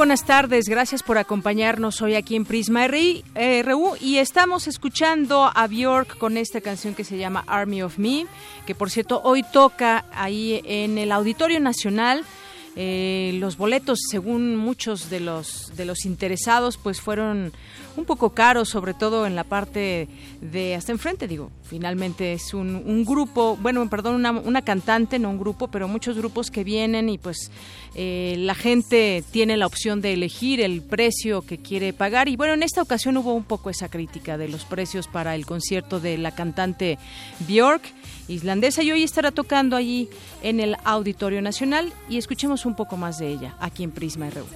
Buenas tardes. Gracias por acompañarnos hoy aquí en Prisma RU y estamos escuchando a Bjork con esta canción que se llama Army of Me, que por cierto hoy toca ahí en el Auditorio Nacional. Eh, los boletos, según muchos de los de los interesados, pues fueron un poco caros, sobre todo en la parte de hasta enfrente, digo, finalmente es un, grupo, bueno, perdón, una, una, cantante, no un grupo, pero muchos grupos que vienen y pues eh, la gente tiene la opción de elegir el precio que quiere pagar. Y bueno, en esta ocasión hubo un poco esa crítica de los precios para el concierto de la cantante Björk islandesa y hoy estará tocando allí en el Auditorio Nacional y escuchemos un poco más de ella aquí en Prisma RU.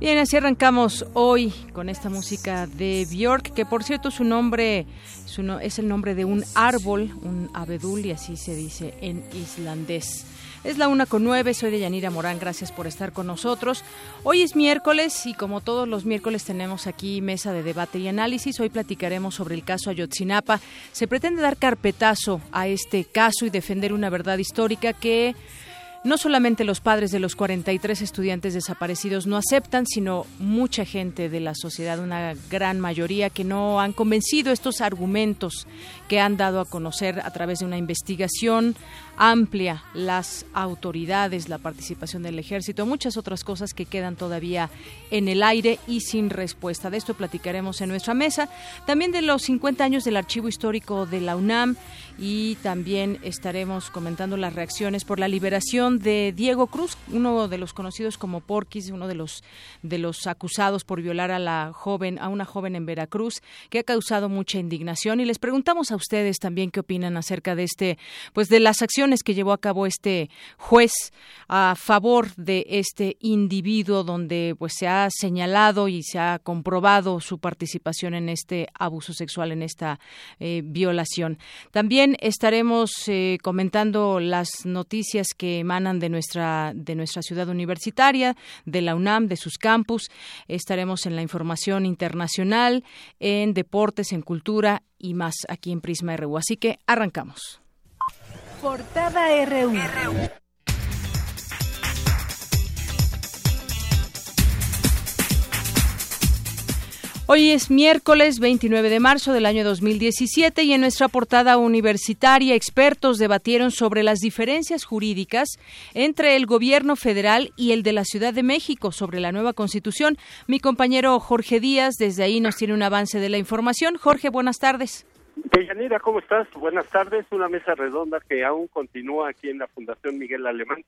Bien, así arrancamos hoy con esta música de Björk, que por cierto su nombre es el nombre de un árbol, un abedul, y así se dice en islandés. Es la una con nueve, soy de Yanira Morán, gracias por estar con nosotros. Hoy es miércoles y como todos los miércoles tenemos aquí mesa de debate y análisis. Hoy platicaremos sobre el caso Ayotzinapa. Se pretende dar carpetazo a este caso y defender una verdad histórica que no solamente los padres de los 43 estudiantes desaparecidos no aceptan, sino mucha gente de la sociedad, una gran mayoría que no han convencido estos argumentos que han dado a conocer a través de una investigación amplia las autoridades, la participación del ejército, muchas otras cosas que quedan todavía en el aire y sin respuesta. De esto platicaremos en nuestra mesa. También de los 50 años del Archivo Histórico de la UNAM y también estaremos comentando las reacciones por la liberación de Diego Cruz, uno de los conocidos como Porquis, uno de los de los acusados por violar a la joven, a una joven en Veracruz, que ha causado mucha indignación y les preguntamos a ustedes también qué opinan acerca de este pues de las acciones que llevó a cabo este juez a favor de este individuo donde pues se ha señalado y se ha comprobado su participación en este abuso sexual en esta eh, violación. También estaremos eh, comentando las noticias que emanan de nuestra de nuestra ciudad universitaria, de la UNAM, de sus campus. Estaremos en la información internacional, en deportes, en cultura y más aquí en Prisma RU. Así que arrancamos. Portada RU. Hoy es miércoles 29 de marzo del año 2017 y en nuestra portada universitaria expertos debatieron sobre las diferencias jurídicas entre el gobierno federal y el de la Ciudad de México sobre la nueva constitución. Mi compañero Jorge Díaz desde ahí nos tiene un avance de la información. Jorge, buenas tardes. Deyanira, ¿cómo estás? Buenas tardes. Una mesa redonda que aún continúa aquí en la Fundación Miguel Alemán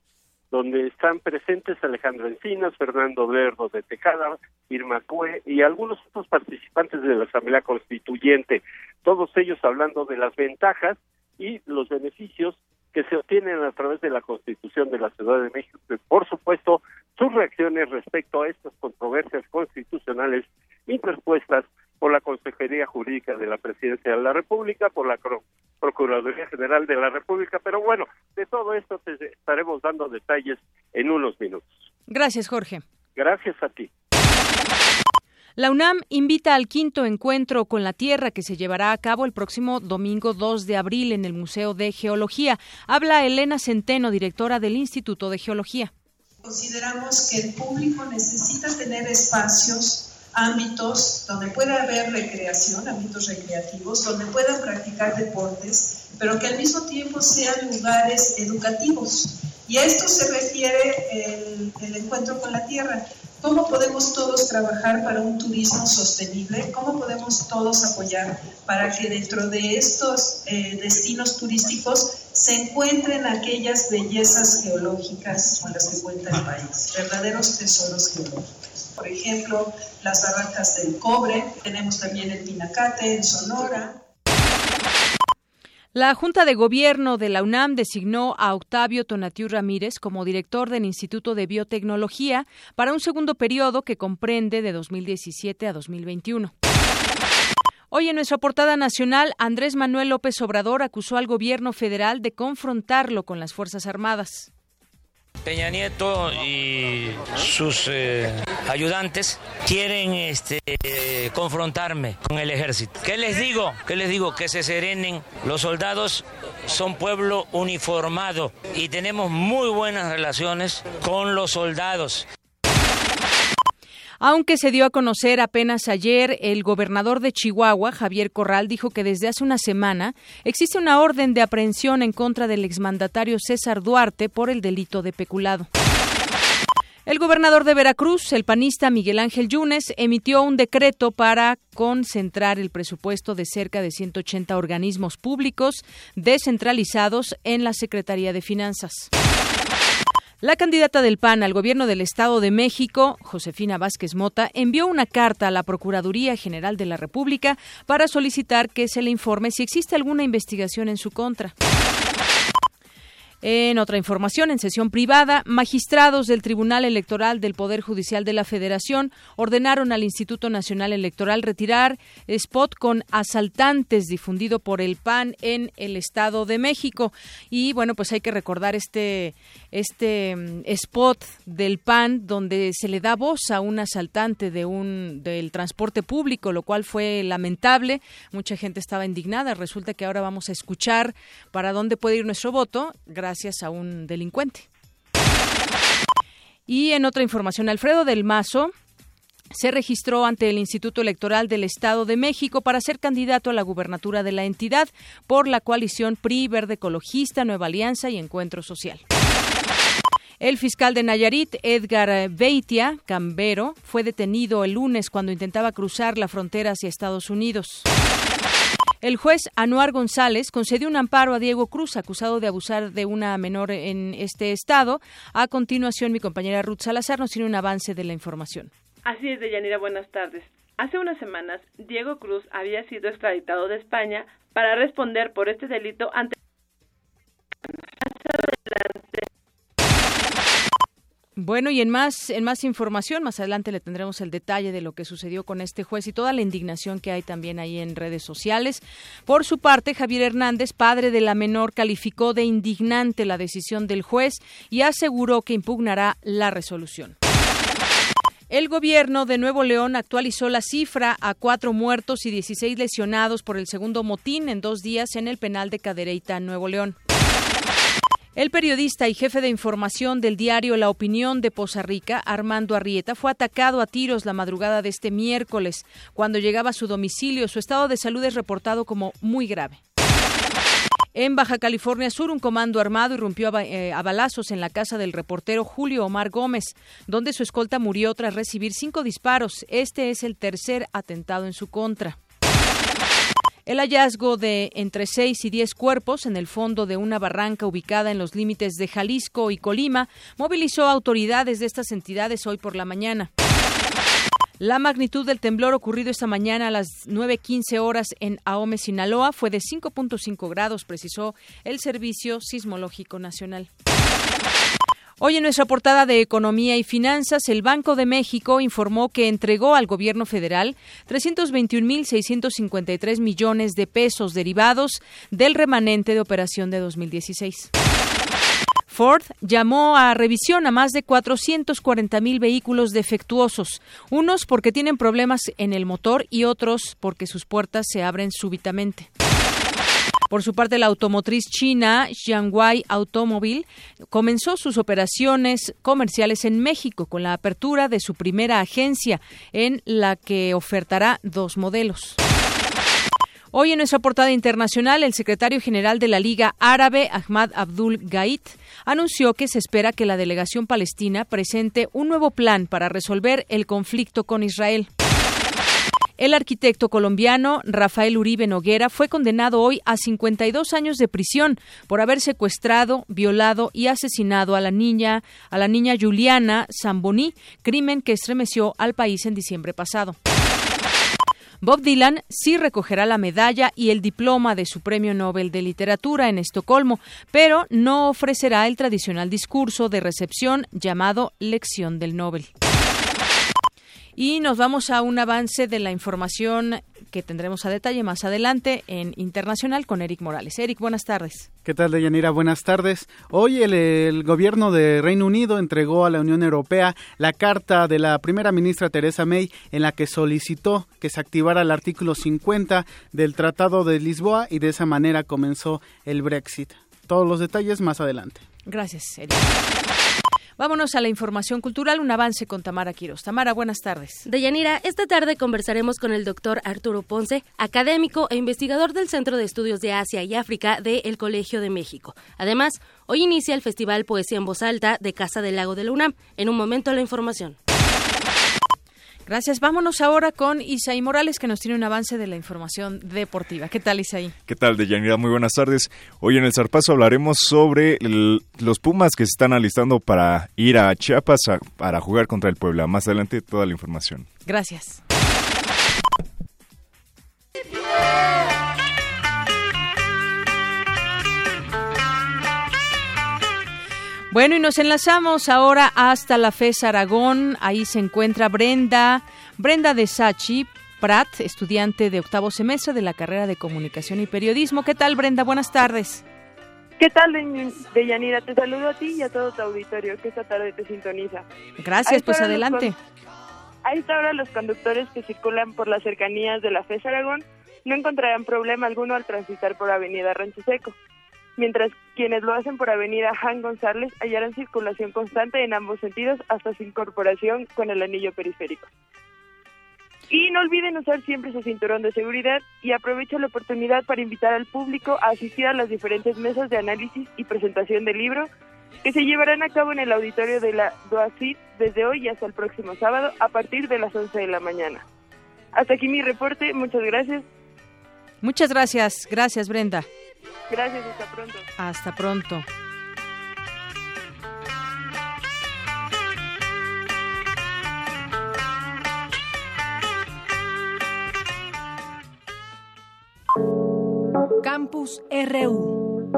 donde están presentes Alejandro Encinas, Fernando Lerdo de Tejada, Irma Cue y algunos otros participantes de la Asamblea Constituyente, todos ellos hablando de las ventajas y los beneficios que se obtienen a través de la Constitución de la Ciudad de México. Por supuesto sus reacciones respecto a estas controversias constitucionales interpuestas por la Consejería Jurídica de la Presidencia de la República, por la Procuraduría General de la República, pero bueno, de todo esto te estaremos dando detalles en unos minutos. Gracias, Jorge. Gracias a ti. La UNAM invita al quinto encuentro con la Tierra que se llevará a cabo el próximo domingo 2 de abril en el Museo de Geología. Habla Elena Centeno, directora del Instituto de Geología. Consideramos que el público necesita tener espacios, ámbitos donde pueda haber recreación, ámbitos recreativos, donde puedan practicar deportes, pero que al mismo tiempo sean lugares educativos. Y a esto se refiere el, el encuentro con la Tierra ¿Cómo podemos todos trabajar para un turismo sostenible? ¿Cómo podemos todos apoyar para que dentro de estos eh, destinos turísticos se encuentren aquellas bellezas geológicas con las que cuenta el país, verdaderos tesoros geológicos? Por ejemplo, las barrancas del cobre, tenemos también el Pinacate en Sonora, la Junta de Gobierno de la UNAM designó a Octavio Tonatiu Ramírez como director del Instituto de Biotecnología para un segundo periodo que comprende de 2017 a 2021. Hoy en nuestra portada nacional, Andrés Manuel López Obrador acusó al gobierno federal de confrontarlo con las Fuerzas Armadas. Peña Nieto y sus eh, ayudantes quieren este, confrontarme con el ejército. ¿Qué les digo? ¿Qué les digo? Que se serenen. Los soldados son pueblo uniformado y tenemos muy buenas relaciones con los soldados. Aunque se dio a conocer apenas ayer, el gobernador de Chihuahua, Javier Corral, dijo que desde hace una semana existe una orden de aprehensión en contra del exmandatario César Duarte por el delito de peculado. El gobernador de Veracruz, el panista Miguel Ángel Yunes, emitió un decreto para concentrar el presupuesto de cerca de 180 organismos públicos descentralizados en la Secretaría de Finanzas. La candidata del PAN al gobierno del Estado de México, Josefina Vázquez Mota, envió una carta a la Procuraduría General de la República para solicitar que se le informe si existe alguna investigación en su contra. En otra información, en sesión privada, magistrados del Tribunal Electoral del Poder Judicial de la Federación ordenaron al Instituto Nacional Electoral retirar spot con asaltantes difundido por el PAN en el Estado de México. Y bueno, pues hay que recordar este, este mm, spot del PAN donde se le da voz a un asaltante de un, del transporte público, lo cual fue lamentable. Mucha gente estaba indignada. Resulta que ahora vamos a escuchar para dónde puede ir nuestro voto. Gracias gracias a un delincuente. Y en otra información, Alfredo del Mazo se registró ante el Instituto Electoral del Estado de México para ser candidato a la gubernatura de la entidad por la coalición PRI, Verde Ecologista, Nueva Alianza y Encuentro Social. El fiscal de Nayarit, Edgar Beitia Cambero, fue detenido el lunes cuando intentaba cruzar la frontera hacia Estados Unidos. El juez Anuar González concedió un amparo a Diego Cruz, acusado de abusar de una menor en este estado. A continuación, mi compañera Ruth Salazar nos tiene un avance de la información. Así es, Deyanira, buenas tardes. Hace unas semanas, Diego Cruz había sido extraditado de España para responder por este delito ante Bueno, y en más, en más información, más adelante le tendremos el detalle de lo que sucedió con este juez y toda la indignación que hay también ahí en redes sociales. Por su parte, Javier Hernández, padre de la menor, calificó de indignante la decisión del juez y aseguró que impugnará la resolución. El gobierno de Nuevo León actualizó la cifra a cuatro muertos y 16 lesionados por el segundo motín en dos días en el penal de Cadereyta, Nuevo León. El periodista y jefe de información del diario La Opinión de Poza Rica, Armando Arrieta, fue atacado a tiros la madrugada de este miércoles. Cuando llegaba a su domicilio, su estado de salud es reportado como muy grave. En Baja California Sur, un comando armado irrumpió a, eh, a, balazos en la casa del reportero Julio Omar Gómez, donde su escolta murió tras recibir cinco disparos. Este es el tercer atentado en su contra. El hallazgo de entre seis y diez cuerpos en el fondo de una barranca ubicada en los límites de Jalisco y Colima movilizó a autoridades de estas entidades hoy por la mañana. La magnitud del temblor ocurrido esta mañana a las 9.15 horas en Ahome, Sinaloa, fue de 5.5 grados, precisó el Servicio Sismológico Nacional. Hoy en nuestra portada de Economía y Finanzas, el Banco de México informó que entregó al gobierno federal 321.653 millones de pesos derivados del remanente de operación de 2016. Ford llamó a revisión a más de 440.000 vehículos defectuosos, unos porque tienen problemas en el motor y otros porque sus puertas se abren súbitamente. Por su parte, la automotriz china Xiangwai Automobile comenzó sus operaciones comerciales en México con la apertura de su primera agencia, en la que ofertará dos modelos. Hoy en nuestra portada internacional, el secretario general de la Liga Árabe, Ahmad Abdul Gait, anunció que se espera que la delegación palestina presente un nuevo plan para resolver el conflicto con Israel. El arquitecto colombiano Rafael Uribe Noguera fue condenado hoy a 52 años de prisión por haber secuestrado, violado y asesinado a la niña, a la niña Juliana Zamboni, crimen que estremeció al país en diciembre pasado. Bob Dylan sí recogerá la medalla y el diploma de su Premio Nobel de Literatura en Estocolmo, pero no ofrecerá el tradicional discurso de recepción llamado Lección del Nobel. Y nos vamos a un avance de la información que tendremos a detalle más adelante en Internacional con Eric Morales. Eric, buenas tardes. ¿Qué tal, Deyanira? Buenas tardes. Hoy el, el, gobierno de Reino Unido entregó a la Unión Europea la carta de la primera ministra Teresa May en la que solicitó que se activara el artículo 50 del Tratado de Lisboa y de esa manera comenzó el Brexit. Todos los detalles más adelante. Gracias, Eric. Vámonos a la información cultural, un avance con Tamara Quiros. Tamara, buenas tardes. Deyanira, esta tarde conversaremos con el doctor Arturo Ponce, académico e investigador del Centro de Estudios de Asia y África del Colegio de México. Además, hoy inicia el Festival Poesía en Voz Alta de Casa del Lago de la UNAM. En un momento la información. Gracias. Vámonos ahora con Isaí Morales, que nos tiene un avance de la información deportiva. ¿Qué tal, Isaí? ¿Qué tal, Deyanira? Muy buenas tardes. Hoy en el Zarpazo hablaremos sobre el, los Pumas que se están alistando para ir a Chiapas a, para jugar contra el Puebla. Más adelante, toda la información. Gracias. Bueno, y nos enlazamos ahora hasta la FES Aragón. Ahí se encuentra Brenda, Brenda de Sachi Prat, estudiante de octavo semestre de la carrera de Comunicación y Periodismo. ¿Qué tal, Brenda? Buenas tardes. ¿Qué tal, Deyanira? Te saludo a ti y a todo tu auditorio que esta tarde te sintoniza. Gracias, pues adelante. A esta hora los conductores que circulan por las cercanías de la FES Aragón no encontrarán problema alguno al transitar por Avenida Rancho Seco mientras quienes lo hacen por Avenida Han González hallarán circulación constante en ambos sentidos hasta su incorporación con el anillo periférico. Y no olviden usar siempre su cinturón de seguridad y aprovecho la oportunidad para invitar al público a asistir a las diferentes mesas de análisis y presentación del libro que se llevarán a cabo en el auditorio de la DOACID desde hoy hasta el próximo sábado a partir de las 11 de la mañana. Hasta aquí mi reporte, muchas gracias. Muchas gracias, gracias Brenda. Gracias, hasta pronto. Hasta pronto. Campus RU.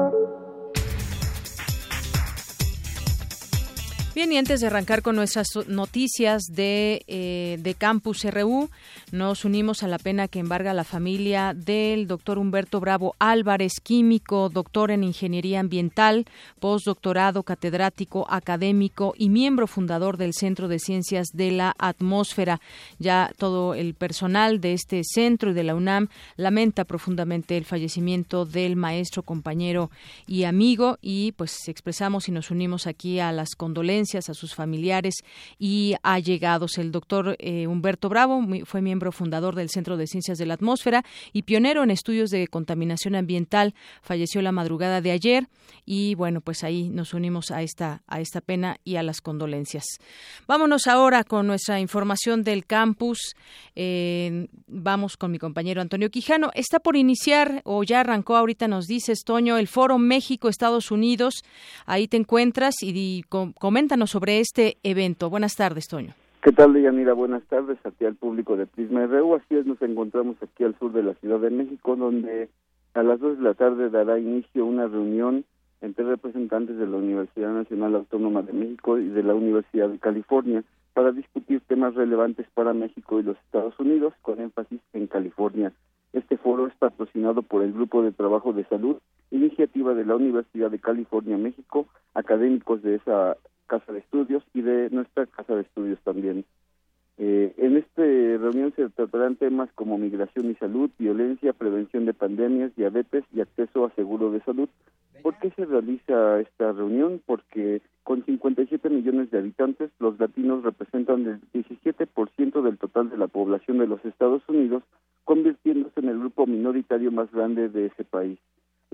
Bien, y antes de arrancar con nuestras noticias de, eh, de Campus RU, nos unimos a la pena que embarga la familia del doctor Humberto Bravo Álvarez, químico, doctor en Ingeniería Ambiental, postdoctorado, catedrático, académico y miembro fundador del Centro de Ciencias de la Atmósfera. Ya todo el personal de este centro y de la UNAM lamenta profundamente el fallecimiento del maestro, compañero y amigo y pues expresamos y nos unimos aquí a las condolencias a sus familiares y allegados. El doctor eh, Humberto Bravo fue miembro fundador del Centro de Ciencias de la Atmósfera y pionero en estudios de contaminación ambiental. Falleció la madrugada de ayer y bueno, pues ahí nos unimos a esta a esta pena y a las condolencias. Vámonos ahora con nuestra información del campus. Vamos con mi compañero Antonio Quijano. Está por iniciar o ya arrancó ahorita nos dice Toño el Foro México Estados Unidos. Ahí te encuentras y comenta sobre este evento. Buenas tardes, Toño. ¿Qué tal, Deyanira? Buenas tardes aquí al público de Prisma RU. Así es, nos encontramos aquí al sur de la Ciudad de México, donde a las dos de la tarde dará inicio una reunión entre representantes de la Universidad Nacional Autónoma de México y de la Universidad de California para discutir temas relevantes para México y los Estados Unidos, con énfasis en California. Este foro es patrocinado por el Grupo de Trabajo de Salud, iniciativa de la Universidad de California, México, académicos de esa casa de estudios y de nuestra casa de estudios también. Eh, en esta reunión se tratarán temas como migración y salud, violencia, prevención de pandemias, diabetes y acceso a seguro de salud. ¿Por qué se realiza esta reunión? Porque con 57 millones de habitantes, los latinos representan el 17% del total de la población de los Estados Unidos, convirtiéndose en el grupo minoritario más grande de ese país.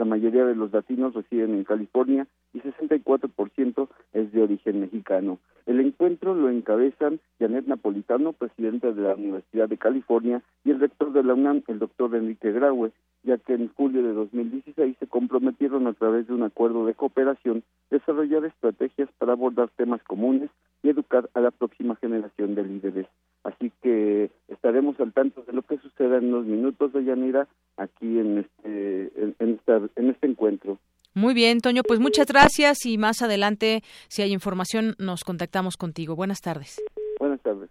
La mayoría de los latinos residen en California y 64% es de origen mexicano. El encuentro lo encabezan Janet Napolitano, presidenta de la Universidad de California, y el rector de la UNAM, el doctor Enrique Graue, ya que en julio de 2016 se comprometieron a través de un acuerdo de cooperación desarrollar estrategias para abordar temas comunes y educar a la próxima generación de líderes. Así que estaremos al tanto de lo que suceda en unos minutos de Yanira aquí en este, en, en este encuentro. Muy bien, Toño, pues muchas gracias y más adelante, si hay información, nos contactamos contigo. Buenas tardes. Buenas tardes.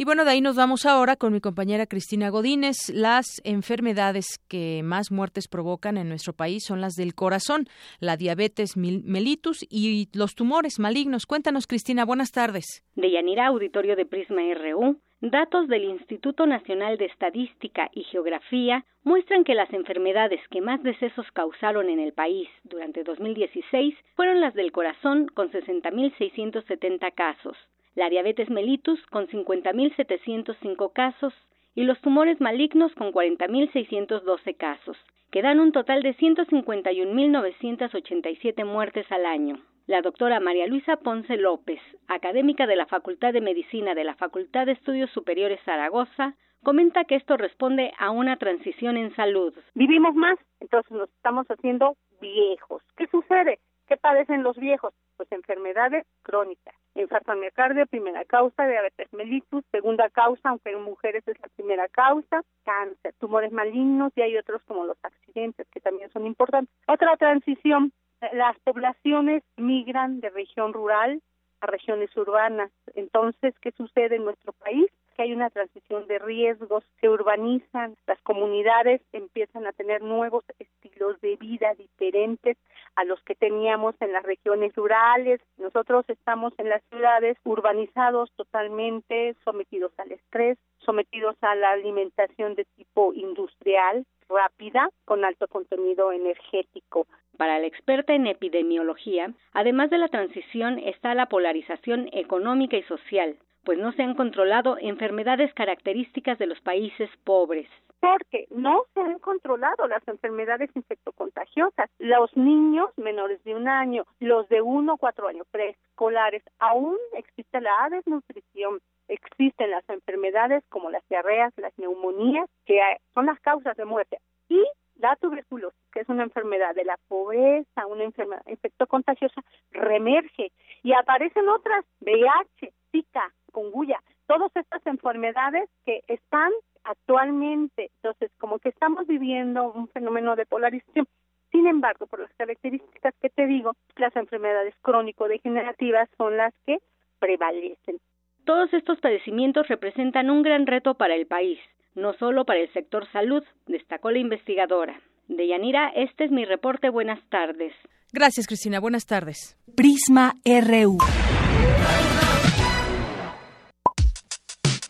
Y bueno, de ahí nos vamos ahora con mi compañera Cristina Godínez. Las enfermedades que más muertes provocan en nuestro país son las del corazón, la diabetes mellitus y los tumores malignos. Cuéntanos, Cristina, buenas tardes. De Yanira, auditorio de Prisma RU. Datos del Instituto Nacional de Estadística y Geografía muestran que las enfermedades que más decesos causaron en el país durante 2016 fueron las del corazón con 60.670 casos, la diabetes mellitus con 50.705 casos y los tumores malignos con 40.612 casos, que dan un total de 151.987 muertes al año. La doctora María Luisa Ponce López, académica de la Facultad de Medicina de la Facultad de Estudios Superiores Zaragoza, comenta que esto responde a una transición en salud. Vivimos más, entonces nos estamos haciendo viejos. ¿Qué sucede? ¿Qué padecen los viejos? Pues enfermedades crónicas. Infarto al primera causa, diabetes mellitus, segunda causa, aunque en mujeres es la primera causa, cáncer, tumores malignos y hay otros como los accidentes que también son importantes. Otra transición las poblaciones migran de región rural a regiones urbanas. Entonces, ¿qué sucede en nuestro país? Que hay una transición de riesgos, se urbanizan, las comunidades empiezan a tener nuevos estilos de vida diferentes a los que teníamos en las regiones rurales. Nosotros estamos en las ciudades urbanizados totalmente, sometidos al estrés, sometidos a la alimentación de tipo industrial, rápida, con alto contenido energético. Para la experta en epidemiología, además de la transición está la polarización económica y social, pues no se han controlado enfermedades características de los países pobres. Porque no se han controlado las enfermedades infectocontagiosas. Los niños menores de un año, los de uno o cuatro años preescolares, aún existe la desnutrición, existen las enfermedades como las diarreas, las neumonías, que son las causas de muerte. Y la tuberculosis, que es una enfermedad de la pobreza, una enfermedad infectocontagiosa, reemerge y aparecen otras, VIH, Zika, Conguya, todas estas enfermedades que están actualmente, entonces como que estamos viviendo un fenómeno de polarización. Sin embargo, por las características que te digo, las enfermedades crónico-degenerativas son las que prevalecen. Todos estos padecimientos representan un gran reto para el país no solo para el sector salud, destacó la investigadora. De Yanira, este es mi reporte. Buenas tardes. Gracias, Cristina. Buenas tardes. Prisma RU.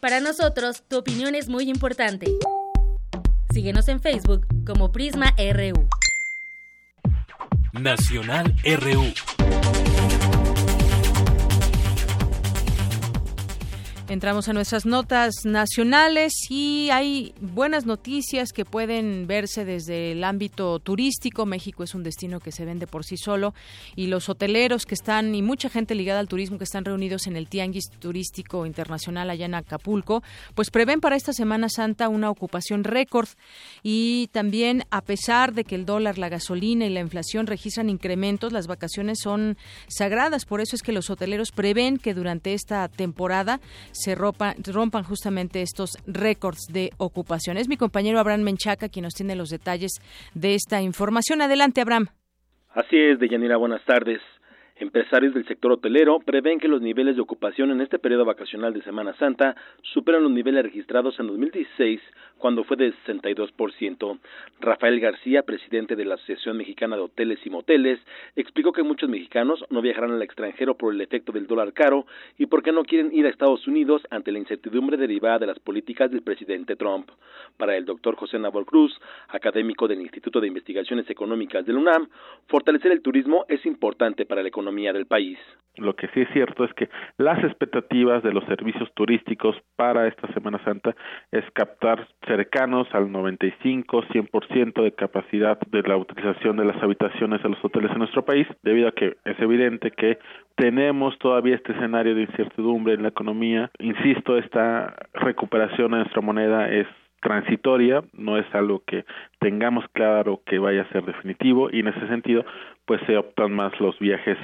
Para nosotros, tu opinión es muy importante. Síguenos en Facebook como Prisma RU. Nacional RU. Entramos a nuestras notas nacionales y hay buenas noticias que pueden verse desde el ámbito turístico. México es un destino que se vende por sí solo y los hoteleros que están y mucha gente ligada al turismo que están reunidos en el Tianguis Turístico Internacional allá en Acapulco, pues prevén para esta Semana Santa una ocupación récord y también a pesar de que el dólar, la gasolina y la inflación registran incrementos, las vacaciones son sagradas. Por eso es que los hoteleros prevén que durante esta temporada se rompan justamente estos récords de ocupación. Es mi compañero Abraham Menchaca quien nos tiene los detalles de esta información. Adelante, Abraham. Así es, Deyanira, buenas tardes. Empresarios del sector hotelero prevén que los niveles de ocupación en este periodo vacacional de Semana Santa superan los niveles registrados en 2016, cuando fue de 62%. Rafael García, presidente de la Asociación Mexicana de Hoteles y Moteles, explicó que muchos mexicanos no viajarán al extranjero por el efecto del dólar caro y porque no quieren ir a Estados Unidos ante la incertidumbre derivada de las políticas del presidente Trump. Para el doctor José Nabor Cruz, académico del Instituto de Investigaciones Económicas del UNAM, fortalecer el turismo es importante para la economía del país. Lo que sí es cierto es que las expectativas de los servicios turísticos para esta Semana Santa es captar cercanos al 95-100% de capacidad de la utilización de las habitaciones de los hoteles en nuestro país, debido a que es evidente que tenemos todavía este escenario de incertidumbre en la economía. Insisto, esta recuperación de nuestra moneda es transitoria, no es algo que tengamos claro que vaya a ser definitivo y en ese sentido pues se optan más los viajes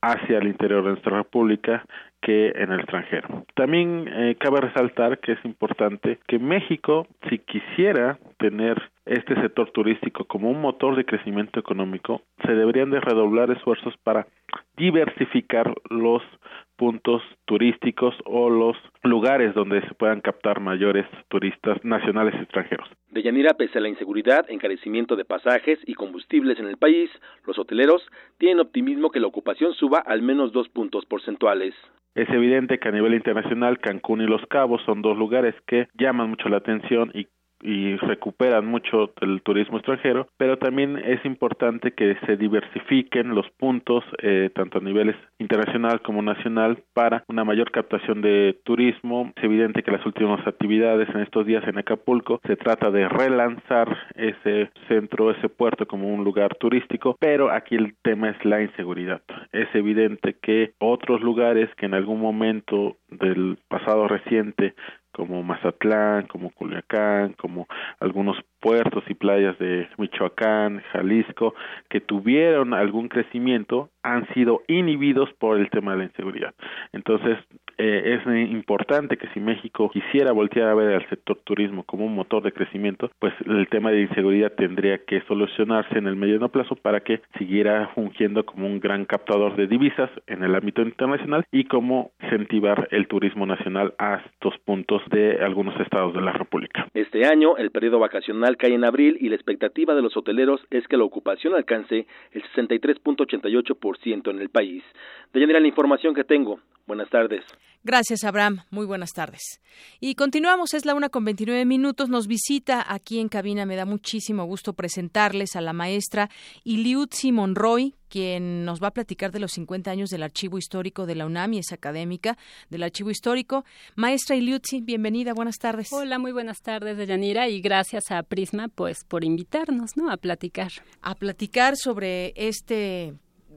hacia el interior de nuestra república que en el extranjero. También eh, cabe resaltar que es importante que México, si quisiera tener este sector turístico como un motor de crecimiento económico, se deberían de redoblar esfuerzos para diversificar los puntos turísticos o los lugares donde se puedan captar mayores turistas nacionales y extranjeros. De Yanira, pese a la inseguridad, encarecimiento de pasajes y combustibles en el país, los hoteleros tienen optimismo que la ocupación suba al menos dos puntos porcentuales. Es evidente que a nivel internacional Cancún y Los Cabos son dos lugares que llaman mucho la atención y y recuperan mucho el turismo extranjero, pero también es importante que se diversifiquen los puntos, eh, tanto a niveles internacional como nacional, para una mayor captación de turismo. Es evidente que las últimas actividades en estos días en Acapulco se trata de relanzar ese centro, ese puerto como un lugar turístico, pero aquí el tema es la inseguridad. Es evidente que otros lugares que en algún momento del pasado reciente como Mazatlán, como Culiacán, como algunos puertos y playas de Michoacán, Jalisco, que tuvieron algún crecimiento, han sido inhibidos por el tema de la inseguridad. Entonces, eh, es importante que si México quisiera voltear a ver al sector turismo como un motor de crecimiento, pues el tema de inseguridad tendría que solucionarse en el mediano plazo para que siguiera fungiendo como un gran captador de divisas en el ámbito internacional y como incentivar el turismo nacional a estos puntos de algunos estados de la República. Este año, el periodo vacacional cae en abril y la expectativa de los hoteleros es que la ocupación alcance el 63.88% en el país. De la información que tengo. Buenas tardes. Gracias, Abraham. Muy buenas tardes. Y continuamos, es la una con 29 minutos. Nos visita aquí en cabina. Me da muchísimo gusto presentarles a la maestra Iliutzi Monroy, quien nos va a platicar de los 50 años del Archivo Histórico de la UNAM y es académica del Archivo Histórico. Maestra Iliutzi, bienvenida, buenas tardes. Hola, muy buenas tardes, Deyanira, y gracias a Prisma pues por invitarnos, ¿no? a platicar. A platicar sobre este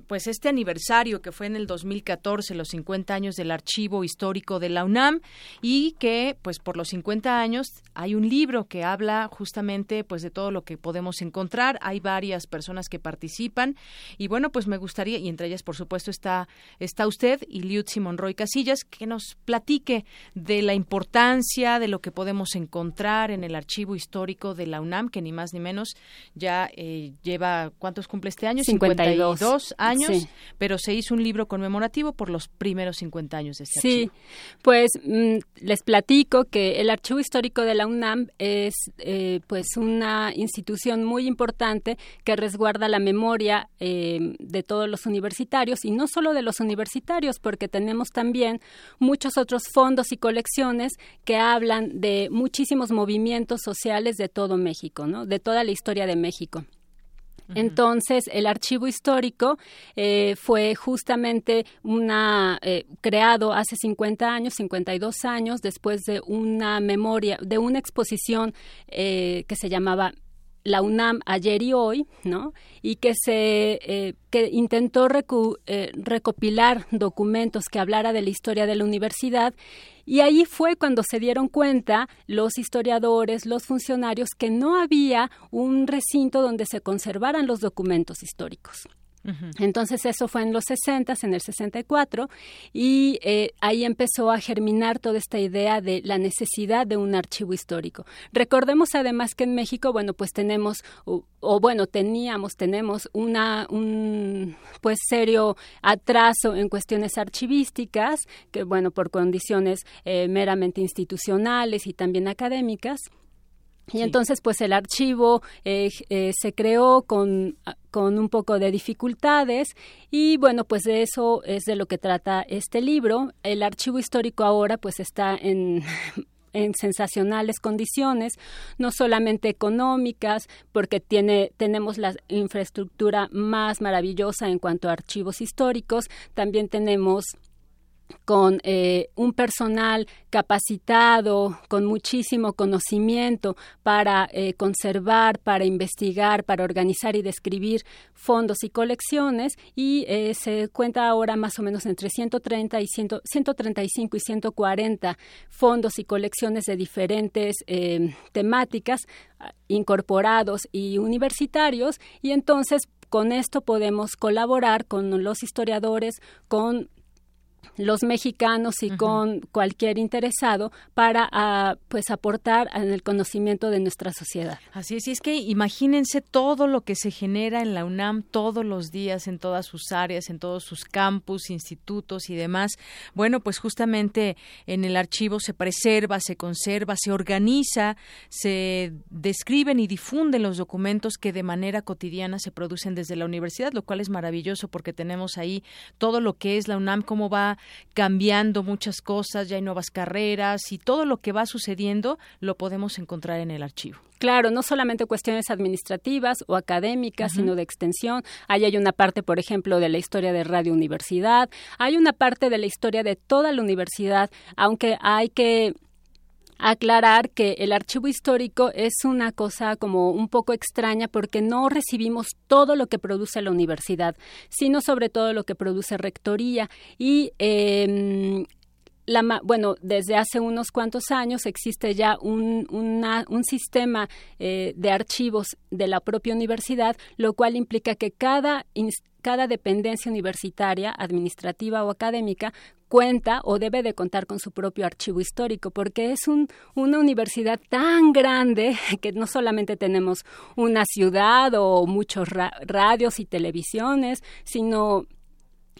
pues este aniversario que fue en el 2014, los 50 años del archivo histórico de la UNAM y que pues por los 50 años hay un libro que habla justamente pues de todo lo que podemos encontrar, hay varias personas que participan. Y bueno, pues me gustaría y entre ellas por supuesto está está usted y Liutzi Monroy Casillas que nos platique de la importancia de lo que podemos encontrar en el archivo histórico de la UNAM, que ni más ni menos ya eh, lleva ¿cuántos cumple este año? 52, 52 años pero se hizo un libro conmemorativo por los primeros 50 años de este sí, pues mm, les platico que el Archivo Histórico de la UNAM es eh, pues una institución muy importante que resguarda la memoria eh, de todos los universitarios y no solo de los universitarios, porque tenemos también muchos otros fondos y colecciones que hablan de muchísimos movimientos sociales de todo México, ¿no? De toda la historia de México. Entonces, el archivo histórico eh, fue justamente una eh, creado hace 50 años, 52 años, después de una memoria, de una exposición eh, que se llamaba la UNAM ayer y hoy, ¿no? Y que se eh, que intentó eh, recopilar documentos que hablara de la historia de la universidad y ahí fue cuando se dieron cuenta los historiadores, los funcionarios que no había un recinto donde se conservaran los documentos históricos. Entonces eso fue en los 60, en el 64, y eh, ahí empezó a germinar toda esta idea de la necesidad de un archivo histórico. Recordemos además que en México, bueno, pues tenemos, o, bueno, teníamos, tenemos una, un pues serio atraso en cuestiones archivísticas, que bueno, por condiciones eh, meramente institucionales y también académicas. Y entonces, pues el archivo eh, eh, se creó con, con un poco de dificultades y bueno, pues de eso es de lo que trata este libro. El archivo histórico ahora pues está en en sensacionales condiciones, no solamente económicas, porque tiene, tenemos la infraestructura más maravillosa en cuanto a archivos históricos, también tenemos con eh, un personal capacitado, con muchísimo conocimiento para eh, conservar, para investigar, para organizar y describir fondos y colecciones. Y eh, se cuenta ahora más o menos entre 130 y 135 y 140 fondos y colecciones de diferentes temáticas ah, incorporados y universitarios. Y entonces con esto podemos colaborar con los historiadores, con los mexicanos y con cualquier interesado para ah, pues aportar en el conocimiento de nuestra sociedad. Así es, y es que imagínense todo lo que se genera en la UNAM todos los días en todas sus áreas, en todos sus campus, institutos y demás. Bueno, pues justamente en el archivo se preserva, se conserva, se organiza, se describen y difunden los documentos que de manera cotidiana se producen desde la universidad, lo cual es maravilloso porque tenemos ahí todo lo que es la UNAM, cómo va cambiando muchas cosas, ya hay nuevas carreras y todo lo que va sucediendo lo podemos encontrar en el archivo. Claro, no solamente cuestiones administrativas o académicas, sino de extensión. Ahí hay una parte, por ejemplo, de la historia de Radio Universidad, hay una parte de la historia de toda la universidad, aunque hay que aclarar que el archivo histórico es una cosa como un poco extraña porque no recibimos todo lo que produce la universidad, sino sobre todo lo que produce rectoría. Y eh, la, bueno, desde hace unos cuantos años existe ya un, sistema eh, de archivos de la propia universidad, lo cual implica que cada, cada dependencia universitaria, administrativa o académica, cuenta o debe de contar con su propio archivo histórico, porque es un, una universidad tan grande que no solamente tenemos una ciudad o muchos radios y televisiones, sino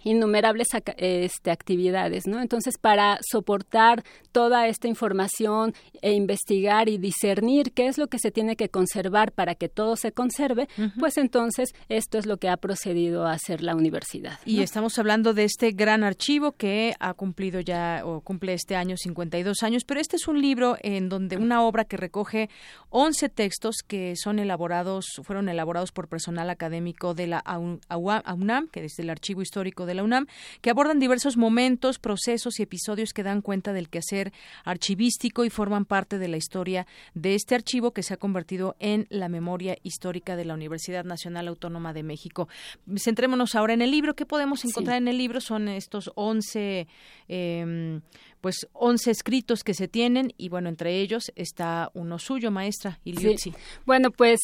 innumerables este, actividades, ¿no? Entonces, para soportar toda esta información e investigar y discernir qué es lo que se tiene que conservar para que todo se conserve, pues entonces esto es lo que ha procedido a hacer la universidad. Y estamos hablando de este gran archivo que ha cumplido ya o cumple este año 52 años, pero este es un libro en donde una obra que recoge 11 textos que son elaborados, fueron elaborados por personal académico de la UNAM, que es el archivo histórico de de la UNAM, que abordan diversos momentos, procesos y episodios que dan cuenta del quehacer archivístico y forman parte de la historia de este archivo que se ha convertido en la memoria histórica de la Universidad Nacional Autónoma de México. Centrémonos ahora en el libro. ¿Qué podemos encontrar en el libro? Son estos 11 pues 11 escritos que se tienen y bueno, entre ellos está uno suyo, maestra Iliutsi. Bueno, pues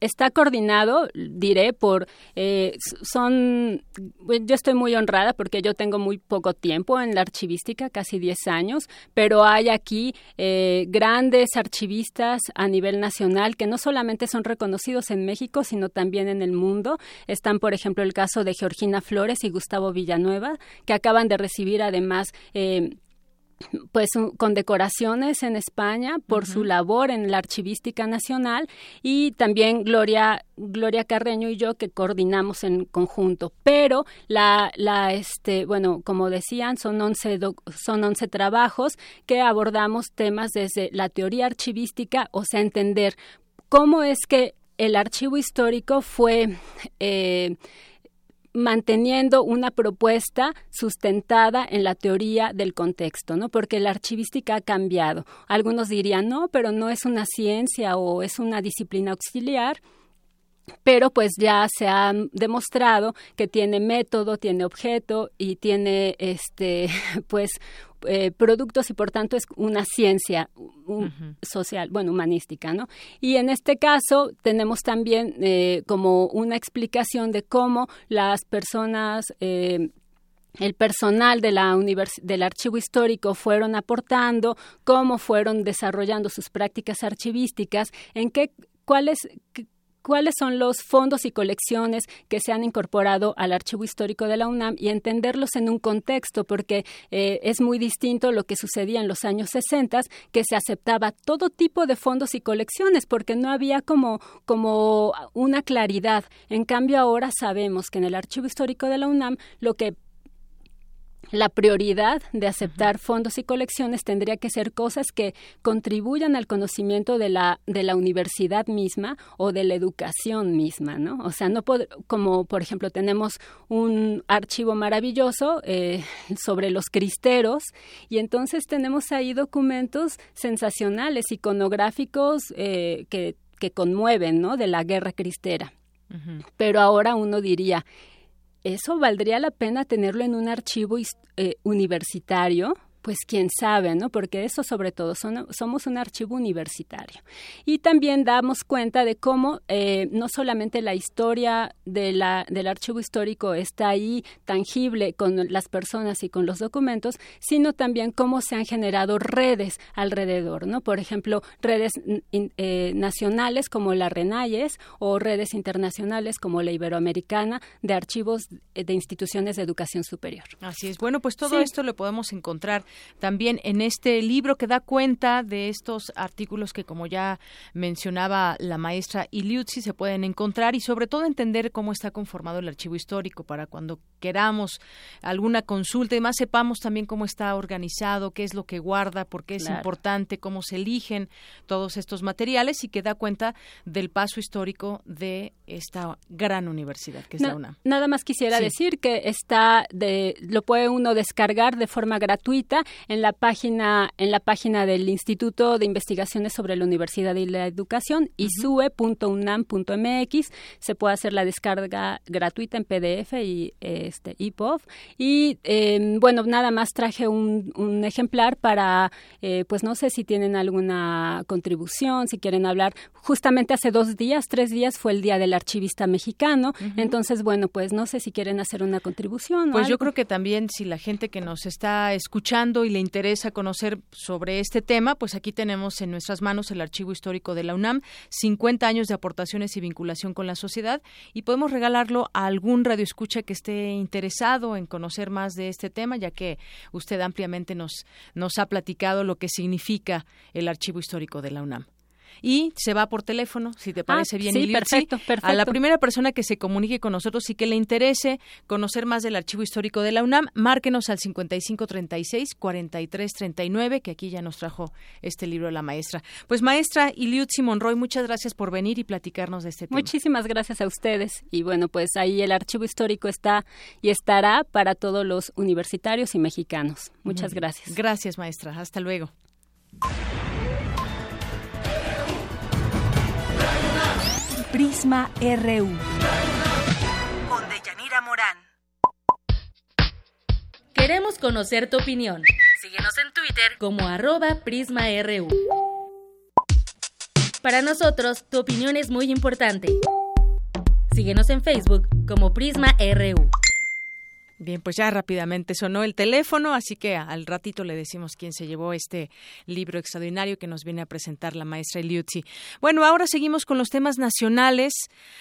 está coordinado, diré, por, eh, son, yo estoy muy honrada porque yo tengo muy poco tiempo en la archivística, casi 10 años, pero hay aquí eh, grandes archivistas a nivel nacional que no solamente son reconocidos en México, sino también en el mundo. Están, por ejemplo, el caso de Georgina Flores y Gustavo Villanueva, que acaban de recibir además eh, pues con decoraciones en España por su labor en la archivística nacional y también Gloria Gloria Carreño y yo que coordinamos en conjunto. Pero la la este bueno como decían son 11 son 11 trabajos que abordamos temas desde la teoría archivística o sea entender cómo es que el archivo histórico fue eh, manteniendo una propuesta sustentada en la teoría del contexto, ¿no? Porque la archivística ha cambiado. Algunos dirían, no, pero no es una ciencia o es una disciplina auxiliar pero pues ya se ha demostrado que tiene método, tiene objeto y tiene este pues eh, productos y por tanto es una ciencia social, bueno, humanística, ¿no? Y en este caso tenemos también eh, como una explicación de cómo las personas eh, el personal de la del archivo histórico fueron aportando, cómo fueron desarrollando sus prácticas archivísticas, en qué cuáles cuáles son los fondos y colecciones que se han incorporado al archivo histórico de la UNAM y entenderlos en un contexto, porque eh, es muy distinto lo que sucedía en los años 60, que se aceptaba todo tipo de fondos y colecciones, porque no había como, como una claridad. En cambio, ahora sabemos que en el archivo histórico de la UNAM lo que la prioridad de aceptar fondos y colecciones tendría que ser cosas que contribuyan al conocimiento de la, de la universidad misma o de la educación misma, ¿no? O sea, no como por ejemplo tenemos un archivo maravilloso eh, sobre los cristeros y entonces tenemos ahí documentos sensacionales, iconográficos eh, que, que conmueven, ¿no? De la guerra cristera. Pero ahora uno diría, eso valdría la pena tenerlo en un archivo eh, universitario pues quién sabe, ¿no? Porque eso sobre todo somos un archivo universitario. Y también damos cuenta de cómo eh, no solamente la historia de la, del archivo histórico está ahí tangible con las personas y con los documentos, sino también cómo se han generado redes alrededor, ¿no? Por ejemplo, redes eh, nacionales como la RENAYES o redes internacionales como la Iberoamericana de archivos de instituciones de educación superior. Así es. Bueno, pues todo esto lo podemos encontrar también en este libro que da cuenta de estos artículos que, como ya mencionaba la maestra Iliuzzi, se pueden encontrar y sobre todo entender cómo está conformado el archivo histórico para cuando queramos alguna consulta y más sepamos también cómo está organizado, qué es lo que guarda, por qué es importante, cómo se eligen todos estos materiales y que da cuenta del paso histórico de esta gran universidad que es la UNAM. Nada más quisiera decir que está de lo puede uno descargar de forma gratuita en la página en la página del Instituto de Investigaciones sobre la Universidad y la Educación isue.unam.mx se puede hacer la descarga gratuita en PDF y este EPUB y em, bueno nada más traje un, un ejemplar para eh, pues no sé si tienen alguna contribución si quieren hablar. Justamente hace dos días tres días fue el día del archivista mexicano. Entonces bueno pues no sé si quieren hacer una contribución pues yo creo que también si la gente que nos está escuchando y le interesa conocer sobre este tema, pues aquí tenemos en nuestras manos el archivo histórico de la UNAM, 50 años de aportaciones y vinculación con la sociedad, y podemos regalarlo a algún radioescucha que esté interesado en conocer más de este tema, ya que usted ampliamente nos, nos ha platicado lo que significa el archivo histórico de la UNAM y se va por teléfono, si te parece ah, bien. Sí, perfecto, perfecto. A la primera persona que se comunique con nosotros y que le interese conocer más del archivo histórico de la UNAM, márquenos al 5536-4339, que aquí ya nos trajo este libro la maestra. Pues maestra Iliutzi Monroy, muchas gracias por venir y platicarnos de este tema. Muchísimas gracias a ustedes. Y bueno, pues ahí el archivo histórico está y estará para todos los universitarios y mexicanos. Muchas gracias. Gracias, maestra. Hasta luego. Prisma RU. Con Deyanira Morán. Queremos conocer tu opinión. Síguenos en Twitter como arroba PrismaRU. Para nosotros, tu opinión es muy importante. Síguenos en Facebook como Prisma RU. Bien, pues ya rápidamente sonó el teléfono, así que al ratito le decimos quién se llevó este libro extraordinario que nos viene a presentar la maestra Eliuzzi. Bueno, ahora seguimos con los temas nacionales.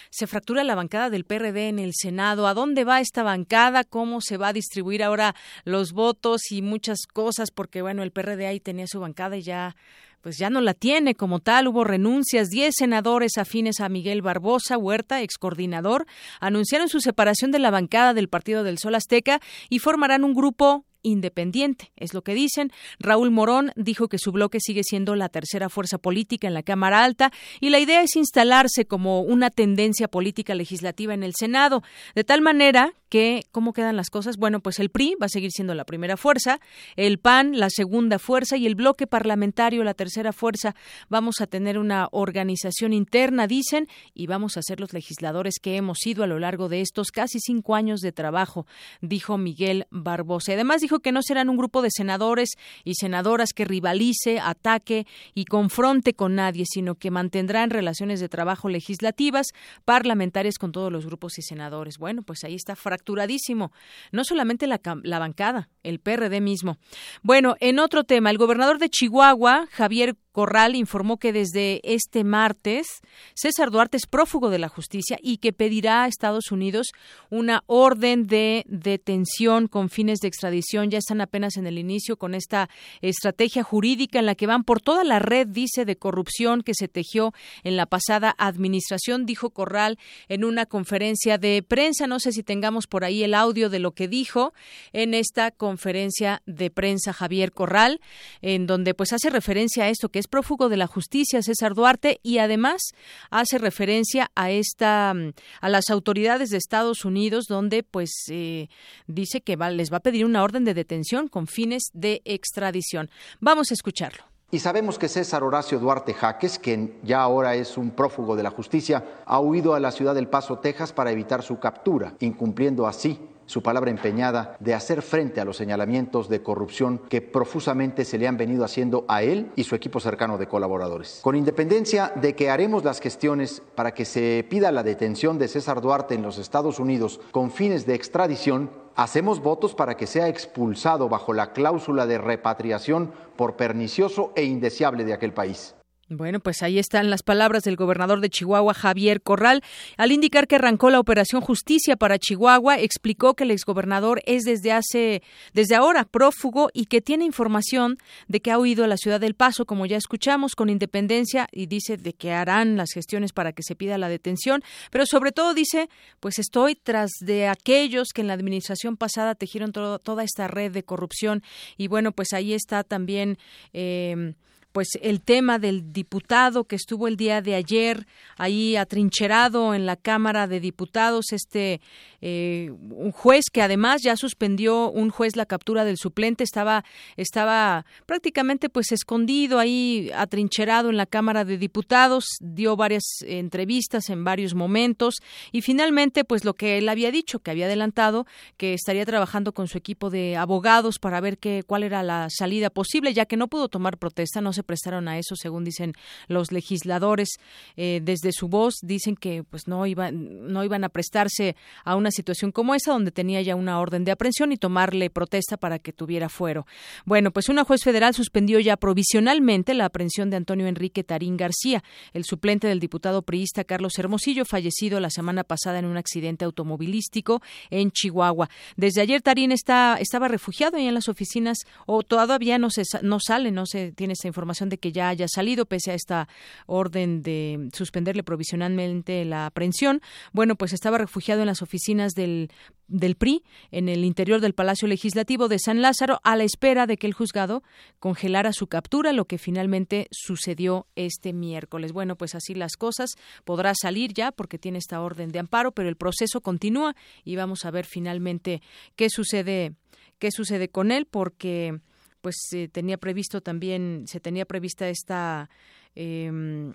Se fractura la bancada del PRD en el Senado. ¿A dónde va esta bancada? ¿Cómo se va a distribuir ahora los votos y muchas cosas? Porque, bueno, el PRD ahí tenía su bancada y ya pues ya no la tiene como tal. Hubo renuncias. Diez senadores afines a Miguel Barbosa Huerta, ex coordinador, anunciaron su separación de la bancada del Partido del Sol Azteca y formarán un grupo independiente, es lo que dicen. Raúl Morón dijo que su bloque sigue siendo la tercera fuerza política en la Cámara Alta y la idea es instalarse como una tendencia política legislativa en el Senado, de tal manera que, ¿cómo quedan las cosas? Bueno, pues el PRI va a seguir siendo la primera fuerza, el PAN la segunda fuerza y el bloque parlamentario la tercera fuerza. Vamos a tener una organización interna, dicen, y vamos a ser los legisladores que hemos sido a lo largo de estos casi cinco años de trabajo, dijo Miguel Barbosa. Además, dijo que no serán un grupo de senadores y senadoras que rivalice, ataque y confronte con nadie, sino que mantendrán relaciones de trabajo legislativas, parlamentarias con todos los grupos y senadores. Bueno, pues ahí está fracturadísimo. No solamente la, la bancada, el PRD mismo. Bueno, en otro tema, el gobernador de Chihuahua, Javier Corral informó que desde este martes César Duarte es prófugo de la justicia y que pedirá a Estados Unidos una orden de detención con fines de extradición. Ya están apenas en el inicio con esta estrategia jurídica en la que van por toda la red, dice, de corrupción que se tejió en la pasada administración, dijo Corral en una conferencia de prensa. No sé si tengamos por ahí el audio de lo que dijo en esta conferencia de prensa Javier Corral, en donde pues hace referencia a esto que es prófugo de la justicia, César Duarte, y además hace referencia a esta a las autoridades de Estados Unidos, donde pues eh, dice que les va a pedir una orden de detención con fines de extradición. Vamos a escucharlo. Y sabemos que César Horacio Duarte Jaques, quien ya ahora es un prófugo de la justicia, ha huido a la ciudad del Paso, Texas, para evitar su captura, incumpliendo así su palabra empeñada de hacer frente a los señalamientos de corrupción que profusamente se le han venido haciendo a él y su equipo cercano de colaboradores. Con independencia de que haremos las gestiones para que se pida la detención de César Duarte en los Estados Unidos con fines de extradición, hacemos votos para que sea expulsado bajo la cláusula de repatriación por pernicioso e indeseable de aquel país. Bueno, pues ahí están las palabras del gobernador de Chihuahua, Javier Corral. Al indicar que arrancó la operación Justicia para Chihuahua, explicó que el exgobernador es desde hace, desde ahora prófugo y que tiene información de que ha huido a la ciudad del Paso, como ya escuchamos, con independencia y dice de que harán las gestiones para que se pida la detención, pero sobre todo dice, pues estoy tras de aquellos que en la administración pasada tejieron toda esta red de corrupción y bueno, pues ahí está también. Eh, pues el tema del diputado que estuvo el día de ayer ahí atrincherado en la Cámara de Diputados, este eh, juez que además ya suspendió un juez la captura del suplente estaba estaba prácticamente pues escondido ahí atrincherado en la Cámara de Diputados, dio varias entrevistas en varios momentos y finalmente pues lo que él había dicho que había adelantado que estaría trabajando con su equipo de abogados para ver qué cuál era la salida posible ya que no pudo tomar protesta, no se prestaron a eso, según dicen los legisladores. Eh, desde su voz dicen que pues no iban, no iban a prestarse a una situación como esa, donde tenía ya una orden de aprehensión y tomarle protesta para que tuviera fuero. Bueno, pues una juez federal suspendió ya provisionalmente la aprehensión de Antonio Enrique Tarín García, el suplente del diputado priista Carlos Hermosillo, fallecido la semana pasada en un accidente automovilístico en Chihuahua. Desde ayer Tarín está, estaba refugiado ahí en las oficinas, o todavía no, se, no sale, no se tiene esa información de que ya haya salido pese a esta orden de suspenderle provisionalmente la aprehensión. Bueno, pues estaba refugiado en las oficinas del del PRI en el interior del Palacio Legislativo de San Lázaro a la espera de que el juzgado congelara su captura, lo que finalmente sucedió este miércoles. Bueno, pues así las cosas. Podrá salir ya porque tiene esta orden de amparo, pero el proceso continúa y vamos a ver finalmente qué sucede qué sucede con él porque pues se tenía previsto también, se tenía prevista esta eh,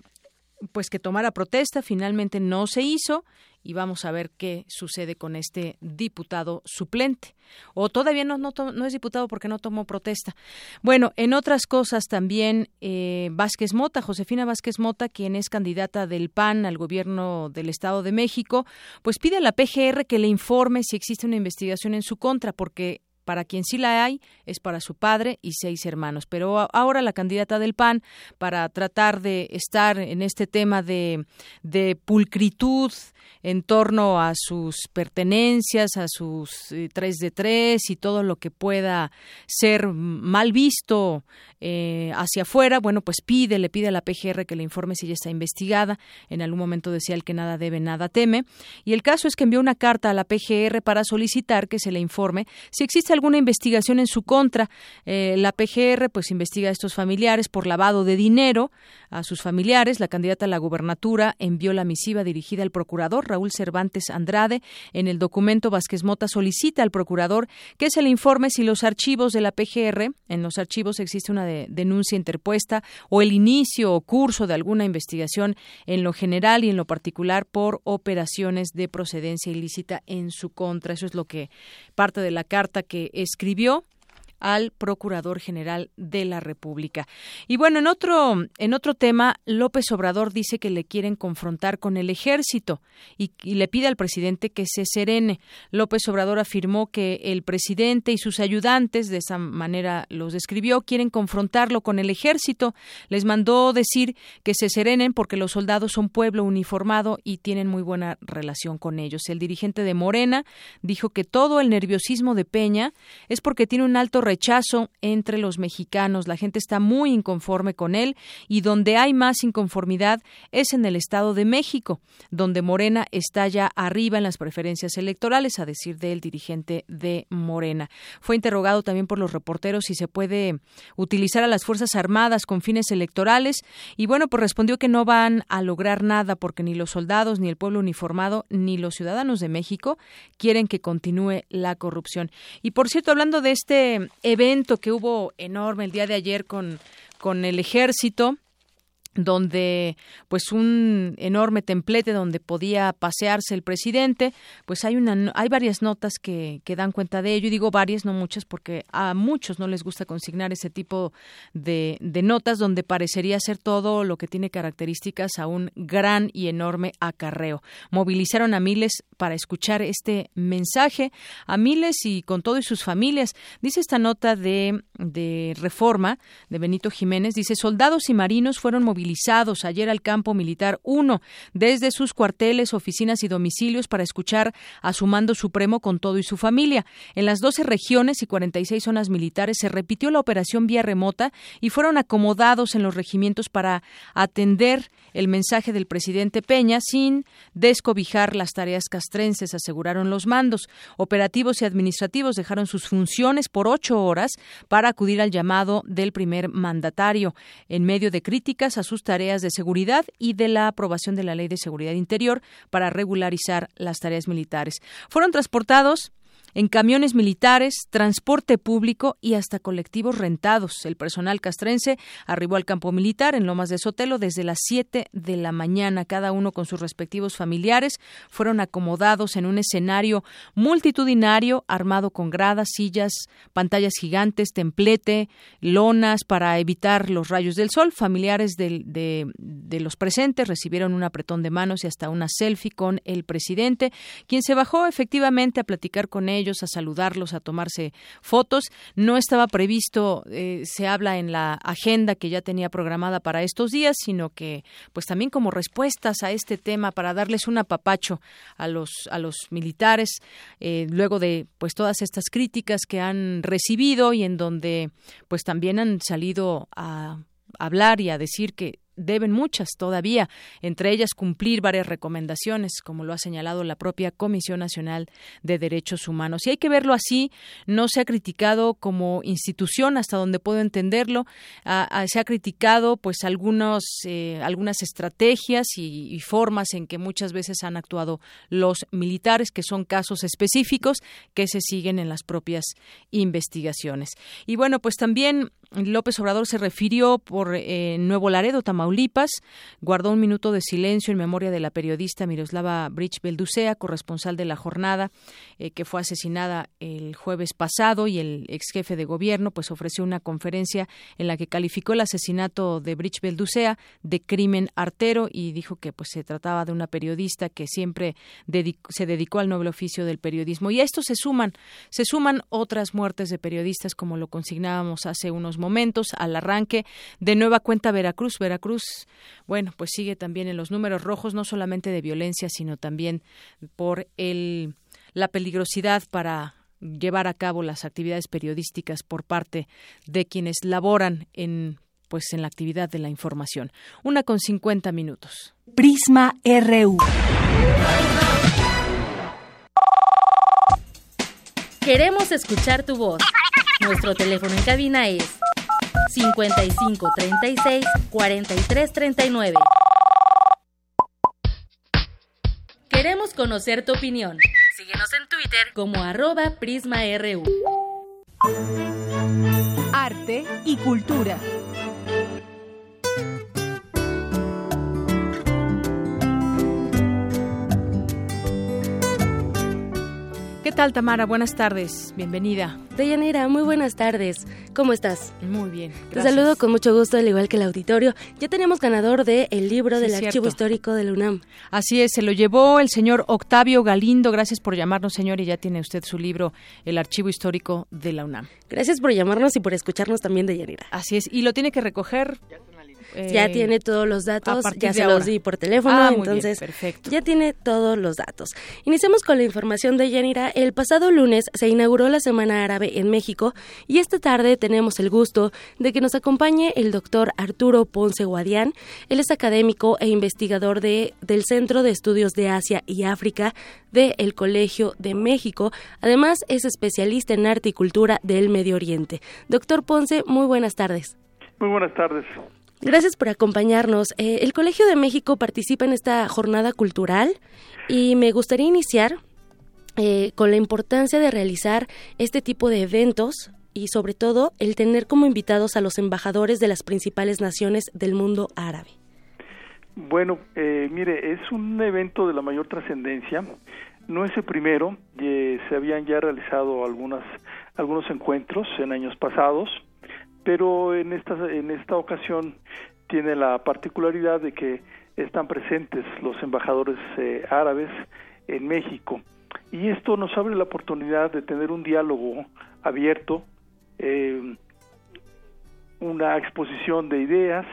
pues que tomara protesta, finalmente no se hizo y vamos a ver qué sucede con este diputado suplente. O todavía no, no, no es diputado porque no tomó protesta. Bueno, en otras cosas también eh, Vázquez Mota, Josefina Vázquez Mota, quien es candidata del PAN al gobierno del Estado de México, pues pide a la PGR que le informe si existe una investigación en su contra, porque para quien sí la hay es para su padre y seis hermanos. Pero ahora la candidata del PAN, para tratar de estar en este tema de, pulcritud en torno a sus pertenencias, a sus eh, tres de tres y todo lo que pueda ser mal visto eh, hacia afuera, bueno, pues pide, le pide a la PGR que le informe si ya está investigada. En algún momento decía el que nada debe, nada teme. Y el caso es que envió una carta a la PGR para solicitar que se le informe si existe alguna investigación en su contra. Eh, la PGR pues investiga a estos familiares por lavado de dinero a sus familiares. La candidata a la gubernatura envió la misiva dirigida al procurador Raúl Cervantes Andrade. En el documento Vázquez Mota solicita al procurador que se le informe si los archivos de la PGR, en los archivos existe una denuncia interpuesta o el inicio o curso de alguna investigación en lo general y en lo particular por operaciones de procedencia ilícita en su contra. Eso es lo que parte de la carta que escribió al Procurador General de la República. Y bueno, en otro, en otro tema, López Obrador dice que le quieren confrontar con el ejército y, le pide al presidente que se serene. López Obrador afirmó que el presidente y sus ayudantes, de esa manera los describió, quieren confrontarlo con el ejército. Les mandó decir que se serenen porque los soldados son pueblo uniformado y tienen muy buena relación con ellos. El dirigente de Morena dijo que todo el nerviosismo de Peña es porque tiene un alto rechazo entre los mexicanos. La gente está muy inconforme con él y donde hay más inconformidad es en el Estado de México, donde Morena está ya arriba en las preferencias electorales, a decir del dirigente de Morena. Fue interrogado también por los reporteros si se puede utilizar a las Fuerzas Armadas con fines electorales y bueno, pues respondió que no van a lograr nada porque ni los soldados, ni el pueblo uniformado, ni los ciudadanos de México quieren que continúe la corrupción. Y por cierto, hablando de este evento que hubo enorme el día de ayer con, con el ejército, donde pues un enorme templete donde podía pasearse el presidente pues hay una hay varias notas que, que dan cuenta de ello y digo varias no muchas porque a muchos no les gusta consignar ese tipo de, de notas donde parecería ser todo lo que tiene características a un gran y enorme acarreo. Movilizaron a miles para escuchar este mensaje a miles y con todo y sus familias. Dice esta nota de, de reforma de Benito Jiménez dice soldados y marinos fueron movilizados ayer al campo militar 1 desde sus cuarteles, oficinas y domicilios para escuchar a su mando supremo con todo y su familia. En las 12 regiones y 46 zonas militares se repitió la operación vía remota y fueron acomodados en los regimientos para atender el mensaje del presidente Peña sin descobijar las tareas castrenses, aseguraron los mandos. Operativos y administrativos dejaron sus funciones por ocho horas para acudir al llamado del primer mandatario. En medio de críticas a sus tareas de seguridad y de la aprobación de la Ley de Seguridad Interior para regularizar las tareas militares. Fueron transportados en camiones militares, transporte público y hasta colectivos rentados. El personal castrense arribó al campo militar en Lomas de Sotelo desde las 7 de la mañana. Cada uno con sus respectivos familiares fueron acomodados en un escenario multitudinario armado con gradas, sillas, pantallas gigantes, templete, lonas para evitar los rayos del sol. Familiares de, de los presentes recibieron un apretón de manos y hasta una selfie con el presidente, quien se bajó efectivamente a platicar con él ellos, a saludarlos, a tomarse fotos. No estaba previsto, eh, se habla en la agenda que ya tenía programada para estos días, sino que, pues también como respuestas a este tema para darles un apapacho a los a los militares, eh, luego de pues todas estas críticas que han recibido y en donde pues también han salido a hablar y a decir que deben muchas todavía, entre ellas cumplir varias recomendaciones, como lo ha señalado la propia Comisión Nacional de Derechos Humanos. Y hay que verlo así, no se ha criticado como institución, hasta donde puedo entenderlo, se ha criticado pues algunos, eh, algunas estrategias y, y formas en que muchas veces han actuado los militares, que son casos específicos que se siguen en las propias investigaciones. Y bueno, pues también López Obrador se refirió por eh, Nuevo Laredo, Tamaulipas, guardó un minuto de silencio en memoria de la periodista Miroslava Bridge Belducea, corresponsal de la jornada, eh, que fue asesinada el jueves pasado y el ex jefe de gobierno pues ofreció una conferencia en la que calificó el asesinato de Bridge Belducea de crimen artero y dijo que pues se trataba de una periodista que siempre se dedicó al noble oficio del periodismo. Y a esto se suman se suman otras muertes de periodistas como lo consignábamos hace unos momentos al arranque de nueva cuenta Veracruz. Veracruz, bueno, pues sigue también en los números rojos, no solamente de violencia, sino también por el, la peligrosidad para llevar a cabo las actividades periodísticas por parte de quienes laboran en pues en la actividad de la información. Una con cincuenta minutos. Prisma RU. Queremos escuchar tu voz. Nuestro teléfono en cabina es 55 36 43 39. Queremos conocer tu opinión. Síguenos en Twitter como arroba PrismaRU. Arte y cultura. ¿Qué tal, Tamara? Buenas tardes. Bienvenida. Deyanira, muy buenas tardes. ¿Cómo estás? Muy bien. Te saludo con mucho gusto, al igual que el auditorio. Ya tenemos ganador del el libro del Archivo Histórico de la UNAM. Así es, se lo llevó el señor Octavio Galindo. Gracias por llamarnos, señor, y ya tiene usted su libro, El Archivo Histórico de la UNAM. Gracias por llamarnos y por escucharnos también, Deyanira. Así es, y lo tiene que recoger ya eh, tiene todos los datos, ya se los di por teléfono, ah, entonces perfecto. ya tiene todos los datos. Iniciamos con la información de Yanira. El pasado lunes se inauguró la Semana Árabe en México y esta tarde tenemos el gusto de que nos acompañe el doctor Arturo Ponce Guadián. Él es académico e investigador de, del Centro de Estudios de Asia y África del Colegio de México. Además, es especialista en arte y cultura del Medio Oriente. Doctor Ponce, muy buenas tardes. Muy buenas tardes. Gracias por acompañarnos. Eh, el Colegio de México participa en esta jornada cultural y me gustaría iniciar eh, con la importancia de realizar este tipo de eventos y sobre todo el tener como invitados a los embajadores de las principales naciones del mundo árabe. Bueno, eh, mire, es un evento de la mayor trascendencia. No es el primero, se habían ya realizado algunas, algunos encuentros en años pasados pero en esta, en esta ocasión tiene la particularidad de que están presentes los embajadores eh, árabes en México. Y esto nos abre la oportunidad de tener un diálogo abierto, eh, una exposición de ideas,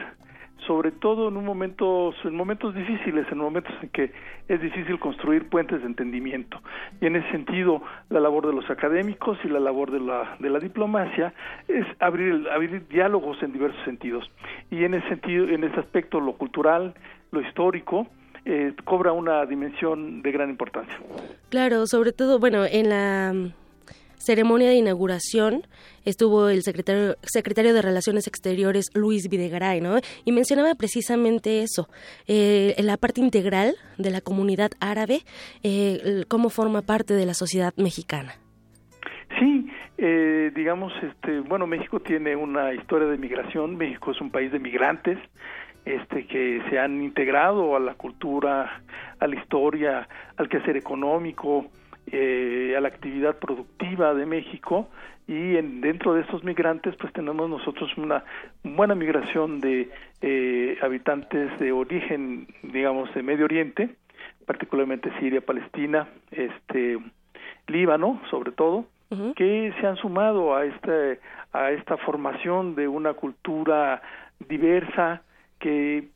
sobre todo en un momento, en momentos difíciles, en momentos en que es difícil construir puentes de entendimiento. Y en ese sentido, la labor de los académicos y la labor de la, de la diplomacia es abrir, abrir diálogos en diversos sentidos. Y en ese sentido, en ese aspecto, lo cultural, lo histórico, eh, cobra una dimensión de gran importancia. Claro, sobre todo, bueno, en la ceremonia de inauguración estuvo el secretario, secretario de Relaciones Exteriores Luis Videgaray, ¿no? Y mencionaba precisamente eso, eh, la parte integral de la comunidad árabe, eh, cómo forma parte de la sociedad mexicana. Sí, eh, digamos, este, bueno, México tiene una historia de migración, México es un país de migrantes, este, que se han integrado a la cultura, a la historia, al quehacer económico, eh, a la actividad productiva de México y en, dentro de estos migrantes pues tenemos nosotros una buena migración de eh, habitantes de origen digamos de Medio Oriente particularmente Siria Palestina este Líbano sobre todo que se han sumado a este a esta formación de una cultura diversa que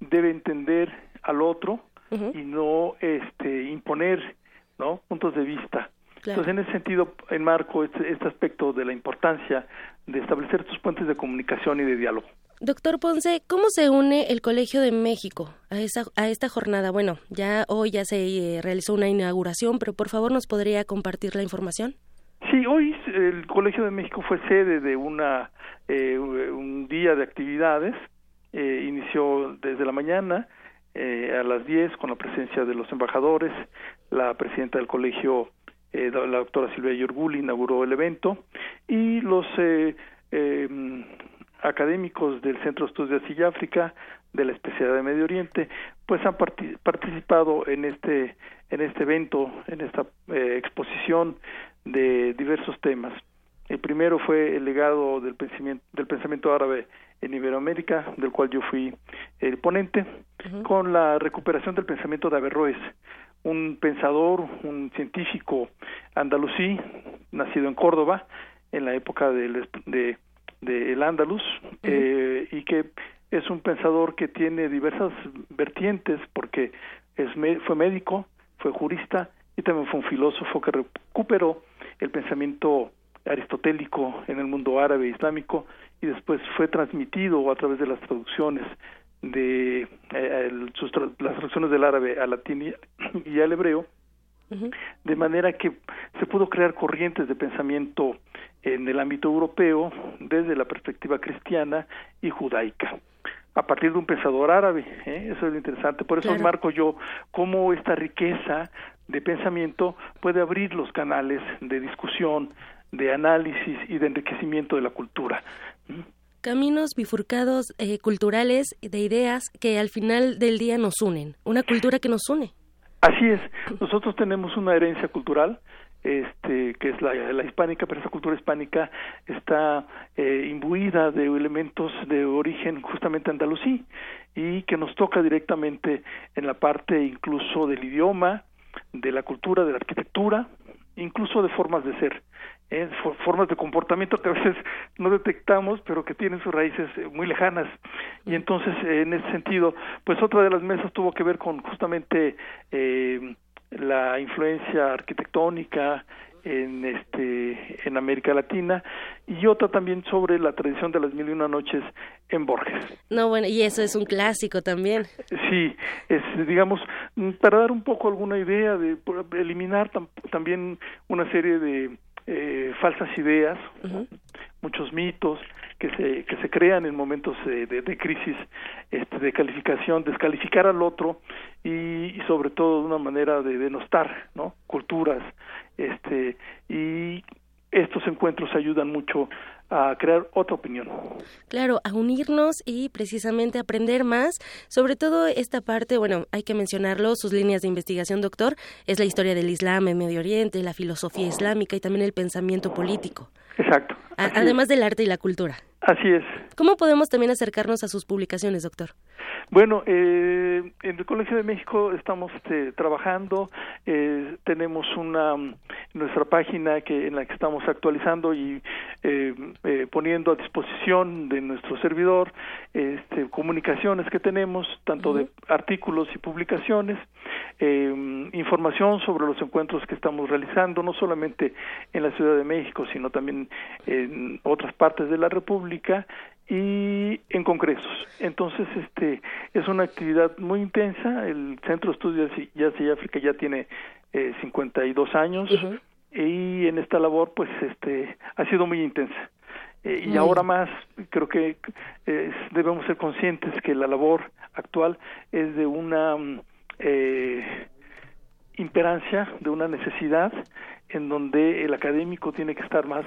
debe entender al otro y no este imponer ¿no? puntos de vista. Entonces, en ese sentido, enmarco este, este aspecto de la importancia de establecer estos puentes de comunicación y de diálogo. Doctor Ponce, ¿cómo se une el Colegio de México a, esa, a esta jornada? Bueno, ya hoy ya se eh, realizó una inauguración, pero por favor nos podría compartir la información. Sí, hoy el Colegio de México fue sede de una eh, un día de actividades. Eh, inició desde la mañana a las 10 con la presencia de los embajadores, la presidenta del colegio, eh, la doctora Silvia Yorguli, inauguró el evento y los eh, eh, académicos del Centro de Estudios de África de la especialidad de Medio Oriente, pues han participado en este en este evento, en esta exposición de diversos temas. El primero fue el legado del pensamiento, del pensamiento árabe en Iberoamérica, del cual yo fui el ponente, con la recuperación del pensamiento de Averroes, un pensador, un científico andalusí, nacido en Córdoba, en la época del de, de el Andalus, eh, y que es un pensador que tiene diversas vertientes, porque es, fue médico, fue jurista y también fue un filósofo que recuperó el pensamiento aristotélico en el mundo árabe e islámico y después fue transmitido a través de las traducciones de eh, las traducciones del árabe al latín y, al hebreo, de manera que se pudo crear corrientes de pensamiento en el ámbito europeo desde la perspectiva cristiana y judaica a partir de un pensador árabe. ¿eh? Eso es lo interesante. Por eso marco yo cómo esta riqueza de pensamiento puede abrir los canales de discusión, de análisis y de enriquecimiento de la cultura. Caminos bifurcados eh, culturales de ideas que al final del día nos unen, una cultura que nos une. Así es, nosotros tenemos una herencia cultural, este, que es la, la hispánica, pero esa cultura hispánica está eh, imbuida de elementos de origen justamente andalusí y que nos toca directamente en la parte incluso del idioma, de la cultura, de la arquitectura, incluso de formas de ser, ¿eh? formas de comportamiento que a veces no detectamos, pero que tienen sus raíces eh, muy lejanas. Y entonces, en ese sentido, pues otra de las mesas tuvo que ver con justamente eh, la influencia arquitectónica en este en América Latina y otra también sobre la tradición de las mil y una noches en Borges. No, bueno, y eso es un clásico también. Sí, es digamos para dar un poco alguna idea de eliminar también una serie de eh, falsas ideas, muchos mitos que se que se crean en momentos de, de, crisis este, de calificación, descalificar al otro y, sobre todo de una manera de denostar, ¿no? Culturas, este y estos encuentros ayudan mucho a crear otra opinión. Claro, a unirnos y precisamente aprender más, sobre todo esta parte, bueno, hay que mencionarlo, sus líneas de investigación, doctor, es la historia del Islam en Medio Oriente, la filosofía islámica y también el pensamiento político. Exacto. además del arte y la cultura. Así es. ¿Cómo podemos también acercarnos a sus publicaciones, doctor? Bueno, eh, en el Colegio de México estamos este, trabajando, eh, tenemos una nuestra página que en la que estamos actualizando y eh, eh, poniendo a disposición de nuestro servidor este, comunicaciones que tenemos, tanto de artículos y publicaciones, eh, información sobre los encuentros que estamos realizando, no solamente en la Ciudad de México, sino también en otras partes de la República y en congresos. Entonces, este es una actividad muy intensa. El Centro de Estudios Jazz y África ya tiene eh, 52 años y en esta labor, pues, este ha sido muy intensa. Eh, y ahora más, creo que eh, debemos ser conscientes que la labor actual es de una eh, imperancia, de una necesidad en donde el académico tiene que estar más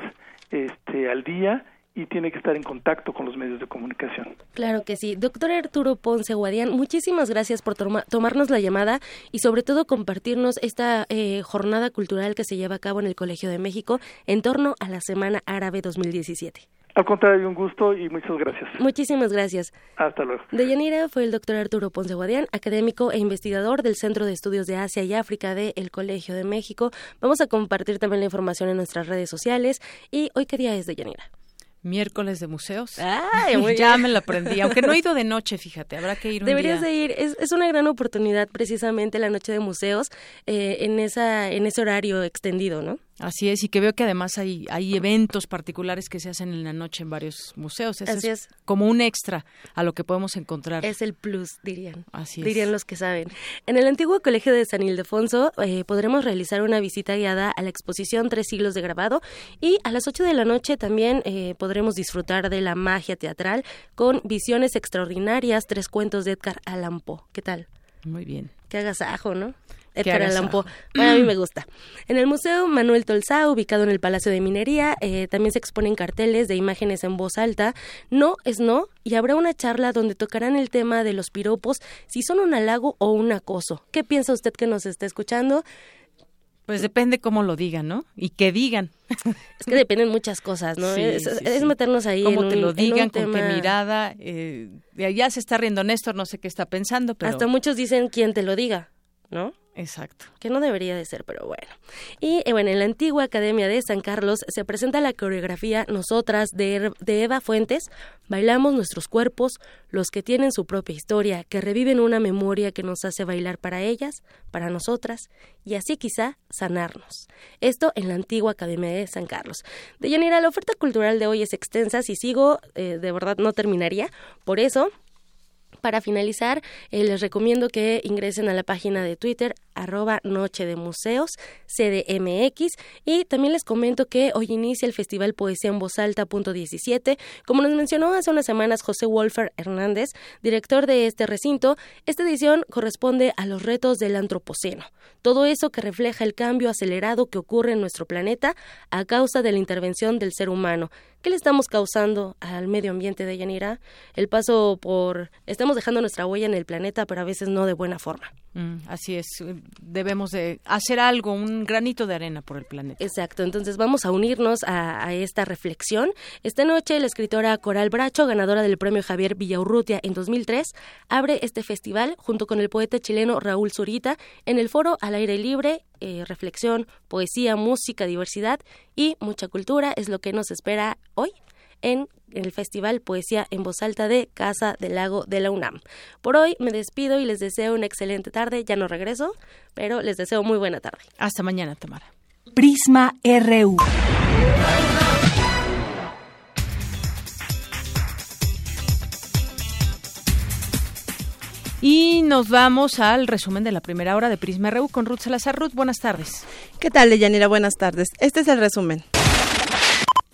este, al día y tiene que estar en contacto con los medios de comunicación. Claro que sí. Doctor Arturo Ponce Guadián, muchísimas gracias por tomarnos la llamada y sobre todo compartirnos esta eh, jornada cultural que se lleva a cabo en el Colegio de México en torno a la Semana Árabe 2017. Al contrario, un gusto y muchas gracias. Muchísimas gracias. Hasta luego. De Yanira fue el doctor Arturo Ponce Guadián, académico e investigador del Centro de Estudios de Asia y África del Colegio de México. Vamos a compartir también la información en nuestras redes sociales. ¿Y hoy qué día es de Yanira? Miércoles de museos. ya me lo aprendí, aunque no he ido de noche, fíjate, habrá que ir un Deberías de ir, es, es, una gran oportunidad precisamente la noche de museos eh, en, esa, en ese horario extendido, ¿no? Así es, y que veo que además hay, hay eventos particulares que se hacen en la noche en varios museos. Así es, como un extra a lo que podemos encontrar. Es el plus, dirían. Así es. Dirían los que saben. En el antiguo colegio de San Ildefonso eh, podremos realizar una visita guiada a la exposición Tres siglos de grabado y a las 8 de la noche también eh, podremos disfrutar de la magia teatral con visiones extraordinarias, tres cuentos de Edgar Allan Poe. ¿Qué tal? Muy bien. Qué agasajo, ¿no? Edgar Allan Poe. a mí me gusta. En el Museo Manuel Tolsá, ubicado en el Palacio de Minería, eh, también se exponen carteles de imágenes en voz alta. No es no, y habrá una charla donde tocarán el tema de los piropos, si son un halago o un acoso. ¿Qué piensa usted que nos está escuchando? Pues depende cómo lo digan, ¿no? Y que digan. Es que dependen muchas cosas, ¿no? es, meternos ahí Cómo en te lo digan, con qué mirada. Eh, ya se está riendo Néstor, no sé qué está pensando, pero... Hasta muchos dicen quién te lo diga, ¿no? Exacto. Que no debería de ser, pero bueno. Y eh, bueno, en la antigua Academia de San Carlos se presenta la coreografía Nosotras de, de, Eva Fuentes. Bailamos nuestros cuerpos, los que tienen su propia historia, que reviven una memoria que nos hace bailar para ellas, para nosotras, y así quizá sanarnos. Esto en la antigua Academia de San Carlos. De Yanira, la oferta cultural de hoy es extensa. Si sigo, eh, de verdad no terminaría. Por eso, para finalizar, eh, les recomiendo que ingresen a la página de Twitter arroba Noche de Museos, CDMX, y también les comento que hoy inicia el Festival Poesía en Voz Alta punto 17. Como nos mencionó hace unas semanas José Wolfer Hernández, director de este recinto, esta edición corresponde a los retos del Antropoceno, todo eso que refleja el cambio acelerado que ocurre en nuestro planeta a causa de la intervención del ser humano, ¿Qué le estamos causando al medio ambiente de Yanira? El paso por... Estamos dejando nuestra huella en el planeta, pero a veces no de buena forma. Mm, así es. Debemos de hacer algo, un granito de arena por el planeta. Exacto, entonces vamos a unirnos a, esta reflexión. Esta noche la escritora Coral Bracho, ganadora del premio Javier Villaurrutia en 2003, abre este festival junto con el poeta chileno Raúl Zurita en el foro al aire libre, eh, reflexión, poesía, música, diversidad y mucha cultura es lo que nos espera hoy en el Festival Poesía en Voz Alta de Casa del Lago de la UNAM. Por hoy me despido y les deseo una excelente tarde. Ya no regreso, pero les deseo muy buena tarde. Hasta mañana, Tamara. Prisma RU. Y nos vamos al resumen de la primera hora de Prisma RU con Ruth Salazar. Ruth, buenas tardes. ¿Qué tal, Deyanira? Buenas tardes. Este es el resumen.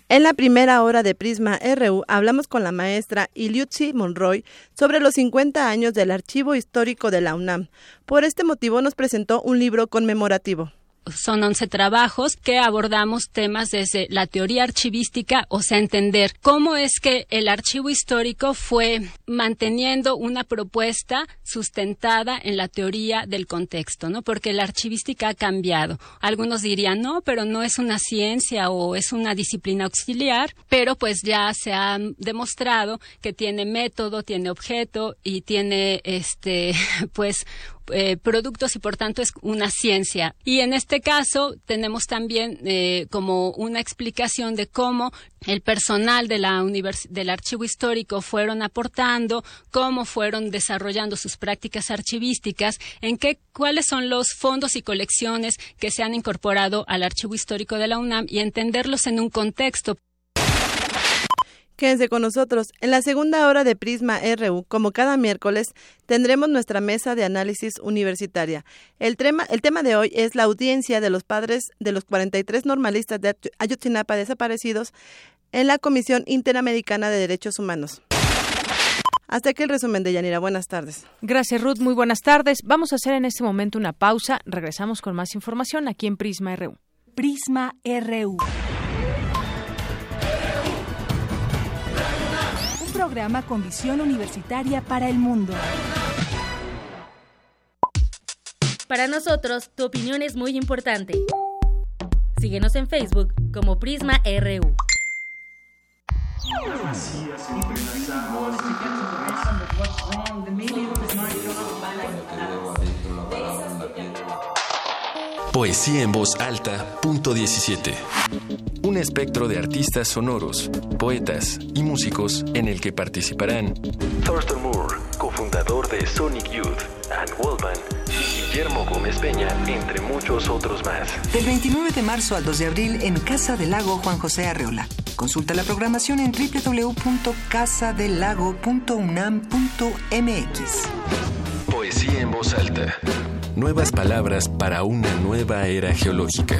En la primera hora de Prisma RU hablamos con la maestra Iliutsi Monroy sobre los 50 años del Archivo Histórico de la UNAM. Por este motivo nos presentó un libro conmemorativo son 11 trabajos que abordamos temas desde la teoría archivística, o sea, entender cómo es que el archivo histórico fue manteniendo una propuesta sustentada en la teoría del contexto, ¿no? Porque la archivística ha cambiado. Algunos dirían, no, pero no es una ciencia o es una disciplina auxiliar, pero pues ya se ha demostrado que tiene método, tiene objeto y tiene, este, pues, eh, productos y por tanto es una ciencia. Y en este caso tenemos también eh, como una explicación de cómo el personal de la del archivo histórico fueron aportando, cómo fueron desarrollando sus prácticas archivísticas, en qué, cuáles son los fondos y colecciones que se han incorporado al archivo histórico de la UNAM y entenderlos en un contexto Quédense con nosotros. En la segunda hora de Prisma RU, como cada miércoles, tendremos nuestra mesa de análisis universitaria. El tema, el tema de hoy es la audiencia de los padres de los 43 normalistas de Ayotzinapa desaparecidos en la Comisión Interamericana de Derechos Humanos. Hasta aquí el resumen de Yanira. Buenas tardes. Gracias, Ruth. Muy buenas tardes. Vamos a hacer en este momento una pausa. Regresamos con más información aquí en Prisma RU. Prisma RU. Programa con visión universitaria para el mundo. Para nosotros, tu opinión es muy importante. Síguenos en Facebook como Prisma RU. Poesía en voz alta, punto 17. Un espectro de artistas sonoros, poetas y músicos en el que participarán Thurston Moore, cofundador de Sonic Youth and Wallman, Guillermo Gómez Peña, entre muchos otros más. Del 29 de marzo al 2 de abril en Casa del Lago Juan José Arreola. Consulta la programación en www.casadelago.unam.mx. Poesía en voz alta. Nuevas palabras para una nueva era geológica.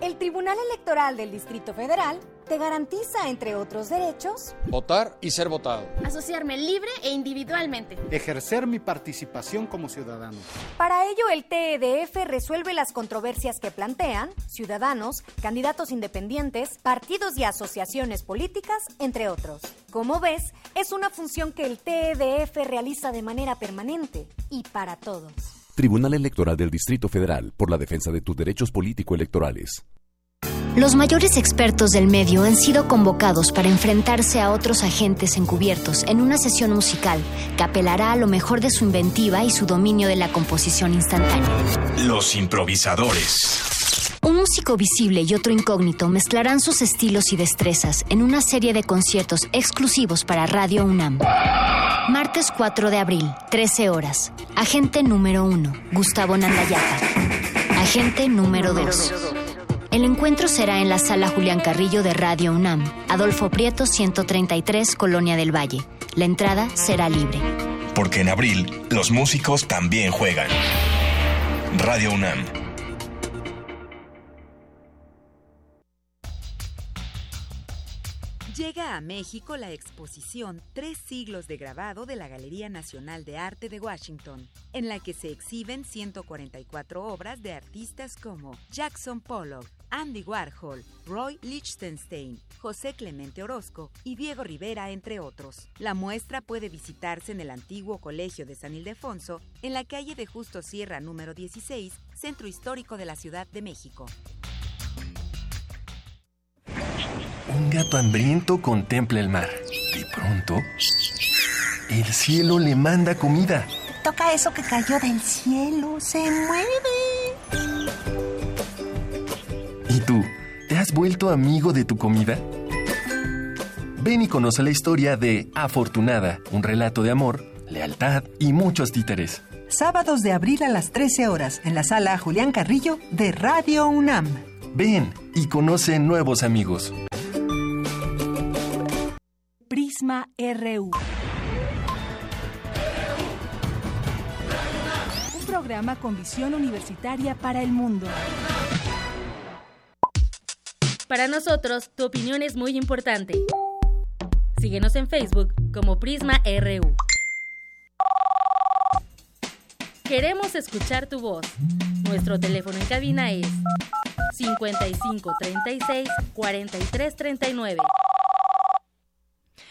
El Tribunal Electoral del Distrito Federal te garantiza, entre otros derechos, votar y ser votado, asociarme libre e individualmente, ejercer mi participación como ciudadano. Para ello, el TEDF resuelve las controversias que plantean ciudadanos, candidatos independientes, partidos y asociaciones políticas, entre otros. Como ves, es una función que el TEDF realiza de manera permanente y para todos. Tribunal Electoral del Distrito Federal por la defensa de tus derechos político-electorales. Los mayores expertos del medio han sido convocados para enfrentarse a otros agentes encubiertos en una sesión musical que apelará a lo mejor de su inventiva y su dominio de la composición instantánea. Los improvisadores. Un músico visible y otro incógnito mezclarán sus estilos y destrezas en una serie de conciertos exclusivos para Radio UNAM. Martes 4 de abril, 13 horas. Agente número 1, Gustavo Nandayata. Agente número 2. El encuentro será en la sala Julián Carrillo de Radio UNAM, Adolfo Prieto 133, Colonia del Valle. La entrada será libre. Porque en abril los músicos también juegan. Radio UNAM. Llega a México la exposición Tres siglos de grabado de la Galería Nacional de Arte de Washington, en la que se exhiben 144 obras de artistas como Jackson Pollock, Andy Warhol, Roy Lichtenstein, José Clemente Orozco y Diego Rivera, entre otros. La muestra puede visitarse en el antiguo Colegio de San Ildefonso, en la calle de Justo Sierra número 16, Centro Histórico de la Ciudad de México. Un gato hambriento contempla el mar. De pronto, el cielo le manda comida. Toca eso que cayó del cielo. Se mueve. ¿Y tú? ¿Te has vuelto amigo de tu comida? Ven y conoce la historia de Afortunada, un relato de amor, lealtad y muchos títeres. Sábados de abril a las 13 horas en la sala Julián Carrillo de Radio UNAM. Ven y conoce nuevos amigos. Prisma RU. Un programa con visión universitaria para el mundo. Para nosotros, tu opinión es muy importante. Síguenos en Facebook como Prisma RU. Queremos escuchar tu voz. Nuestro teléfono en cabina es 55 36 43 39.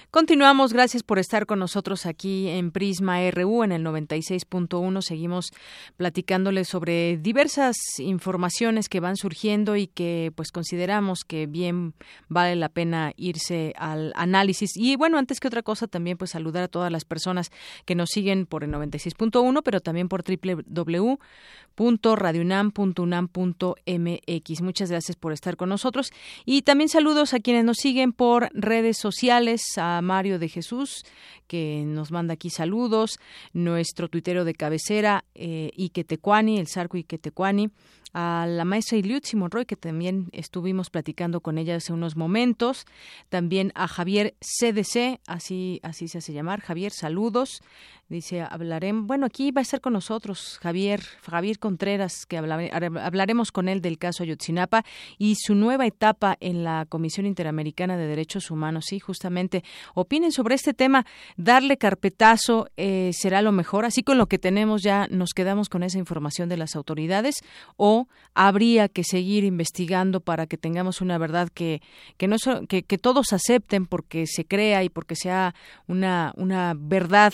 Continuamos, gracias por estar con nosotros aquí en Prisma RU en el 96.1. Seguimos platicándoles sobre diversas informaciones que van surgiendo y que pues consideramos que bien vale la pena irse al análisis. Y bueno, antes que otra cosa también pues saludar a todas las personas que nos siguen por el 96.1, pero también por www.radiounam.unam.mx. Muchas gracias por estar con nosotros y también saludos a quienes nos siguen por redes sociales, Mario de Jesús, que nos manda aquí saludos, nuestro tuitero de cabecera, eh, Iquetecuani, el Sarco Iquetecuani, a la maestra Iliutzi Monroy, que también estuvimos platicando con ella hace unos momentos, también a Javier CDC, así, así se hace llamar, Javier, saludos, dice, hablaremos, bueno, aquí va a estar con nosotros Javier, Javier Contreras, que hablaremos con él del caso Ayotzinapa y su nueva etapa en la Comisión Interamericana de Derechos Humanos, sí, justamente, opinen sobre este tema, darle carpetazo eh, será lo mejor, así con lo que tenemos ya nos quedamos con esa información de las autoridades o habría que seguir investigando para que tengamos una verdad que, que, no, que, que todos acepten porque se crea y porque sea una, una verdad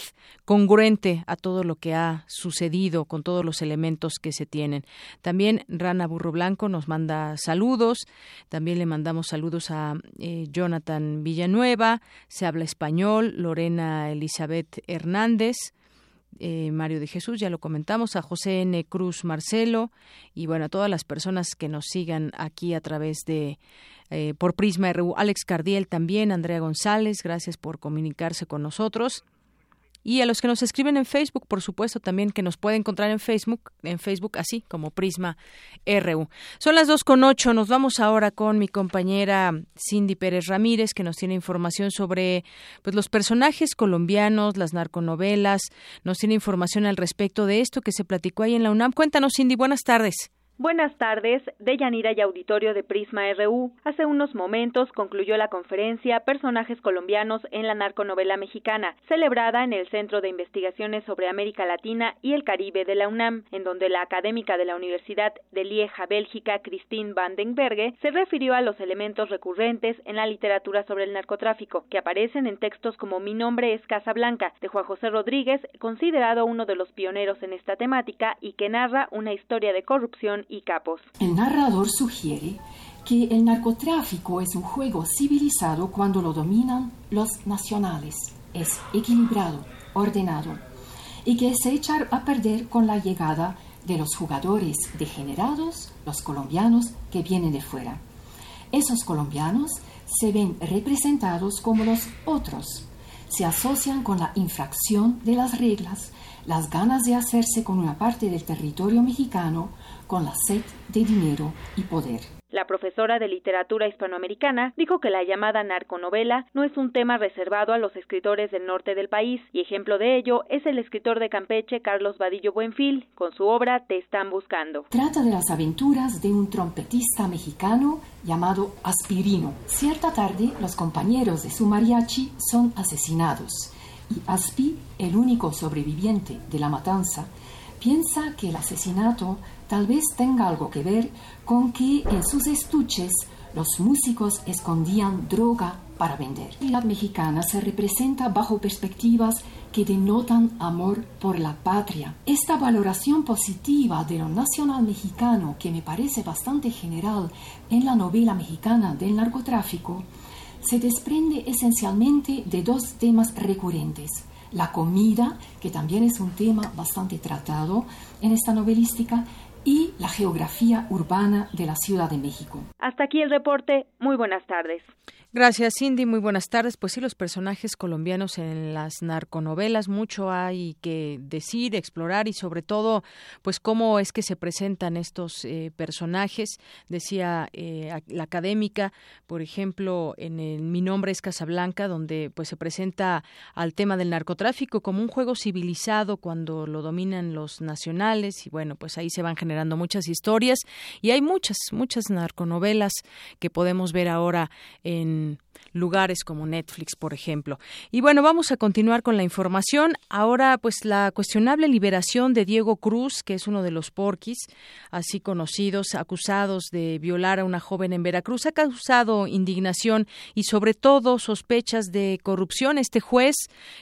congruente a todo lo que ha sucedido con todos los elementos que se tienen. También Rana Burro Blanco nos manda saludos, también le mandamos saludos a eh, Jonathan Villanueva, se habla español, Lorena Elizabeth Hernández, eh, Mario de Jesús, ya lo comentamos, a José N. Cruz Marcelo. Y bueno, a todas las personas que nos sigan aquí a través de eh, por Prisma RU, Alex Cardiel también, Andrea González, gracias por comunicarse con nosotros. Y a los que nos escriben en Facebook, por supuesto, también que nos puede encontrar en Facebook, en Facebook así como Prisma RU. Son las dos con ocho. Nos vamos ahora con mi compañera Cindy Pérez Ramírez, que nos tiene información sobre pues los personajes colombianos, las narconovelas. Nos tiene información al respecto de esto que se platicó ahí en la UNAM. Cuéntanos, Cindy. Buenas tardes. Buenas tardes, de Yanira y Auditorio de Prisma RU. Hace unos momentos concluyó la conferencia Personajes colombianos en la narconovela mexicana, celebrada en el Centro de Investigaciones sobre América Latina y el Caribe de la UNAM, en donde la académica de la Universidad de Lieja, Bélgica, Christine Vandenberge, se refirió a los elementos recurrentes en la literatura sobre el narcotráfico, que aparecen en textos como Mi nombre es Casa Blanca, de Juan José Rodríguez, considerado uno de los pioneros en esta temática y que narra una historia de corrupción El narrador sugiere que el narcotráfico es un juego civilizado cuando lo dominan los nacionales. Es equilibrado, ordenado, y que se echa a perder con la llegada de los jugadores degenerados, los colombianos que vienen de fuera. Esos colombianos se ven representados como los otros, se asocian con la infracción de las reglas, las ganas de hacerse con una parte del territorio mexicano con la sed de dinero y poder. La profesora de literatura hispanoamericana dijo que la llamada narconovela no es un tema reservado a los escritores del norte del país, y ejemplo de ello es el escritor de Campeche Carlos Vadillo Buenfil, con su obra Te están buscando. Trata de las aventuras de un trompetista mexicano llamado Aspirino. Cierta tarde, los compañeros de su mariachi son asesinados, y Aspi, el único sobreviviente de la matanza, piensa que el asesinato tal vez tenga algo que ver con que en sus estuches los músicos escondían droga para vender. La mexicana se representa bajo perspectivas que denotan amor por la patria. Esta valoración positiva de lo nacional mexicano, que me parece bastante general en la novela mexicana del narcotráfico, se desprende esencialmente de dos temas recurrentes. La comida, que también es un tema bastante tratado en esta novelística, y la geografía urbana de la Ciudad de México. Hasta aquí el reporte. Muy buenas tardes. Gracias, Cindy. Muy buenas tardes. Pues sí, los personajes colombianos en las narconovelas, mucho hay que decir, explorar y sobre todo, pues cómo es que se presentan estos eh, personajes. Decía eh, la académica, por ejemplo, en el Mi nombre es Casablanca, donde pues se presenta al tema del narcotráfico como un juego civilizado cuando lo dominan los nacionales y bueno, pues ahí se van generando muchas historias y hay muchas, muchas narconovelas que podemos ver ahora en in lugares como Netflix, por ejemplo. Y bueno, vamos a continuar con la información. Ahora, pues la cuestionable liberación de Diego Cruz, que es uno de los porquis, así conocidos, acusados de violar a una joven en Veracruz, ha causado indignación y sobre todo sospechas de corrupción. Este juez,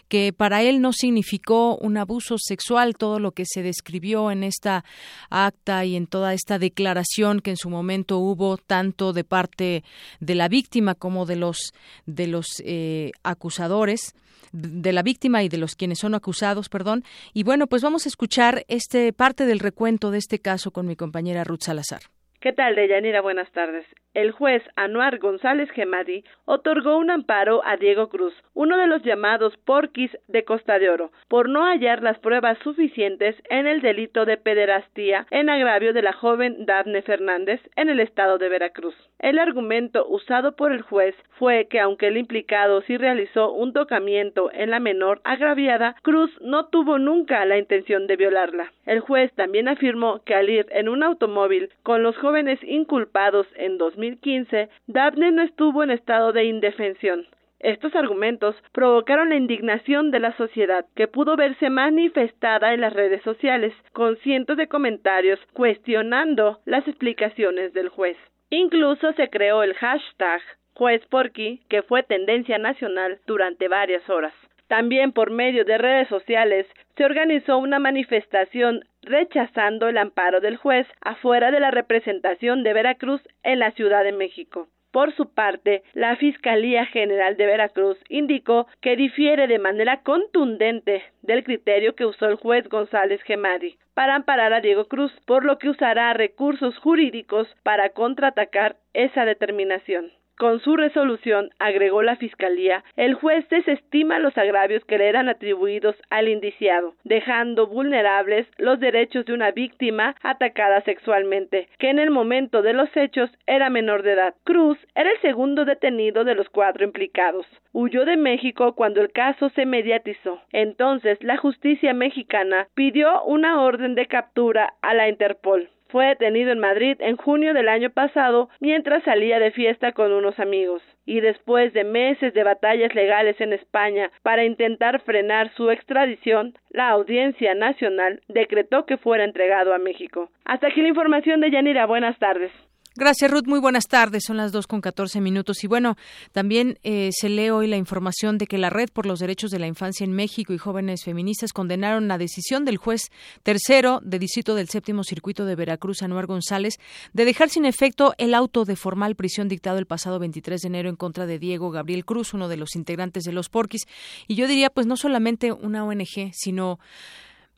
que para él no significó un abuso sexual, todo lo que se describió en esta acta y en toda esta declaración que en su momento hubo tanto de parte de la víctima como de los de los eh, acusadores de la víctima y de los quienes son acusados, perdón. Y bueno, pues vamos a escuchar este parte del recuento de este caso con mi compañera Ruth Salazar. ¿Qué tal, Deyanira? Buenas tardes el juez Anuar González Gemadi otorgó un amparo a Diego Cruz, uno de los llamados porquis de Costa de Oro, por no hallar las pruebas suficientes en el delito de pederastía en agravio de la joven Dafne Fernández en el estado de Veracruz. El argumento usado por el juez fue que aunque el implicado sí realizó un tocamiento en la menor agraviada, Cruz no tuvo nunca la intención de violarla. El juez también afirmó que al ir en un automóvil con los jóvenes inculpados en 2015, Daphne no estuvo en estado de indefensión. Estos argumentos provocaron la indignación de la sociedad, que pudo verse manifestada en las redes sociales, con cientos de comentarios cuestionando las explicaciones del juez. Incluso se creó el hashtag Juez Porky, que fue tendencia nacional durante varias horas. También por medio de redes sociales se organizó una manifestación rechazando el amparo del juez afuera de la representación de Veracruz en la Ciudad de México. Por su parte, la Fiscalía General de Veracruz indicó que difiere de manera contundente del criterio que usó el juez González Gemadi para amparar a Diego Cruz, por lo que usará recursos jurídicos para contraatacar esa determinación. Con su resolución, agregó la Fiscalía, el juez desestima los agravios que le eran atribuidos al indiciado, dejando vulnerables los derechos de una víctima atacada sexualmente, que en el momento de los hechos era menor de edad. Cruz era el segundo detenido de los cuatro implicados. Huyó de México cuando el caso se mediatizó. Entonces la justicia mexicana pidió una orden de captura a la Interpol. Fue detenido en Madrid en junio del año pasado mientras salía de fiesta con unos amigos. Y después de meses de batallas legales en España para intentar frenar su extradición, la Audiencia Nacional decretó que fuera entregado a México. Hasta aquí la información de Yanira. Buenas tardes. Gracias, Ruth. Muy buenas tardes. Son las dos con catorce minutos. Y bueno, también eh, se lee hoy la información de que la Red por los Derechos de la Infancia en México y jóvenes feministas condenaron la decisión del juez tercero de distrito del séptimo circuito de Veracruz, Anuar González, de dejar sin efecto el auto de formal prisión dictado el pasado 23 de enero en contra de Diego Gabriel Cruz, uno de los integrantes de los Porquis. Y yo diría, pues no solamente una ONG, sino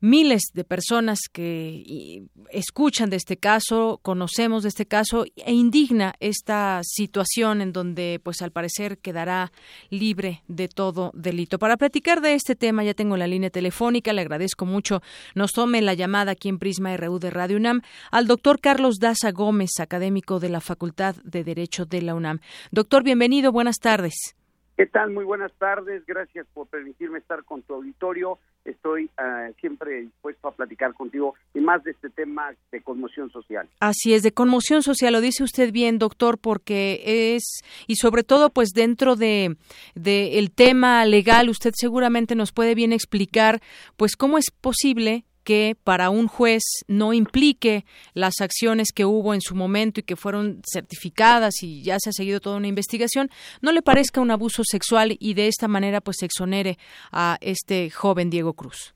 miles de personas que escuchan de este caso, conocemos de este caso e indigna esta situación en donde pues al parecer quedará libre de todo delito. Para platicar de este tema ya tengo la línea telefónica, le agradezco mucho nos tome la llamada aquí en Prisma RU de Radio UNAM al doctor Carlos Daza Gómez, académico de la Facultad de Derecho de la UNAM. Doctor, bienvenido, buenas tardes. ¿Qué tal? Muy buenas tardes. Gracias por permitirme estar con tu auditorio. Estoy uh, siempre dispuesto a platicar contigo y más de este tema de conmoción social. Así es, de conmoción social, lo dice usted bien, doctor, porque es, y sobre todo, pues dentro de, de el tema legal, usted seguramente nos puede bien explicar, pues cómo es posible que para un juez no implique las acciones que hubo en su momento y que fueron certificadas y ya se ha seguido toda una investigación, no le parezca un abuso sexual y de esta manera pues exonere a este joven Diego Cruz.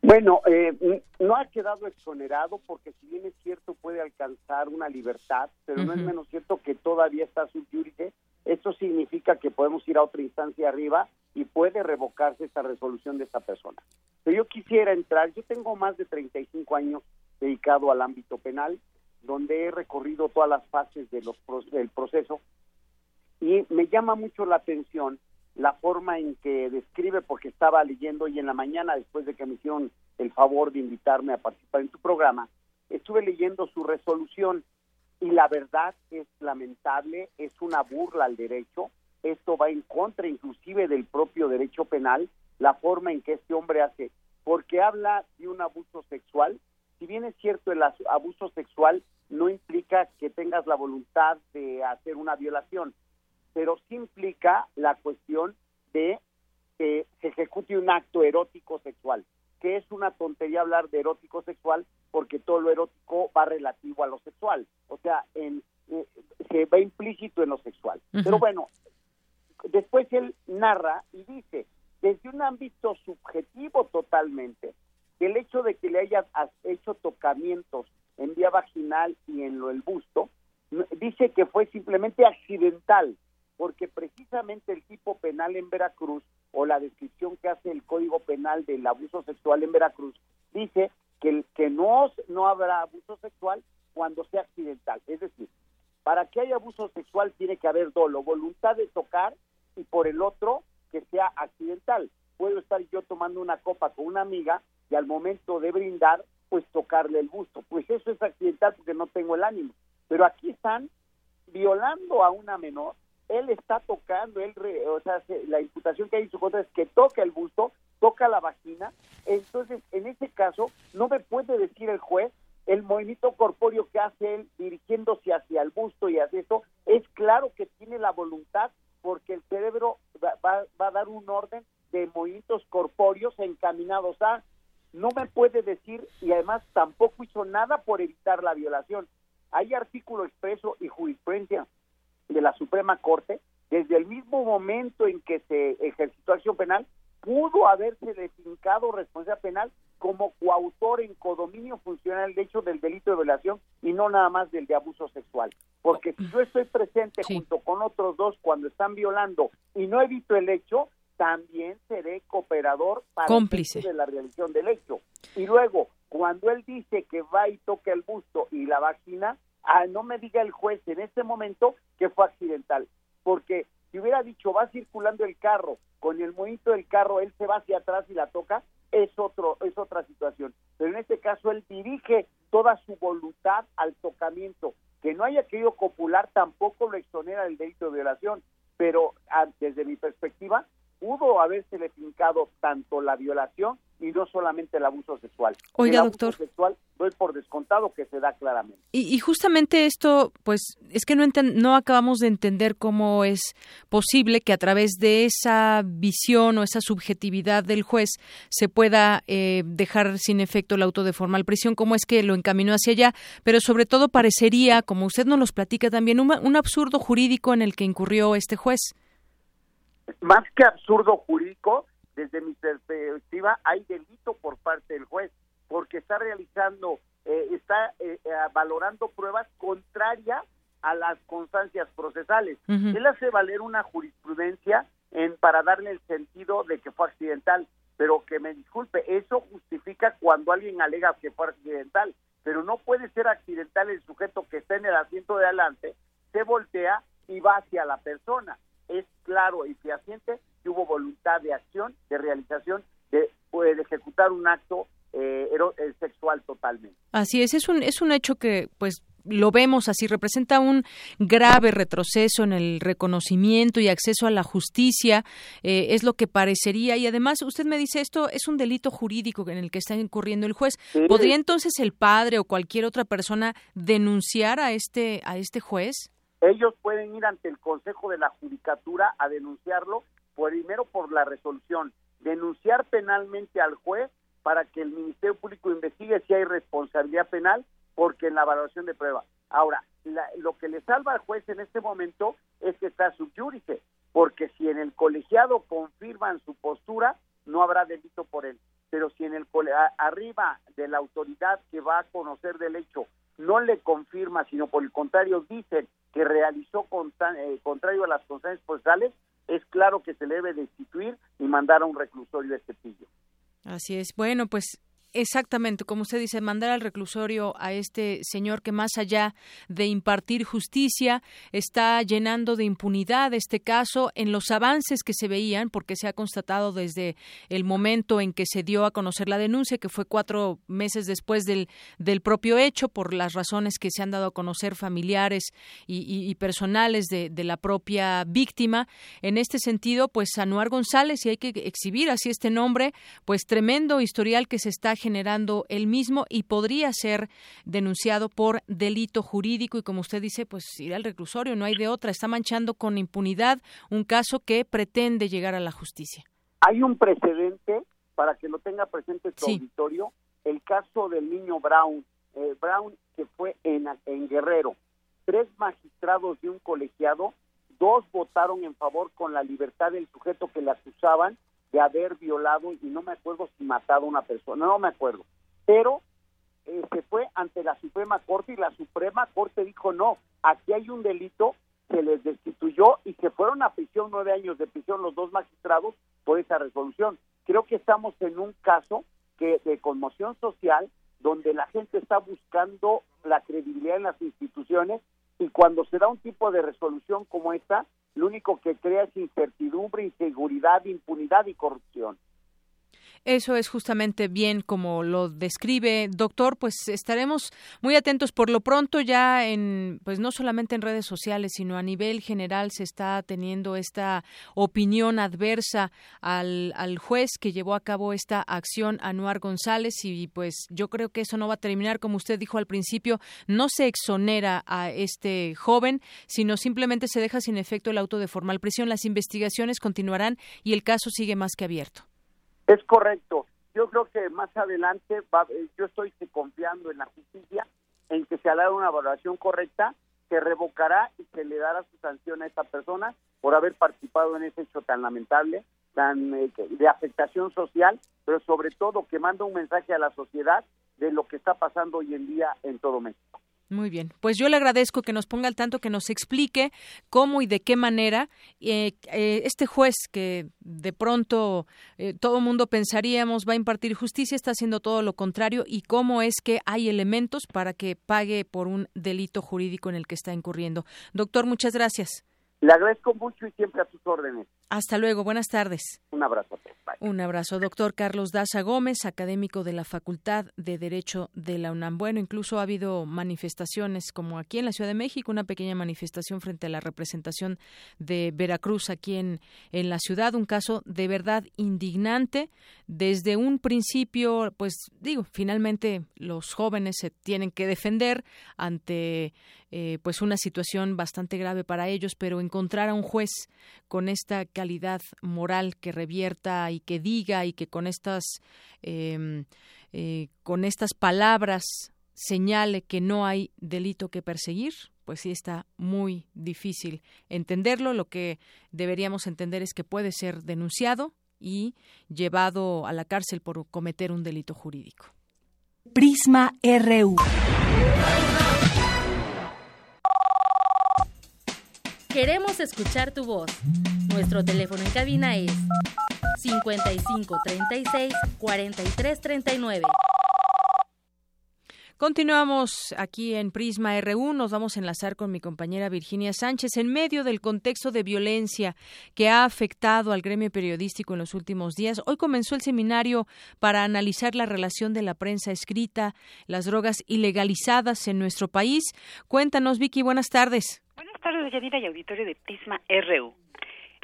Bueno, eh, no ha quedado exonerado porque si bien es cierto puede alcanzar una libertad, pero no es menos cierto que todavía está su jurídice. Esto significa que podemos ir a otra instancia arriba y puede revocarse esta resolución de esta persona. Pero yo quisiera entrar, yo tengo más de 35 años dedicado al ámbito penal, donde he recorrido todas las fases de los, del proceso y me llama mucho la atención la forma en que describe, porque estaba leyendo hoy en la mañana, después de que me hicieron el favor de invitarme a participar en tu programa, estuve leyendo su resolución y la verdad es lamentable, es una burla al derecho, esto va en contra inclusive del propio derecho penal, la forma en que este hombre hace, porque habla de un abuso sexual, si bien es cierto el abuso sexual no implica que tengas la voluntad de hacer una violación, pero sí implica la cuestión de que se ejecute un acto erótico sexual, que es una tontería hablar de erótico sexual porque todo lo erótico va relativo a lo sexual, o sea, en, eh, se va implícito en lo sexual. Pero bueno, después él narra y dice, desde un ámbito subjetivo totalmente, el hecho de que le haya hecho tocamientos en vía vaginal y en lo el busto, dice que fue simplemente accidental, porque precisamente el tipo penal en Veracruz o la descripción que hace el Código Penal del abuso sexual en Veracruz dice que, que no, no habrá abuso sexual cuando sea accidental. Es decir, para que haya abuso sexual tiene que haber dolo, voluntad de tocar y por el otro que sea accidental. Puedo estar yo tomando una copa con una amiga y al momento de brindar, pues tocarle el busto. Pues eso es accidental porque no tengo el ánimo. Pero aquí están violando a una menor él está tocando, él, o sea, la imputación que hay en su contra es que toca el busto, toca la vagina, entonces en ese caso no me puede decir el juez el movimiento corpóreo que hace él dirigiéndose hacia el busto y hacia esto, es claro que tiene la voluntad porque el cerebro va, va a dar un orden de movimientos corpóreos encaminados a, no me puede decir y además tampoco hizo nada por evitar la violación. Hay artículo expreso y jurisprudencia de la Suprema Corte, desde el mismo momento en que se ejercitó acción penal, pudo haberse defincado responsabilidad penal como coautor en codominio funcional de hecho del delito de violación y no nada más del de abuso sexual. Porque si yo estoy presente junto con otros dos cuando están violando y no evito el hecho, también seré cooperador para cómplice de la realización del hecho. Y luego, cuando él dice que va y toca el busto y la vagina, ah, no me diga el juez en este momento que fue accidental, porque si hubiera dicho va circulando el carro, con el movimiento del carro él se va hacia atrás y la toca, es otro es otra situación. Pero en este caso él dirige toda su voluntad al tocamiento. Que no haya querido copular tampoco lo exonera del delito de violación, pero ah, desde mi perspectiva pudo haberse fincado tanto la violación y no solamente el abuso sexual. Oiga, el abuso sexual doy por descontado que se da claramente. Y, y justamente esto, pues, es que no, no acabamos de entender cómo es posible que a través de esa visión o esa subjetividad del juez se pueda eh, dejar sin efecto el auto de formal prisión, cómo es que lo encaminó hacia allá, pero sobre todo parecería, como usted nos los platica también, un, un absurdo jurídico en el que incurrió este juez. Más que absurdo jurídico, desde mi perspectiva, hay delito por parte del juez, porque está realizando, eh, está eh, eh, valorando pruebas contrarias a las constancias procesales. Él hace valer una jurisprudencia en, para darle el sentido de que fue accidental, pero que me disculpe, eso justifica cuando alguien alega que fue accidental, pero no puede ser accidental el sujeto que está en el asiento de adelante, se voltea y va hacia la persona. Es claro y fehaciente que hubo voluntad de acción, de realización, de, pues, de ejecutar un acto eh, eh, sexual totalmente. Así es, es un, es un hecho que pues lo vemos así, representa un grave retroceso en el reconocimiento y acceso a la justicia, eh, es lo que parecería. Y además, usted me dice, esto es un delito jurídico en el que está incurriendo el juez. ¿Podría entonces el padre o cualquier otra persona denunciar a este, a este juez? Ellos pueden ir ante el Consejo de la Judicatura a denunciarlo, primero por la resolución, denunciar penalmente al juez para que el Ministerio Público investigue si hay responsabilidad penal porque en la valoración de prueba. Ahora, lo que le salva al juez en este momento es que está subyúdice, porque si en el colegiado confirman su postura, no habrá delito por él. Pero si en el arriba de la autoridad que va a conocer del hecho no le confirma, sino por el contrario dicen que realizó eh, contrario a las constancias procesales, es claro que se debe destituir y mandar a un reclusorio de Cepillo. Así es. Bueno, pues Exactamente, como usted dice, mandar al reclusorio a este señor que más allá de impartir justicia está llenando de impunidad este caso en los avances que se veían, porque se ha constatado desde el momento en que se dio a conocer la denuncia, que fue cuatro meses después del, del propio hecho, por las razones que se han dado a conocer familiares y, personales de, de, la propia víctima. En este sentido, pues Anuar González, y hay que exhibir así este nombre, pues tremendo historial que se está generando el mismo y podría ser denunciado por delito jurídico y como usted dice, pues ir al reclusorio, no hay de otra, está manchando con impunidad un caso que pretende llegar a la justicia. Hay un precedente para que lo tenga presente su auditorio, el caso del niño Brown, eh, Brown que fue en, en Guerrero, tres magistrados de un colegiado, dos votaron en favor con la libertad del sujeto que le acusaban de haber violado y no me acuerdo si matado a una persona, no me acuerdo, pero se fue ante la Suprema Corte y la Suprema Corte dijo no, aquí hay un delito, se les destituyó y se fueron a prisión, nueve años de prisión los dos magistrados por esa resolución. Creo que estamos en un caso que de conmoción social donde la gente está buscando la credibilidad en las instituciones y cuando se da un tipo de resolución como esta, lo único que crea es incertidumbre, inseguridad, impunidad y corrupción. Eso es justamente bien como lo describe, doctor. Pues estaremos muy atentos. Por lo pronto ya en, pues no solamente en redes sociales, sino a nivel general se está teniendo esta opinión adversa al, al juez que llevó a cabo esta acción, Anuar González, y pues yo creo que eso no va a terminar, como usted dijo al principio, no se exonera a este joven, sino simplemente se deja sin efecto el auto de formal prisión. Las investigaciones continuarán y el caso sigue más que abierto. Es correcto. Yo creo que más adelante va, eh, yo estoy confiando en la justicia en que se hará una valoración correcta, se revocará y se le dará su sanción a esta persona por haber participado en ese hecho tan lamentable, tan eh, de afectación social, pero sobre todo que manda un mensaje a la sociedad de lo que está pasando hoy en día en todo México. Muy bien, pues yo le agradezco que nos ponga al tanto, que nos explique cómo y de qué manera eh, eh, este juez que de pronto eh, todo mundo pensaríamos va a impartir justicia está haciendo todo lo contrario y cómo es que hay elementos para que pague por un delito jurídico en el que está incurriendo. Doctor, muchas gracias. Le agradezco mucho y siempre a sus órdenes. Hasta luego, buenas tardes. Un abrazo. Un abrazo, doctor Carlos Daza Gómez, académico de la Facultad de Derecho de la UNAM. Bueno, incluso ha habido manifestaciones como aquí en la Ciudad de México, una pequeña manifestación frente a la representación de Veracruz aquí en, en la ciudad, un caso de verdad indignante. Desde un principio, pues digo, finalmente los jóvenes se tienen que defender ante eh, pues una situación bastante grave para ellos, pero encontrar a un juez con esta moral que revierta y que diga y que con estas em, eh, con estas palabras señale que no hay delito que perseguir, pues sí está muy difícil entenderlo. Lo que deberíamos entender es que puede ser denunciado y llevado a la cárcel por cometer un delito jurídico. Prisma RU. Queremos escuchar tu voz. Nuestro teléfono en cabina es 5536 4339. Continuamos aquí en Prisma RU. Nos vamos a enlazar con mi compañera Virginia Sánchez en medio del contexto de violencia que ha afectado al gremio periodístico en los últimos días. Hoy comenzó el seminario para analizar la relación de la prensa escrita, las drogas ilegalizadas en nuestro país. Cuéntanos, Vicky. Buenas tardes. Buenas tardes, Yanira y auditorio de Prisma RU.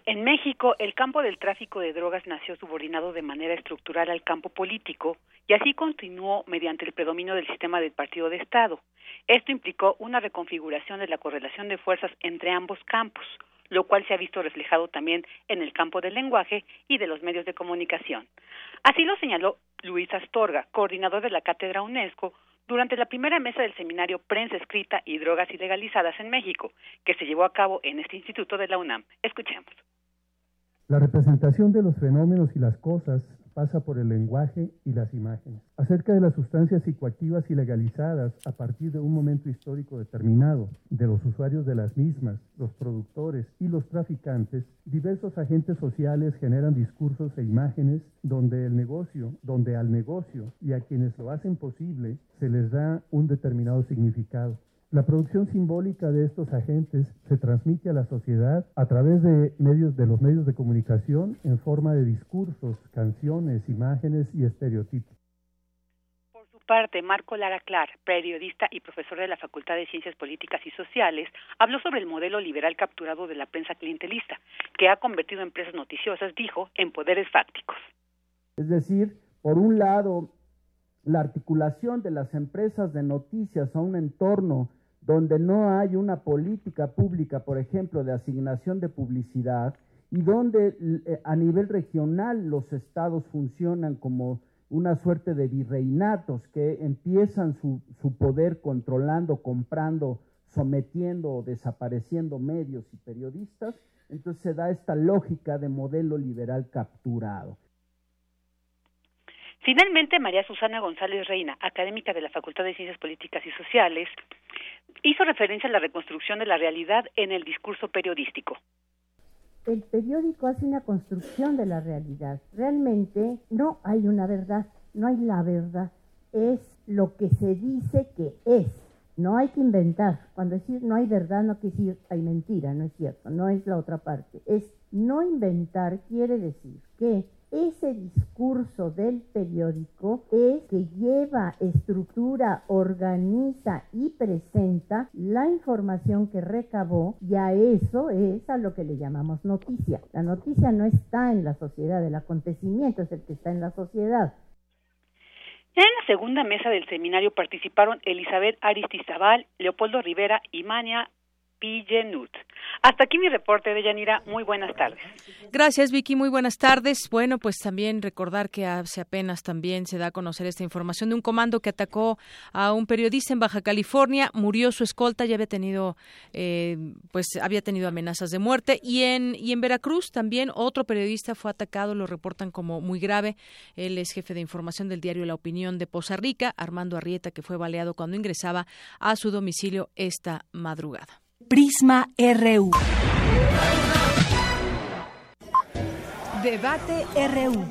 En México, el campo del tráfico de drogas nació subordinado de manera estructural al campo político y así continuó mediante el predominio del sistema del partido de Estado. Esto implicó una reconfiguración de la correlación de fuerzas entre ambos campos, lo cual se ha visto reflejado también en el campo del lenguaje y de los medios de comunicación. Así lo señaló Luis Astorga, coordinador de la Cátedra UNESCO, durante la primera mesa del seminario Prensa Escrita y Drogas Ilegalizadas en México, que se llevó a cabo en este instituto de la UNAM. Escuchemos. La representación de los fenómenos y las cosas pasa por el lenguaje y las imágenes. Acerca de las sustancias psicoactivas ilegalizadas a partir de un momento histórico determinado, de los usuarios de las mismas, los productores y los traficantes, diversos agentes sociales generan discursos e imágenes donde el negocio, donde al negocio y a quienes lo hacen posible se les da un determinado significado. La producción simbólica de estos agentes se transmite a la sociedad a través de medios de los medios de comunicación en forma de discursos, canciones, imágenes y estereotipos. Por su parte, Marco Lara Clar, periodista y profesor de la Facultad de Ciencias Políticas y Sociales, habló sobre el modelo liberal capturado de la prensa clientelista, que ha convertido empresas noticiosas, dijo, en poderes fácticos. Es decir, por un lado, la articulación de las empresas de noticias a un entorno donde no hay una política pública, por ejemplo, de asignación de publicidad, y donde eh, a nivel regional los estados funcionan como una suerte de virreinatos que empiezan su, su poder controlando, comprando, sometiendo o desapareciendo medios y periodistas, entonces se da esta lógica de modelo liberal capturado. Finalmente, María Susana González Reina, académica de la Facultad de Ciencias Políticas y Sociales, hizo referencia a la reconstrucción de la realidad en el discurso periodístico. El periódico hace una construcción de la realidad. Realmente no hay una verdad, no hay la verdad, es lo que se dice que es. No hay que inventar. Cuando decir no hay verdad no quiere decir hay mentira, no es cierto, no es la otra parte. Es no inventar quiere decir que ese discurso del periódico es que lleva, estructura, organiza y presenta la información que recabó y a eso es a lo que le llamamos noticia. La noticia no está en la sociedad, el acontecimiento es el que está en la sociedad. En la segunda mesa del seminario participaron Elizabeth Aristizabal, Leopoldo Rivera y Mania Pillenut. Hasta aquí mi reporte de Yanira. Muy buenas tardes. Gracias, Vicky. Muy buenas tardes. Bueno, pues también recordar que hace apenas también se da a conocer esta información de un comando que atacó a un periodista en Baja California. Murió su escolta, ya había tenido, eh, pues había tenido amenazas de muerte. Y en, y en Veracruz también otro periodista fue atacado, lo reportan como muy grave. Él es jefe de información del diario La Opinión de Poza Rica, Armando Arrieta, que fue baleado cuando ingresaba a su domicilio esta madrugada. Prisma RU. Debate RU.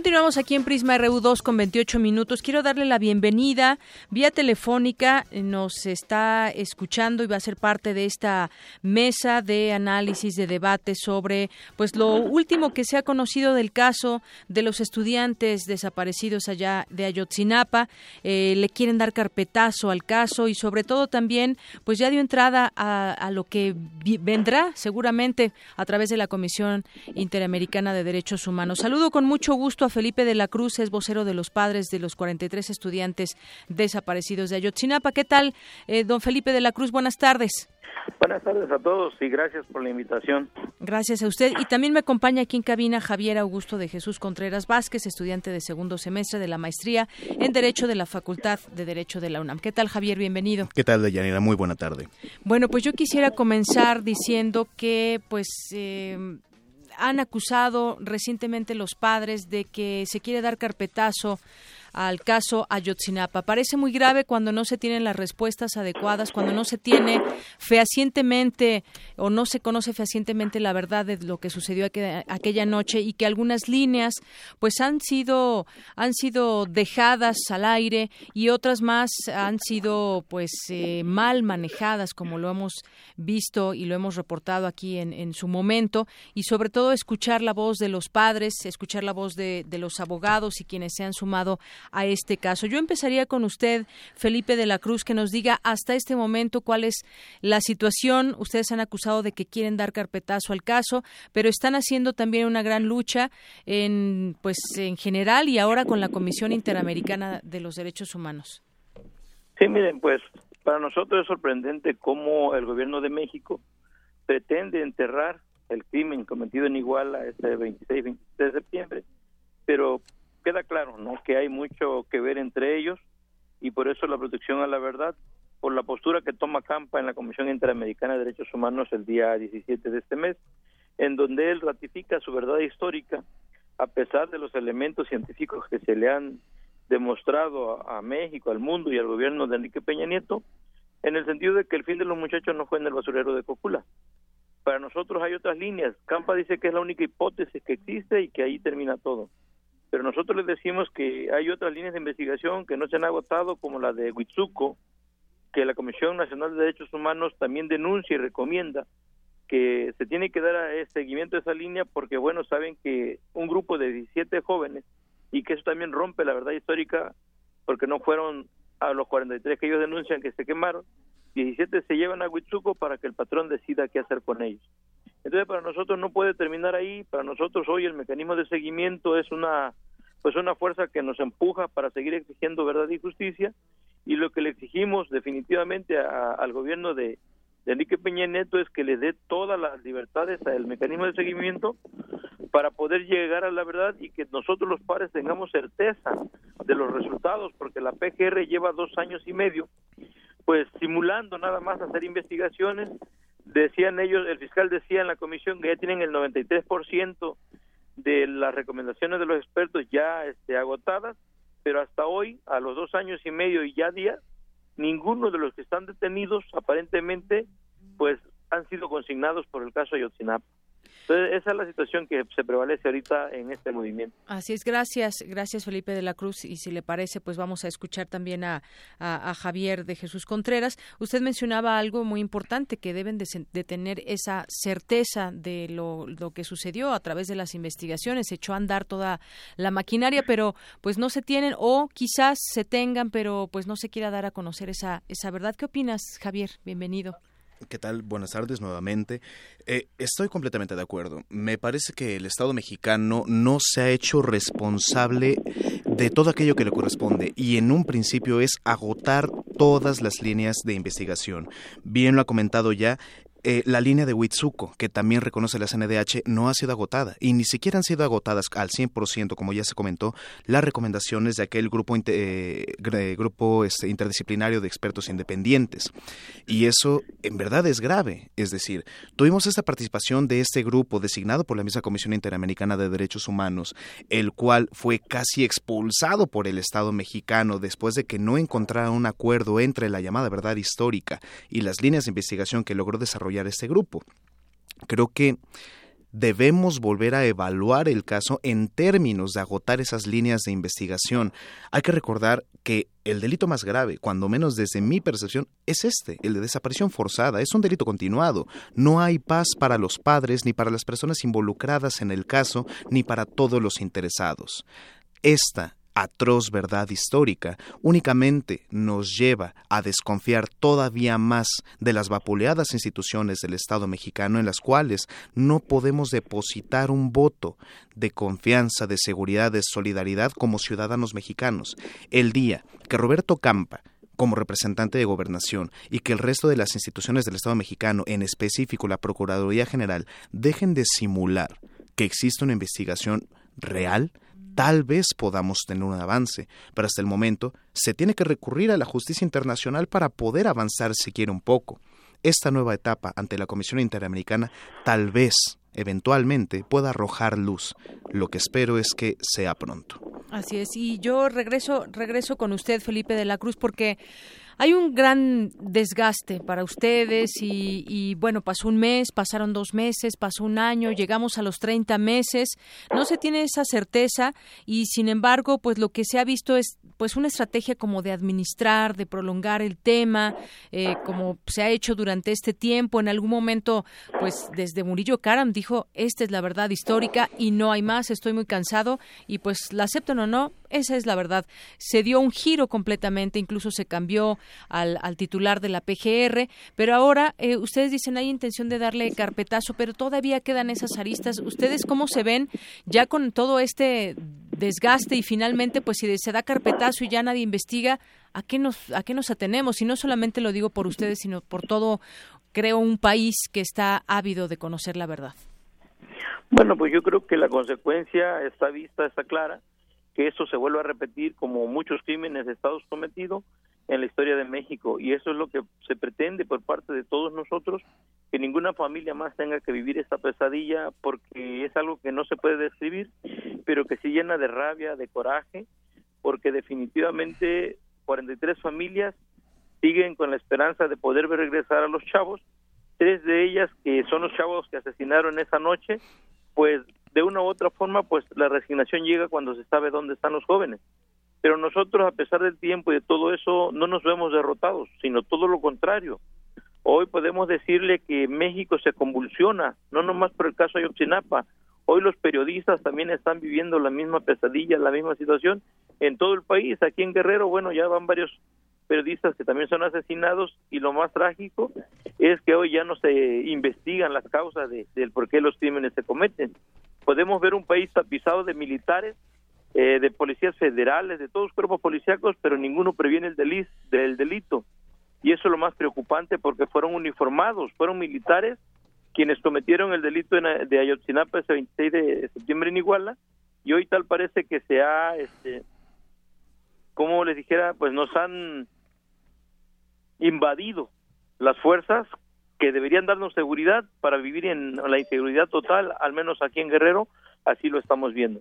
Continuamos aquí en Prisma RU2 con 28 minutos. Quiero darle la bienvenida vía telefónica. Nos está escuchando y va a ser parte de esta mesa de análisis, de debate sobre pues lo último que se ha conocido del caso de los estudiantes desaparecidos allá de Ayotzinapa. Eh, le quieren dar carpetazo al caso y sobre todo también pues ya dio entrada a, a lo que vendrá seguramente a través de la Comisión Interamericana de Derechos Humanos. Saludo con mucho gusto a Felipe de la Cruz, es vocero de los padres de los 43 estudiantes desaparecidos de Ayotzinapa. ¿Qué tal, eh, don Felipe de la Cruz? Buenas tardes. Buenas tardes a todos y gracias por la invitación. Gracias a usted. Y también me acompaña aquí en cabina Javier Augusto de Jesús Contreras Vázquez, estudiante de segundo semestre de la maestría en Derecho de la Facultad de Derecho de la UNAM. ¿Qué tal, Javier? Bienvenido. ¿Qué tal, Deyanira? Muy buena tarde. Bueno, pues yo quisiera comenzar diciendo que, pues, eh, han acusado recientemente los padres de que se quiere dar carpetazo al caso Ayotzinapa. Parece muy grave cuando no se tienen las respuestas adecuadas, cuando no se tiene fehacientemente o no se conoce fehacientemente la verdad de lo que sucedió aquella noche y que algunas líneas pues han sido han sido dejadas al aire y otras más han sido pues eh, mal manejadas como lo hemos visto y lo hemos reportado aquí en, en su momento y sobre todo escuchar la voz de los padres, escuchar la voz de, de los abogados y quienes se han sumado a este caso. Yo empezaría con usted, Felipe de la Cruz, que nos diga hasta este momento cuál es la situación. Ustedes han acusado de que quieren dar carpetazo al caso, pero están haciendo también una gran lucha en, pues, en general y ahora con la Comisión Interamericana de los Derechos Humanos. Sí, miren, pues para nosotros es sorprendente cómo el gobierno de México pretende enterrar el crimen cometido en Iguala este 26-27 de septiembre, pero queda claro no que hay mucho que ver entre ellos y por eso la protección a la verdad por la postura que toma Campa en la Comisión Interamericana de Derechos Humanos el día 17 de este mes en donde él ratifica su verdad histórica a pesar de los elementos científicos que se le han demostrado a, México, al mundo y al gobierno de Enrique Peña Nieto, en el sentido de que el fin de los muchachos no fue en el basurero de Cocula. Para nosotros hay otras líneas. Campa dice que es la única hipótesis que existe y que ahí termina todo pero nosotros les decimos que hay otras líneas de investigación que no se han agotado, como la de Huitzuco, que la Comisión Nacional de Derechos Humanos también denuncia y recomienda que se tiene que dar seguimiento a esa línea porque, bueno, saben que un grupo de 17 jóvenes, y que eso también rompe la verdad histórica, porque no fueron a los 43 que ellos denuncian que se quemaron, 17 se llevan a Huitzuco para que el patrón decida qué hacer con ellos. Entonces para nosotros no puede terminar ahí, para nosotros hoy el mecanismo de seguimiento es una pues una fuerza que nos empuja para seguir exigiendo verdad y justicia. Y lo que le exigimos definitivamente al gobierno de, Enrique Peña Neto es que le dé todas las libertades al mecanismo de seguimiento para poder llegar a la verdad y que nosotros los padres tengamos certeza de los resultados, porque la PGR lleva dos años y medio, pues simulando nada más hacer investigaciones, decían ellos, el fiscal decía en la comisión que ya tienen el 93% de las recomendaciones de los expertos ya este, agotadas, pero hasta hoy, a los dos años y medio y ya días, ninguno de los que están detenidos aparentemente pues han sido consignados por el caso Ayotzinapa. Entonces, esa es la situación que se prevalece ahorita en este movimiento. Así es, gracias, gracias Felipe de la Cruz. Y si le parece, pues vamos a escuchar también a, a, Javier de Jesús Contreras. Usted mencionaba algo muy importante, que deben de, de tener esa certeza de lo, lo, que sucedió a través de las investigaciones. Se echó a andar toda la maquinaria, pero pues no se tienen, o quizás se tengan, pero pues no se quiera dar a conocer esa, esa verdad. ¿Qué opinas, Javier? Bienvenido. ¿Qué tal? Buenas tardes nuevamente. Eh, estoy completamente de acuerdo. Me parece que el Estado mexicano no se ha hecho responsable de todo aquello que le corresponde y en un principio es agotar todas las líneas de investigación. Bien lo ha comentado ya, eh, la línea de Huitzuco, que también reconoce la CNDH, no ha sido agotada y ni siquiera han sido agotadas al 100%, como ya se comentó, las recomendaciones de aquel grupo, eh, grupo este, interdisciplinario de expertos independientes. Y eso en verdad es grave. Es decir, tuvimos esta participación de este grupo designado por la misma Comisión Interamericana de Derechos Humanos, el cual fue casi expulsado por el Estado mexicano después de que no encontrara un acuerdo entre la llamada verdad histórica y las líneas de investigación que logró desarrollar este grupo. Creo que debemos volver a evaluar el caso en términos de agotar esas líneas de investigación. Hay que recordar que el delito más grave, cuando menos desde mi percepción, es este, el de desaparición forzada. Es un delito continuado. No hay paz para los padres, ni para las personas involucradas en el caso, ni para todos los interesados. Esta atroz verdad histórica únicamente nos lleva a desconfiar todavía más de las vapuleadas instituciones del Estado mexicano en las cuales no podemos depositar un voto de confianza, de seguridad, de solidaridad como ciudadanos mexicanos. El día que Roberto Campa como representante de gobernación y que el resto de las instituciones del Estado mexicano, en específico la Procuraduría General, dejen de simular que existe una investigación real, tal vez podamos tener un avance, pero hasta el momento se tiene que recurrir a la justicia internacional para poder avanzar siquiera un poco. Esta nueva etapa ante la Comisión Interamericana tal vez eventualmente pueda arrojar luz. Lo que espero es que sea pronto. Así es, y yo regreso, regreso con usted, Felipe de la Cruz, porque hay un gran desgaste para ustedes y, bueno, pasó un mes, pasaron dos meses, pasó un año, llegamos a los 30 meses, no se tiene esa certeza y sin embargo, pues lo que se ha visto es pues una estrategia como de administrar, de prolongar el tema, eh, como se ha hecho durante este tiempo. En algún momento, pues desde Murillo Karam dijo, esta es la verdad histórica y no hay más, estoy muy cansado y pues la aceptan o no, esa es la verdad. Se dio un giro completamente, incluso se cambió al, titular de la PGR, pero ahora eh, ustedes dicen hay intención de darle carpetazo, pero todavía quedan esas aristas. ¿Ustedes cómo se ven ya con todo este desgaste y finalmente, pues si se da carpetazo y ya nadie investiga, ¿a qué nos, a qué nos atenemos? Y no solamente lo digo por ustedes, sino por todo, creo, un país que está ávido de conocer la verdad. Bueno, pues yo creo que la consecuencia está vista, está clara que eso se vuelva a repetir como muchos crímenes de Estados cometidos en la historia de México y eso es lo que se pretende por parte de todos nosotros que ninguna familia más tenga que vivir esta pesadilla porque es algo que no se puede describir pero que sí llena de rabia de coraje porque definitivamente 43 familias siguen con la esperanza de poder regresar a los chavos tres de ellas que son los chavos que asesinaron esa noche pues de una u otra forma, pues la resignación llega cuando se sabe dónde están los jóvenes. Pero nosotros, a pesar del tiempo y de todo eso, no nos vemos derrotados, sino todo lo contrario. Hoy podemos decirle que México se convulsiona, no nomás por el caso de Ayotzinapa. Hoy los periodistas también están viviendo la misma pesadilla, la misma situación en todo el país. Aquí en Guerrero, bueno, ya van varios periodistas que también son asesinados y lo más trágico es que hoy ya no se investigan las causas de, del por qué los crímenes se cometen podemos ver un país tapizado de militares, eh, de policías federales, de todos los cuerpos policíacos, pero ninguno previene el del delito. Y eso es lo más preocupante porque fueron uniformados, fueron militares quienes cometieron el delito de Ayotzinapa ese 26 de septiembre en Iguala y hoy tal parece que se ha, este, como les dijera, pues nos han invadido las fuerzas que deberían darnos seguridad para vivir en la inseguridad total, al menos aquí en Guerrero, así lo estamos viendo.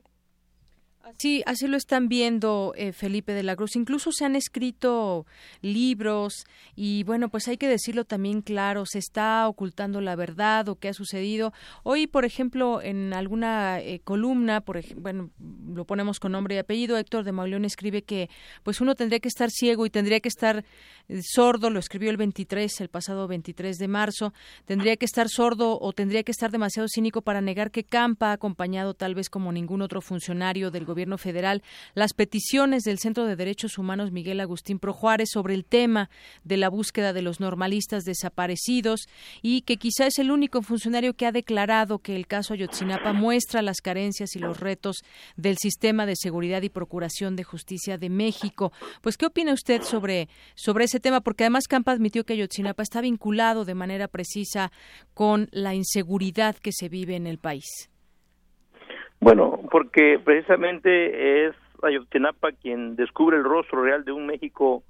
Sí, así lo están viendo eh, Felipe de la Cruz. Incluso se han escrito libros y bueno, pues hay que decirlo también claro, se está ocultando la verdad o qué ha sucedido. Hoy, por ejemplo, en alguna eh, columna, por bueno, lo ponemos con nombre y apellido, Héctor de Mauleón escribe que pues uno tendría que estar ciego y tendría que estar eh, sordo, lo escribió el 23, el pasado 23 de marzo, tendría que estar sordo o tendría que estar demasiado cínico para negar que Campa, acompañado tal vez como ningún otro funcionario del gobierno federal las peticiones del Centro de Derechos Humanos Miguel Agustín Pro Juárez sobre el tema de la búsqueda de los normalistas desaparecidos y que quizá es el único funcionario que ha declarado que el caso Ayotzinapa muestra las carencias y los retos del sistema de seguridad y procuración de justicia de México. Pues, ¿qué opina usted sobre, sobre ese tema? Porque además Campa admitió que Ayotzinapa está vinculado de manera precisa con la inseguridad que se vive en el país. Bueno, porque precisamente es Ayotzinapa quien descubre el rostro real de un México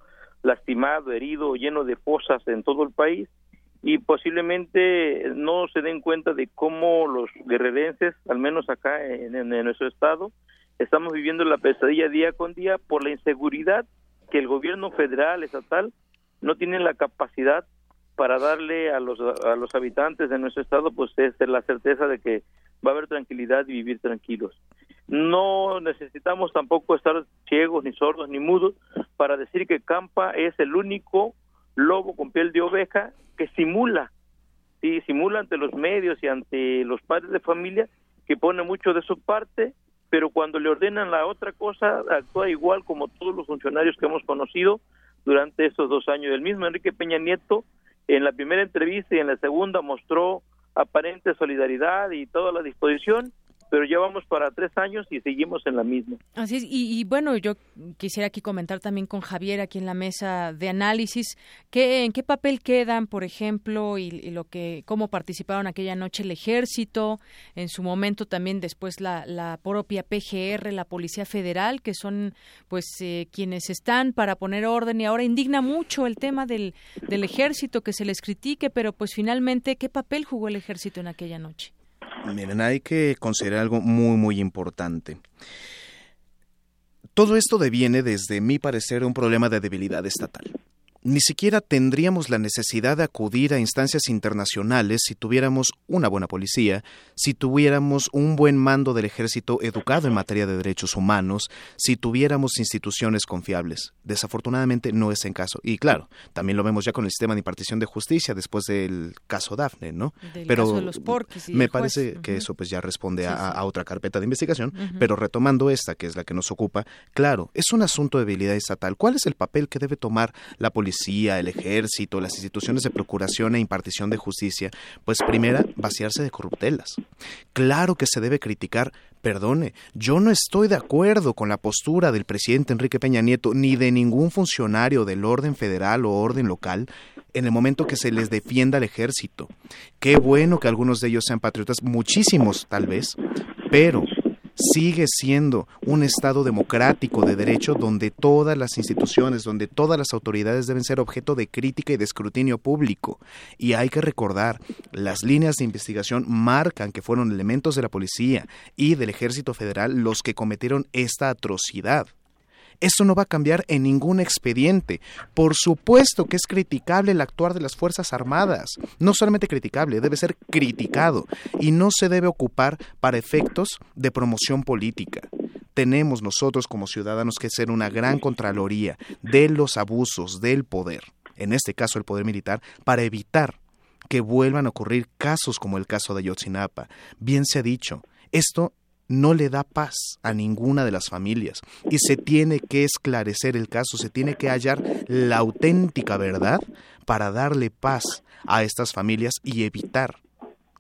lastimado, herido, lleno de fosas en todo el país y posiblemente no se den cuenta de cómo los guerrerenses, al menos acá en, en, nuestro estado, estamos viviendo la pesadilla día con día por la inseguridad que el gobierno federal, estatal, no tiene la capacidad para darle a los, a los habitantes de nuestro estado pues es la certeza de que va a haber tranquilidad y vivir tranquilos. No necesitamos tampoco estar ciegos, ni sordos, ni mudos para decir que Campa es el único lobo con piel de oveja que simula, sí, simula ante los medios y ante los padres de familia que pone mucho de su parte, pero cuando le ordenan la otra cosa actúa igual como todos los funcionarios que hemos conocido durante estos dos años. El mismo Enrique Peña Nieto en la primera entrevista y en la segunda mostró aparente solidaridad y toda la disposición pero ya vamos para tres años y seguimos en la misma. Así es, y, bueno, yo quisiera aquí comentar también con Javier aquí en la mesa de análisis, que, en qué papel quedan, por ejemplo, y, lo que, cómo participaron aquella noche el ejército, en su momento también después la, la propia PGR, la Policía Federal, que son pues eh, quienes están para poner orden y ahora indigna mucho el tema del, del ejército, que se les critique, pero pues finalmente, ¿qué papel jugó el ejército en aquella noche? Miren, hay que considerar algo muy, muy importante. Todo esto deviene, desde mi parecer, un problema de debilidad estatal ni siquiera tendríamos la necesidad de acudir a instancias internacionales si tuviéramos una buena policía, si tuviéramos un buen mando del ejército educado en materia de derechos humanos, si tuviéramos instituciones confiables. Desafortunadamente no es en caso. Y claro, también lo vemos ya con el sistema de impartición de justicia después del caso Dafne, ¿no? pero me parece que eso pues ya responde a, otra carpeta de investigación, pero retomando esta, que es la que nos ocupa, claro, es un asunto de debilidad estatal. ¿Cuál es el papel que debe tomar la policía? El ejército, las instituciones de procuración e impartición de justicia, pues primera, vaciarse de corruptelas. Claro que se debe criticar, perdone, yo no estoy de acuerdo con la postura del presidente Enrique Peña Nieto ni de ningún funcionario del orden federal o orden local en el momento que se les defienda al ejército. Qué bueno que algunos de ellos sean patriotas, muchísimos tal vez, pero sigue siendo un Estado democrático de derecho donde todas las instituciones, donde todas las autoridades deben ser objeto de crítica y de escrutinio público. Y hay que recordar, las líneas de investigación marcan que fueron elementos de la policía y del ejército federal los que cometieron esta atrocidad. Eso no va a cambiar en ningún expediente. Por supuesto que es criticable el actuar de las Fuerzas Armadas. No solamente criticable, debe ser criticado y no se debe ocupar para efectos de promoción política tenemos nosotros como ciudadanos que ser una gran contraloría de los abusos del poder, en este caso el poder militar, para evitar que vuelvan a ocurrir casos como el caso de Yotzinapa. Bien se ha dicho, esto no le da paz a ninguna de las familias. Y se tiene que esclarecer el caso, se tiene que hallar la auténtica verdad para darle paz a estas familias y evitar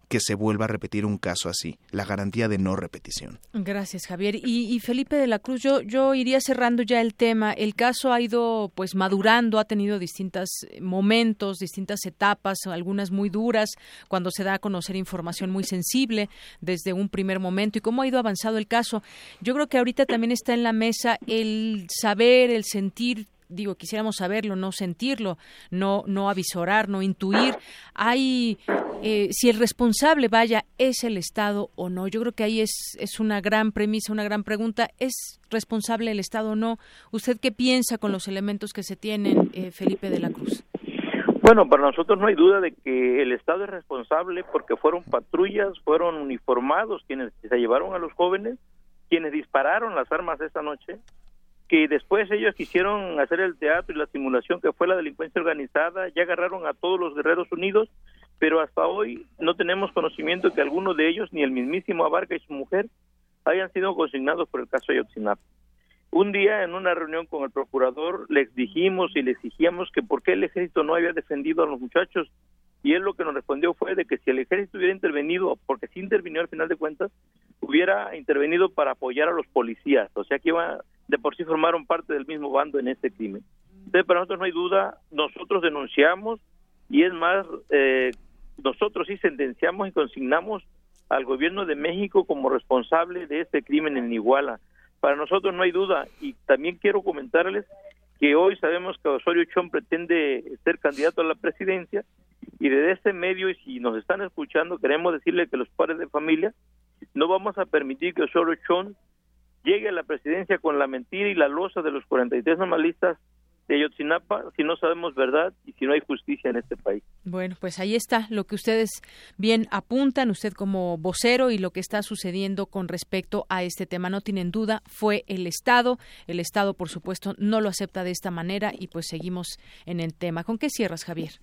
que se vuelva a repetir un caso así, la garantía de no repetición. Gracias, Javier. Y, Felipe de la Cruz, yo, yo iría cerrando ya el tema. El caso ha ido pues madurando, ha tenido distintos momentos, distintas etapas, algunas muy duras, cuando se da a conocer información muy sensible desde un primer momento y cómo ha ido avanzado el caso. Yo creo que ahorita también está en la mesa el saber, el sentir digo, quisiéramos saberlo, no sentirlo, no, no avisorar, no intuir. Hay, eh, si el responsable, vaya, es el Estado o no. Yo creo que ahí es, es una gran premisa, una gran pregunta. ¿Es responsable el Estado o no? ¿Usted qué piensa con los elementos que se tienen, eh, Felipe de la Cruz? Bueno, para nosotros no hay duda de que el Estado es responsable porque fueron patrullas, fueron uniformados quienes se llevaron a los jóvenes, quienes dispararon las armas esta noche, que después ellos quisieron hacer el teatro y la simulación que fue la delincuencia organizada, ya agarraron a todos los guerreros unidos, pero hasta hoy no tenemos conocimiento que alguno de ellos, ni el mismísimo Abarca y su mujer, hayan sido consignados por el caso Ayotzinapa. Un día en una reunión con el procurador les dijimos y le exigíamos que por qué el ejército no había defendido a los muchachos y él lo que nos respondió fue de que si el ejército hubiera intervenido, porque sí intervinió al final de cuentas, hubiera intervenido para apoyar a los policías, o sea que iba, de por sí formaron parte del mismo bando en este crimen. Entonces, para nosotros no hay duda, nosotros denunciamos y es más, eh, nosotros sí sentenciamos y consignamos al gobierno de México como responsable de este crimen en Iguala. Para nosotros no hay duda y también quiero comentarles que hoy sabemos que Osorio Chón pretende ser candidato a la presidencia y desde este medio, y si nos están escuchando, queremos decirle que los padres de familia no vamos a permitir que Osorio Chón llegue a la presidencia con la mentira y la losa de los 43 normalistas de Ayotzinapa si no sabemos verdad y si no hay justicia en este país. Bueno, pues ahí está lo que ustedes bien apuntan, usted como vocero y lo que está sucediendo con respecto a este tema. No tienen duda, fue el Estado. El Estado, por supuesto, no lo acepta de esta manera y pues seguimos en el tema. ¿Con qué cierras, Javier?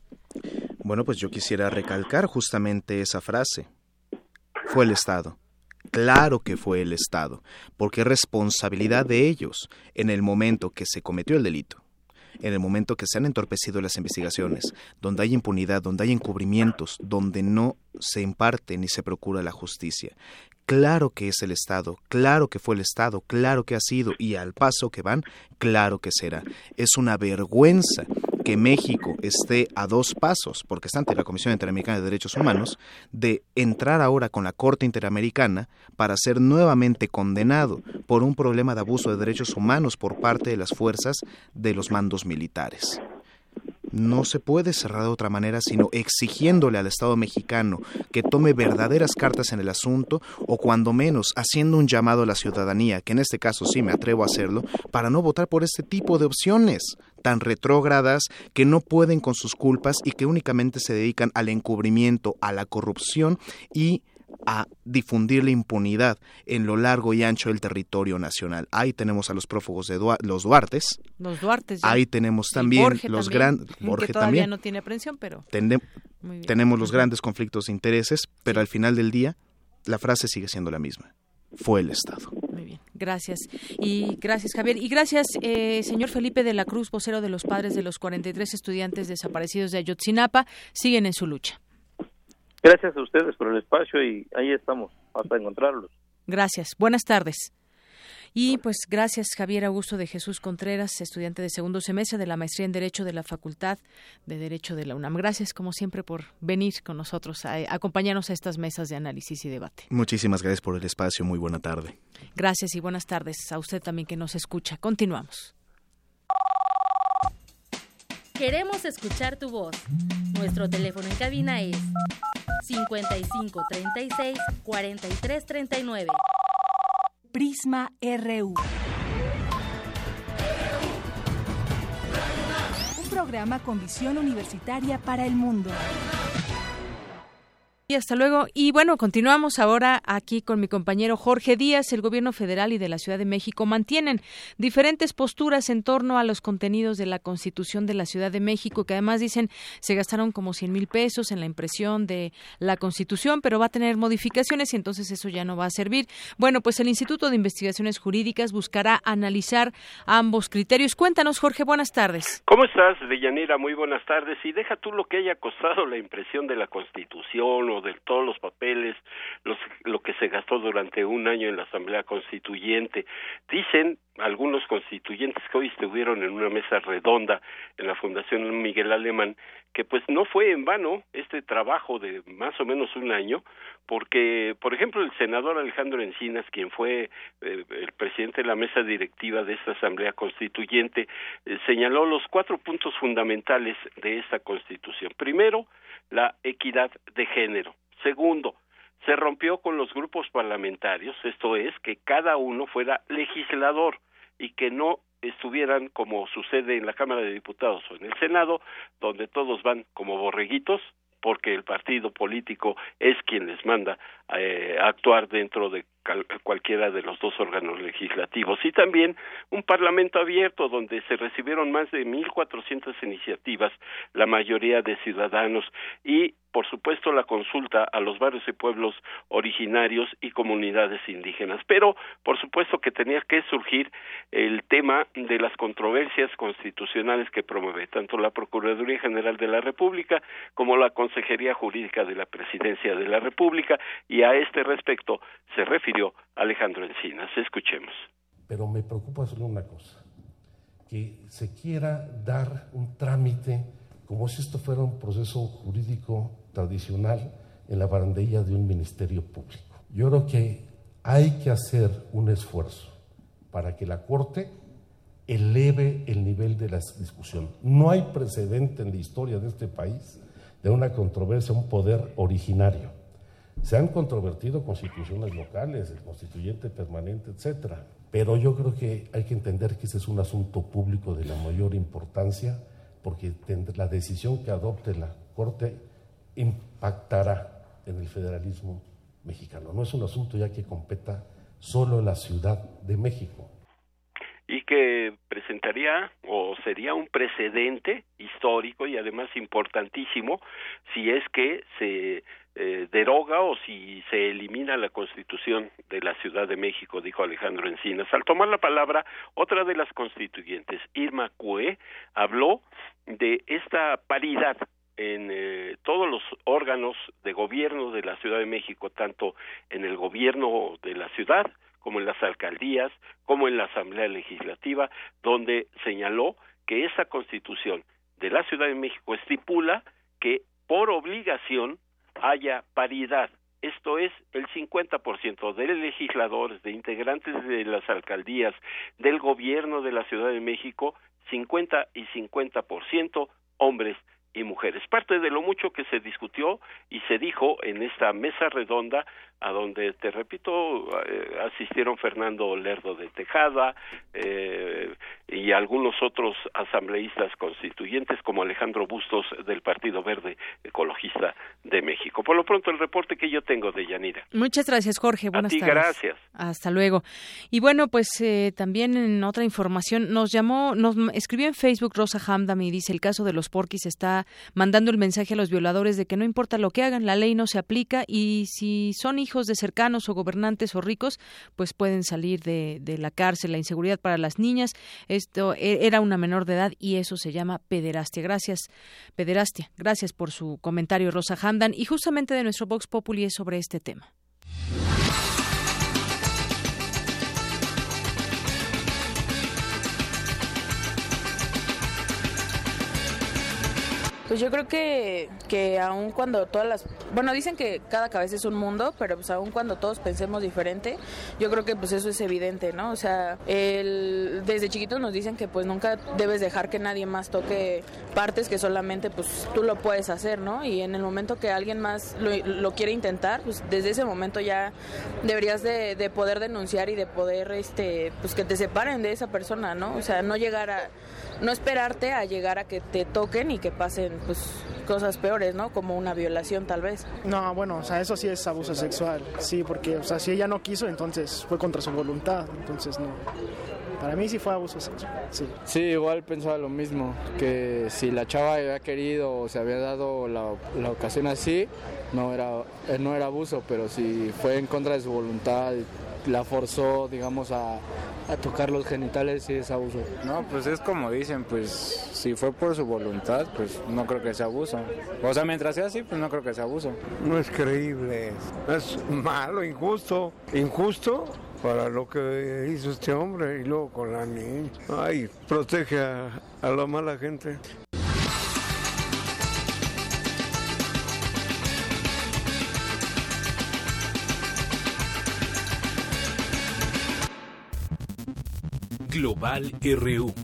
Bueno, pues yo quisiera recalcar justamente esa frase. Fue el Estado. Claro que fue el Estado, porque es responsabilidad de ellos en el momento que se cometió el delito en el momento que se han entorpecido las investigaciones, donde hay impunidad, donde hay encubrimientos, donde no se imparte ni se procura la justicia. Claro que es el Estado, claro que fue el Estado, claro que ha sido, y al paso que van, claro que será. Es una vergüenza que México esté a dos pasos, porque está ante la Comisión Interamericana de Derechos Humanos, de entrar ahora con la Corte Interamericana para ser nuevamente condenado por un problema de abuso de derechos humanos por parte de las fuerzas de los mandos militares. No se puede cerrar de otra manera sino exigiéndole al Estado mexicano que tome verdaderas cartas en el asunto o cuando menos haciendo un llamado a la ciudadanía, que en este caso sí me atrevo a hacerlo, para no votar por este tipo de opciones tan retrógradas que no pueden con sus culpas y que únicamente se dedican al encubrimiento, a la corrupción y a difundir la impunidad en lo largo y ancho del territorio nacional. Ahí tenemos a los prófugos de los Duartes. Los Duartes. Ahí tenemos también los grandes. Borges todavía no tiene aprehensión, pero. tenemos los grandes conflictos de intereses, pero al final del día la frase sigue siendo la misma. Fue el Estado. Muy bien, gracias. Y gracias, Javier. Y gracias, eh, señor Felipe de la Cruz, vocero de los padres de los 43 estudiantes desaparecidos de Ayotzinapa. Siguen en su lucha. Gracias a ustedes por el espacio y ahí estamos hasta encontrarlos. Gracias. Buenas tardes. Y pues gracias Javier Augusto de Jesús Contreras, estudiante de segundo semestre de la maestría en Derecho de la Facultad de Derecho de la UNAM. Gracias como siempre por venir con nosotros, a, acompañarnos a estas mesas de análisis y debate. Muchísimas gracias por el espacio. Muy buena tarde. Gracias y buenas tardes a usted también que nos escucha. Continuamos. Queremos escuchar tu voz. Nuestro teléfono en cabina es 55 36 43 39. Prisma RU. Un programa con visión universitaria para el mundo. Y hasta luego. Y bueno, continuamos ahora aquí con mi compañero Jorge Díaz. El gobierno federal y de la Ciudad de México mantienen diferentes posturas en torno a los contenidos de la Constitución de la Ciudad de México, que además dicen se gastaron como 100 mil pesos en la impresión de la Constitución, pero va a tener modificaciones y entonces eso ya no va a servir. Bueno, pues el Instituto de Investigaciones Jurídicas buscará analizar ambos criterios. Cuéntanos, Jorge, buenas tardes. ¿Cómo estás, Deyanira? Muy buenas tardes. Y deja tú lo que haya costado la impresión de la Constitución de todos los papeles, los, lo que se gastó durante un año en la Asamblea Constituyente. Dicen algunos constituyentes que hoy estuvieron en una mesa redonda en la Fundación Miguel Alemán que pues no fue en vano este trabajo de más o menos un año porque por ejemplo el senador Alejandro Encinas quien fue eh, el presidente de la mesa directiva de esta asamblea constituyente eh, señaló los cuatro puntos fundamentales de esta constitución primero la equidad de género. Segundo, se rompió con los grupos parlamentarios, esto es, que cada uno fuera legislador y que no estuvieran como sucede en la Cámara de Diputados o en el Senado, donde todos van como borreguitos, porque el partido político es quien les manda eh, actuar dentro de cualquiera de los dos órganos legislativos. Y también un parlamento abierto donde se recibieron más de 1.400 iniciativas, la mayoría de ciudadanos. Y por supuesto la consulta a los barrios y pueblos originarios y comunidades indígenas. Pero por supuesto que tenía que surgir el tema de las controversias constitucionales que promueve tanto la Procuraduría General de la República como la Consejería Jurídica de la Presidencia de la República y a este respecto se refirió Alejandro Encinas. Escuchemos. Pero me preocupa solo una cosa, que se quiera dar un trámite como si esto fuera un proceso jurídico tradicional en la barandilla de un ministerio público. Yo creo que hay que hacer un esfuerzo para que la Corte eleve el nivel de la discusión. No hay precedente en la historia de este país de una controversia, un poder originario. Se han controvertido constituciones locales, el constituyente permanente, etcétera. Pero yo creo que hay que entender que ese es un asunto público de la mayor importancia, porque la decisión que adopte la Corte impactará en el federalismo mexicano. No es un asunto ya que competa solo la Ciudad de México. Y que presentaría o sería un precedente histórico y además importantísimo si es que se eh, deroga o si se elimina la constitución de la Ciudad de México, dijo Alejandro Encinas. Al tomar la palabra, otra de las constituyentes, Irma Cue, habló de esta paridad en eh, todos los órganos de gobierno de la Ciudad de México, tanto en el gobierno de la ciudad como en las alcaldías, como en la Asamblea Legislativa, donde señaló que esa constitución de la Ciudad de México estipula que por obligación haya paridad, esto es el 50% de legisladores, de integrantes de las alcaldías, del gobierno de la Ciudad de México, 50 y 50% hombres y mujeres. Parte de lo mucho que se discutió y se dijo en esta mesa redonda a donde, te repito, eh, asistieron Fernando Lerdo de Tejada eh, y algunos otros asambleístas constituyentes como Alejandro Bustos del Partido Verde Ecologista de México. Por lo pronto, el reporte que yo tengo de Yanira. Muchas gracias, Jorge. Buenas a ti, gracias. Hasta luego. Y bueno, pues eh, también en otra información nos llamó, nos escribió en Facebook Rosa Hamdam y dice el caso de los porquis está mandando el mensaje a los violadores de que no importa lo que hagan, la ley no se aplica y si son hijos de cercanos o gobernantes o ricos, pues pueden salir de, de la cárcel. La inseguridad para las niñas, esto e, era una menor de edad y eso se llama pederastia. Gracias, pederastia. Gracias por su comentario, Rosa Hamdan. Y justamente de nuestro Vox Populi es sobre este tema. Pues yo creo que, que aun cuando todas las... Bueno, dicen que cada cabeza es un mundo, pero pues aun cuando todos pensemos diferente, yo creo que pues eso es evidente, ¿no? O sea, el, desde chiquitos nos dicen que pues nunca debes dejar que nadie más toque partes que solamente pues tú lo puedes hacer, ¿no? Y en el momento que alguien más lo, lo quiere intentar, pues desde ese momento ya deberías de, de poder denunciar y de poder, este, pues que te separen de esa persona, ¿no? O sea, no llegar a no esperarte a llegar a que te toquen y que pasen pues cosas peores, ¿no? Como una violación tal vez. No, bueno, o sea, eso sí es abuso sexual, sí, porque, o sea, si ella no quiso, entonces fue contra su voluntad, entonces no. Para mí sí fue abuso sexual, sí. Sí, igual pensaba lo mismo, que si la chava había querido o se había dado la, la ocasión así, no era, eh, no era abuso, pero si fue en contra de su voluntad, la forzó, digamos, a, a tocar los genitales y es abuso. No, pues es como dicen, pues si fue por su voluntad, pues no creo que sea abuso. O sea, mientras sea así, pues no creo que sea abuso. No es creíble, es malo, injusto, injusto para lo que hizo este hombre y luego con la niña. Ay, protege a, la mala gente. Global RU.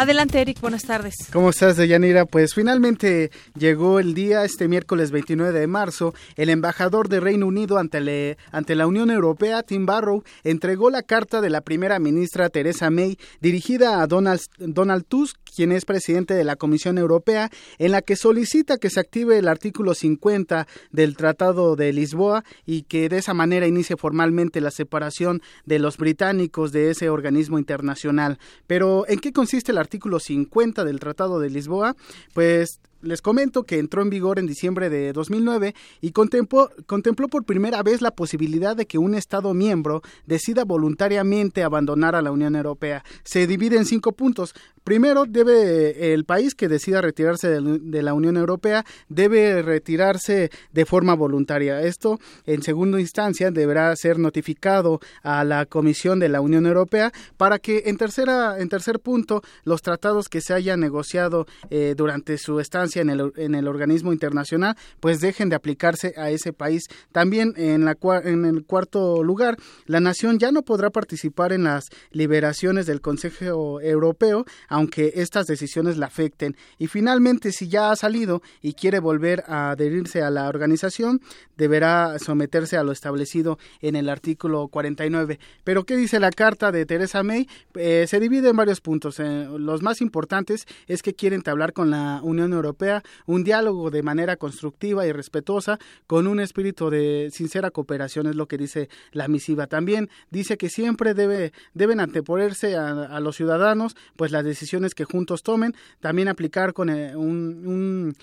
Adelante, Eric, buenas tardes. ¿Cómo estás, Deyanira? Pues finalmente llegó el día, este miércoles 29 de marzo, el embajador de Reino Unido ante, ante la Unión Europea, Tim Barrow, entregó la carta de la primera ministra Theresa May dirigida a Donald, Donald Tusk, quien es presidente de la Comisión Europea, en la que solicita que se active el artículo 50 del Tratado de Lisboa y que de esa manera inicie formalmente la separación de los británicos de ese organismo internacional. Pero, ¿en qué consiste el artículo 50 del Tratado de Lisboa? Pues les comento que entró en vigor en diciembre de 2009 y contempló, contempló, por primera vez la posibilidad de que un Estado miembro decida voluntariamente abandonar a la Unión Europea. Se divide en cinco puntos. Primero, debe el país que decida retirarse de, la Unión Europea debe retirarse de forma voluntaria. Esto, en segunda instancia, deberá ser notificado a la Comisión de la Unión Europea para que, en tercera, en tercer punto, los tratados que se hayan negociado eh, durante su estancia en el, en el organismo internacional, pues dejen de aplicarse a ese país. También en, la, en el cuarto lugar, la nación ya no podrá participar en las liberaciones del Consejo Europeo, aunque estas decisiones la afecten. Y finalmente, si ya ha salido y quiere volver a adherirse a la organización, deberá someterse a lo establecido en el artículo 49. Pero, ¿qué dice la carta de Teresa May? Eh, se divide en varios puntos. Eh, los más importantes es que quieren hablar con la Unión Europea un diálogo de manera constructiva y respetuosa con un espíritu de sincera cooperación, es lo que dice la misiva. También dice que siempre debe, deben anteponerse a, los ciudadanos, pues las decisiones que juntos tomen, también aplicar con eh, un,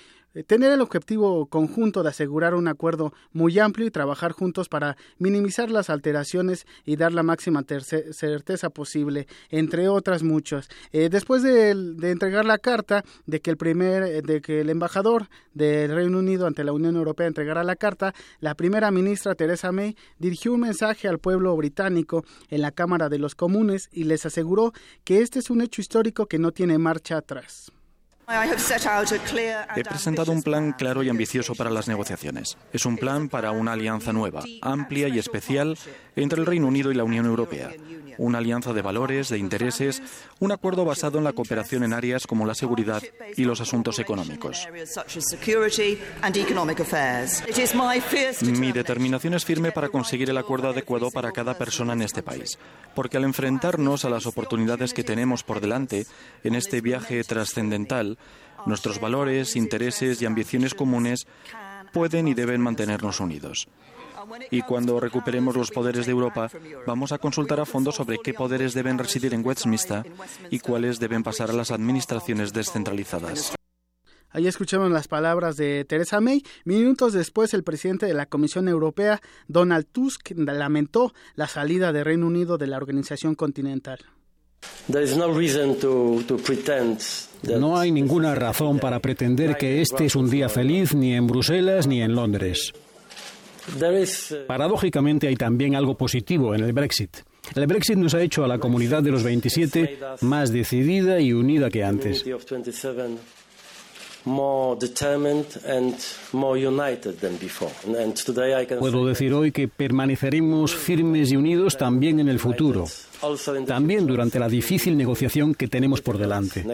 tener el objetivo conjunto de asegurar un acuerdo muy amplio y trabajar juntos para minimizar las alteraciones y dar la máxima certeza posible, entre otras muchas. Eh, después de, de, entregar la carta de que el primer, eh, de que el embajador del Reino Unido ante la Unión Europea entregara la carta, la primera ministra Theresa May dirigió un mensaje al pueblo británico en la Cámara de los Comunes y les aseguró que este es un hecho histórico que no tiene marcha atrás. He presentado un plan claro y ambicioso para las negociaciones. Es un plan para una alianza nueva, amplia y especial entre el Reino Unido y la Unión Europea. Una alianza de valores, de intereses, un acuerdo basado en la cooperación en áreas como la seguridad y los asuntos económicos. Mi determinación es firme para conseguir el acuerdo adecuado para cada persona en este país, porque al enfrentarnos a las oportunidades que tenemos por delante en este viaje trascendental, nuestros valores, intereses y ambiciones comunes pueden y deben mantenernos unidos. Y cuando recuperemos los poderes de Europa, vamos a consultar a fondo sobre qué poderes deben residir en Westminster y cuáles deben pasar a las administraciones descentralizadas. Ahí escuchamos las palabras de Theresa May. Minutos después, el presidente de la Comisión Europea, Donald Tusk, lamentó la salida de Reino Unido de la organización continental. No hay ninguna razón para pretender que este es un día feliz ni en Bruselas ni en Londres. Paradójicamente hay también algo positivo en el Brexit. El Brexit nos ha hecho a la comunidad de los 27 más decidida y unida que antes. Puedo decir hoy que permaneceremos firmes y unidos también en el futuro, también durante la difícil negociación que tenemos por delante.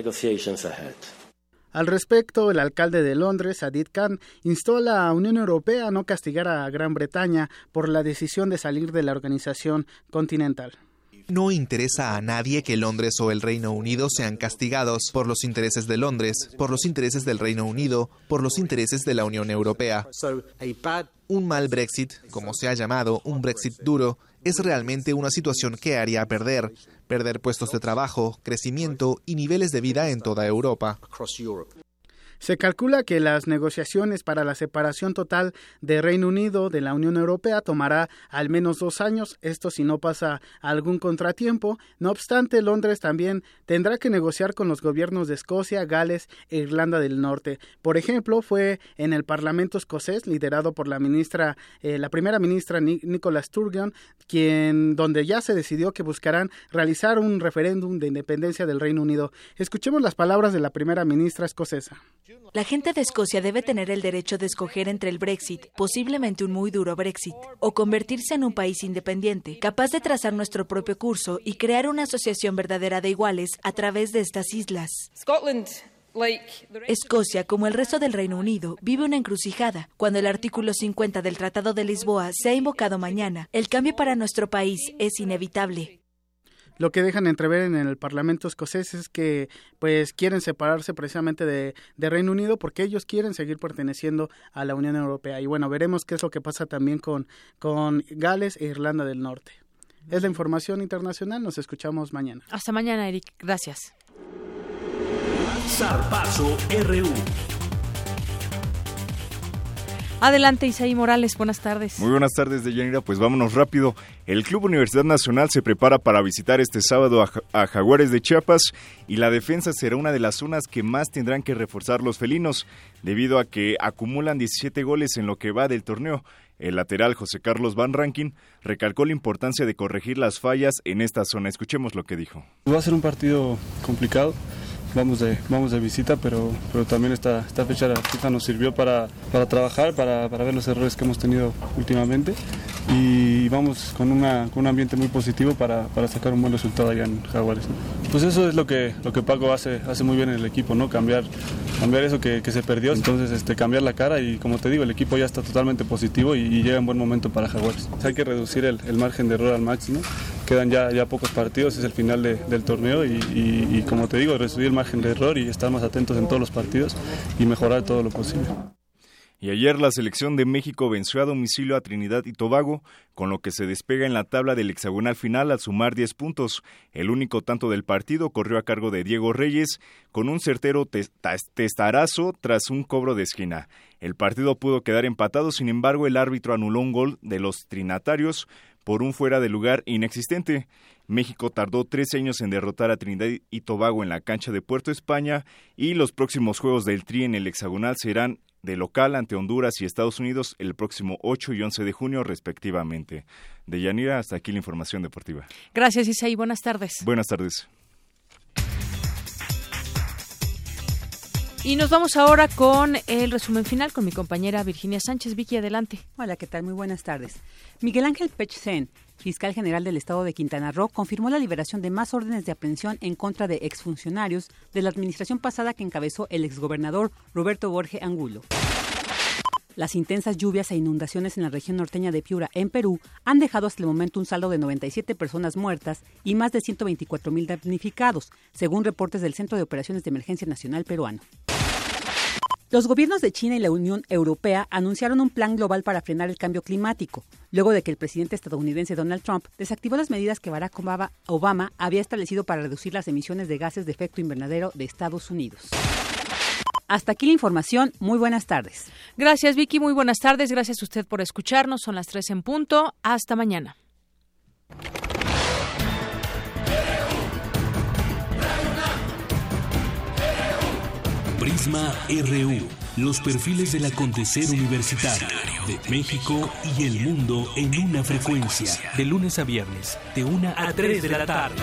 Al respecto, el alcalde de Londres, Adit Khan, instó a la Unión Europea a no castigar a Gran Bretaña por la decisión de salir de la organización continental. No interesa a nadie que Londres o el Reino Unido sean castigados por los intereses de Londres, por los intereses del Reino Unido, por los intereses de la Unión Europea. Un mal Brexit, como se ha llamado, un Brexit duro, es realmente una situación que haría perder, perder puestos de trabajo, crecimiento y niveles de vida en toda Europa. Se calcula que las negociaciones para la separación total de Reino Unido de la Unión Europea tomará al menos dos años, esto si no pasa algún contratiempo. No obstante, Londres también tendrá que negociar con los gobiernos de Escocia, Gales e Irlanda del Norte. Por ejemplo, fue en el Parlamento escocés, liderado por la ministra, eh, la primera ministra Nicola Sturgeon, quien, donde ya se decidió que buscarán realizar un referéndum de independencia del Reino Unido. Escuchemos las palabras de la primera ministra escocesa. La gente de Escocia debe tener el derecho de escoger entre el Brexit, posiblemente un muy duro Brexit, o convertirse en un país independiente, capaz de trazar nuestro propio curso y crear una asociación verdadera de iguales a través de estas islas. Escocia, como el resto del Reino Unido, vive una encrucijada. Cuando el artículo 50 del Tratado de Lisboa se ha invocado mañana, el cambio para nuestro país es inevitable. Lo que dejan entrever en el Parlamento escocés es que pues quieren separarse precisamente de, Reino Unido porque ellos quieren seguir perteneciendo a la Unión Europea. Y bueno, veremos qué es lo que pasa también con, con Gales e Irlanda del Norte. Es la información internacional, nos escuchamos mañana. Hasta mañana, Eric. Gracias. Adelante, Isaí Morales, buenas tardes. Muy buenas tardes, Deyanira. Pues vámonos rápido. El Club Universidad Nacional se prepara para visitar este sábado a, Jaguares de Chiapas y la defensa será una de las zonas que más tendrán que reforzar los felinos, debido a que acumulan 17 goles en lo que va del torneo. El lateral José Carlos Van Rankin recalcó la importancia de corregir las fallas en esta zona. Escuchemos lo que dijo. Va a ser un partido complicado vamos de, vamos de visita, pero, pero también esta, esta fecha la FIFA nos sirvió para, para trabajar, para, para, ver los errores que hemos tenido últimamente y vamos con, una, con un ambiente muy positivo para, para, sacar un buen resultado allá en Jaguares. Pues eso es lo que, lo que Paco hace, hace muy bien en el equipo, ¿no? cambiar, cambiar eso que, que se perdió, entonces este, cambiar la cara y como te digo, el equipo ya está totalmente positivo y, llega en buen momento para Jaguares. Hay que reducir el, el margen de error al máximo, quedan ya, ya pocos partidos, es el final del torneo y, y, como te digo, reducir el margen de error y estar más atentos en todos los partidos y mejorar todo lo posible. Y ayer la selección de México venció a domicilio a Trinidad y Tobago, con lo que se despega en la tabla del hexagonal final al sumar 10 puntos. El único tanto del partido corrió a cargo de Diego Reyes, con un certero testarazo tras un cobro de esquina. El partido pudo quedar empatado, sin embargo el árbitro anuló un gol de los trinatarios por un fuera de lugar inexistente. México tardó tres años en derrotar a Trinidad y Tobago en la cancha de Puerto España y los próximos juegos del Tri en el hexagonal serán de local ante Honduras y Estados Unidos el próximo 8 y 11 de junio respectivamente. De Yanira, hasta aquí la información deportiva. Gracias, Isaí. Buenas tardes. Buenas tardes. Y nos vamos ahora con el resumen final con mi compañera Virginia Sánchez. Vicky, adelante. Hola, ¿qué tal? Muy buenas tardes. Miguel Ángel Pechsen, fiscal general del estado de Quintana Roo, confirmó la liberación de más órdenes de aprehensión en contra de exfuncionarios de la administración pasada que encabezó el exgobernador Roberto Borge Angulo. Las intensas lluvias e inundaciones en la región norteña de Piura, en Perú, han dejado hasta el momento un saldo de 97 personas muertas y más de 124 mil damnificados, según reportes del Centro de Operaciones de Emergencia Nacional Peruano. Los gobiernos de China y la Unión Europea anunciaron un plan global para frenar el cambio climático, luego de que el presidente estadounidense Donald Trump desactivó las medidas que Barack Obama había establecido para reducir las emisiones de gases de efecto invernadero de Estados Unidos. Hasta aquí la información. Muy buenas tardes. Gracias, Vicky. Muy buenas tardes. Gracias a usted por escucharnos. Son las tres en punto. Hasta mañana. Prisma RU. Los perfiles del acontecer universitario de México y el mundo en una frecuencia. De lunes a viernes, de una a 3 de la tarde.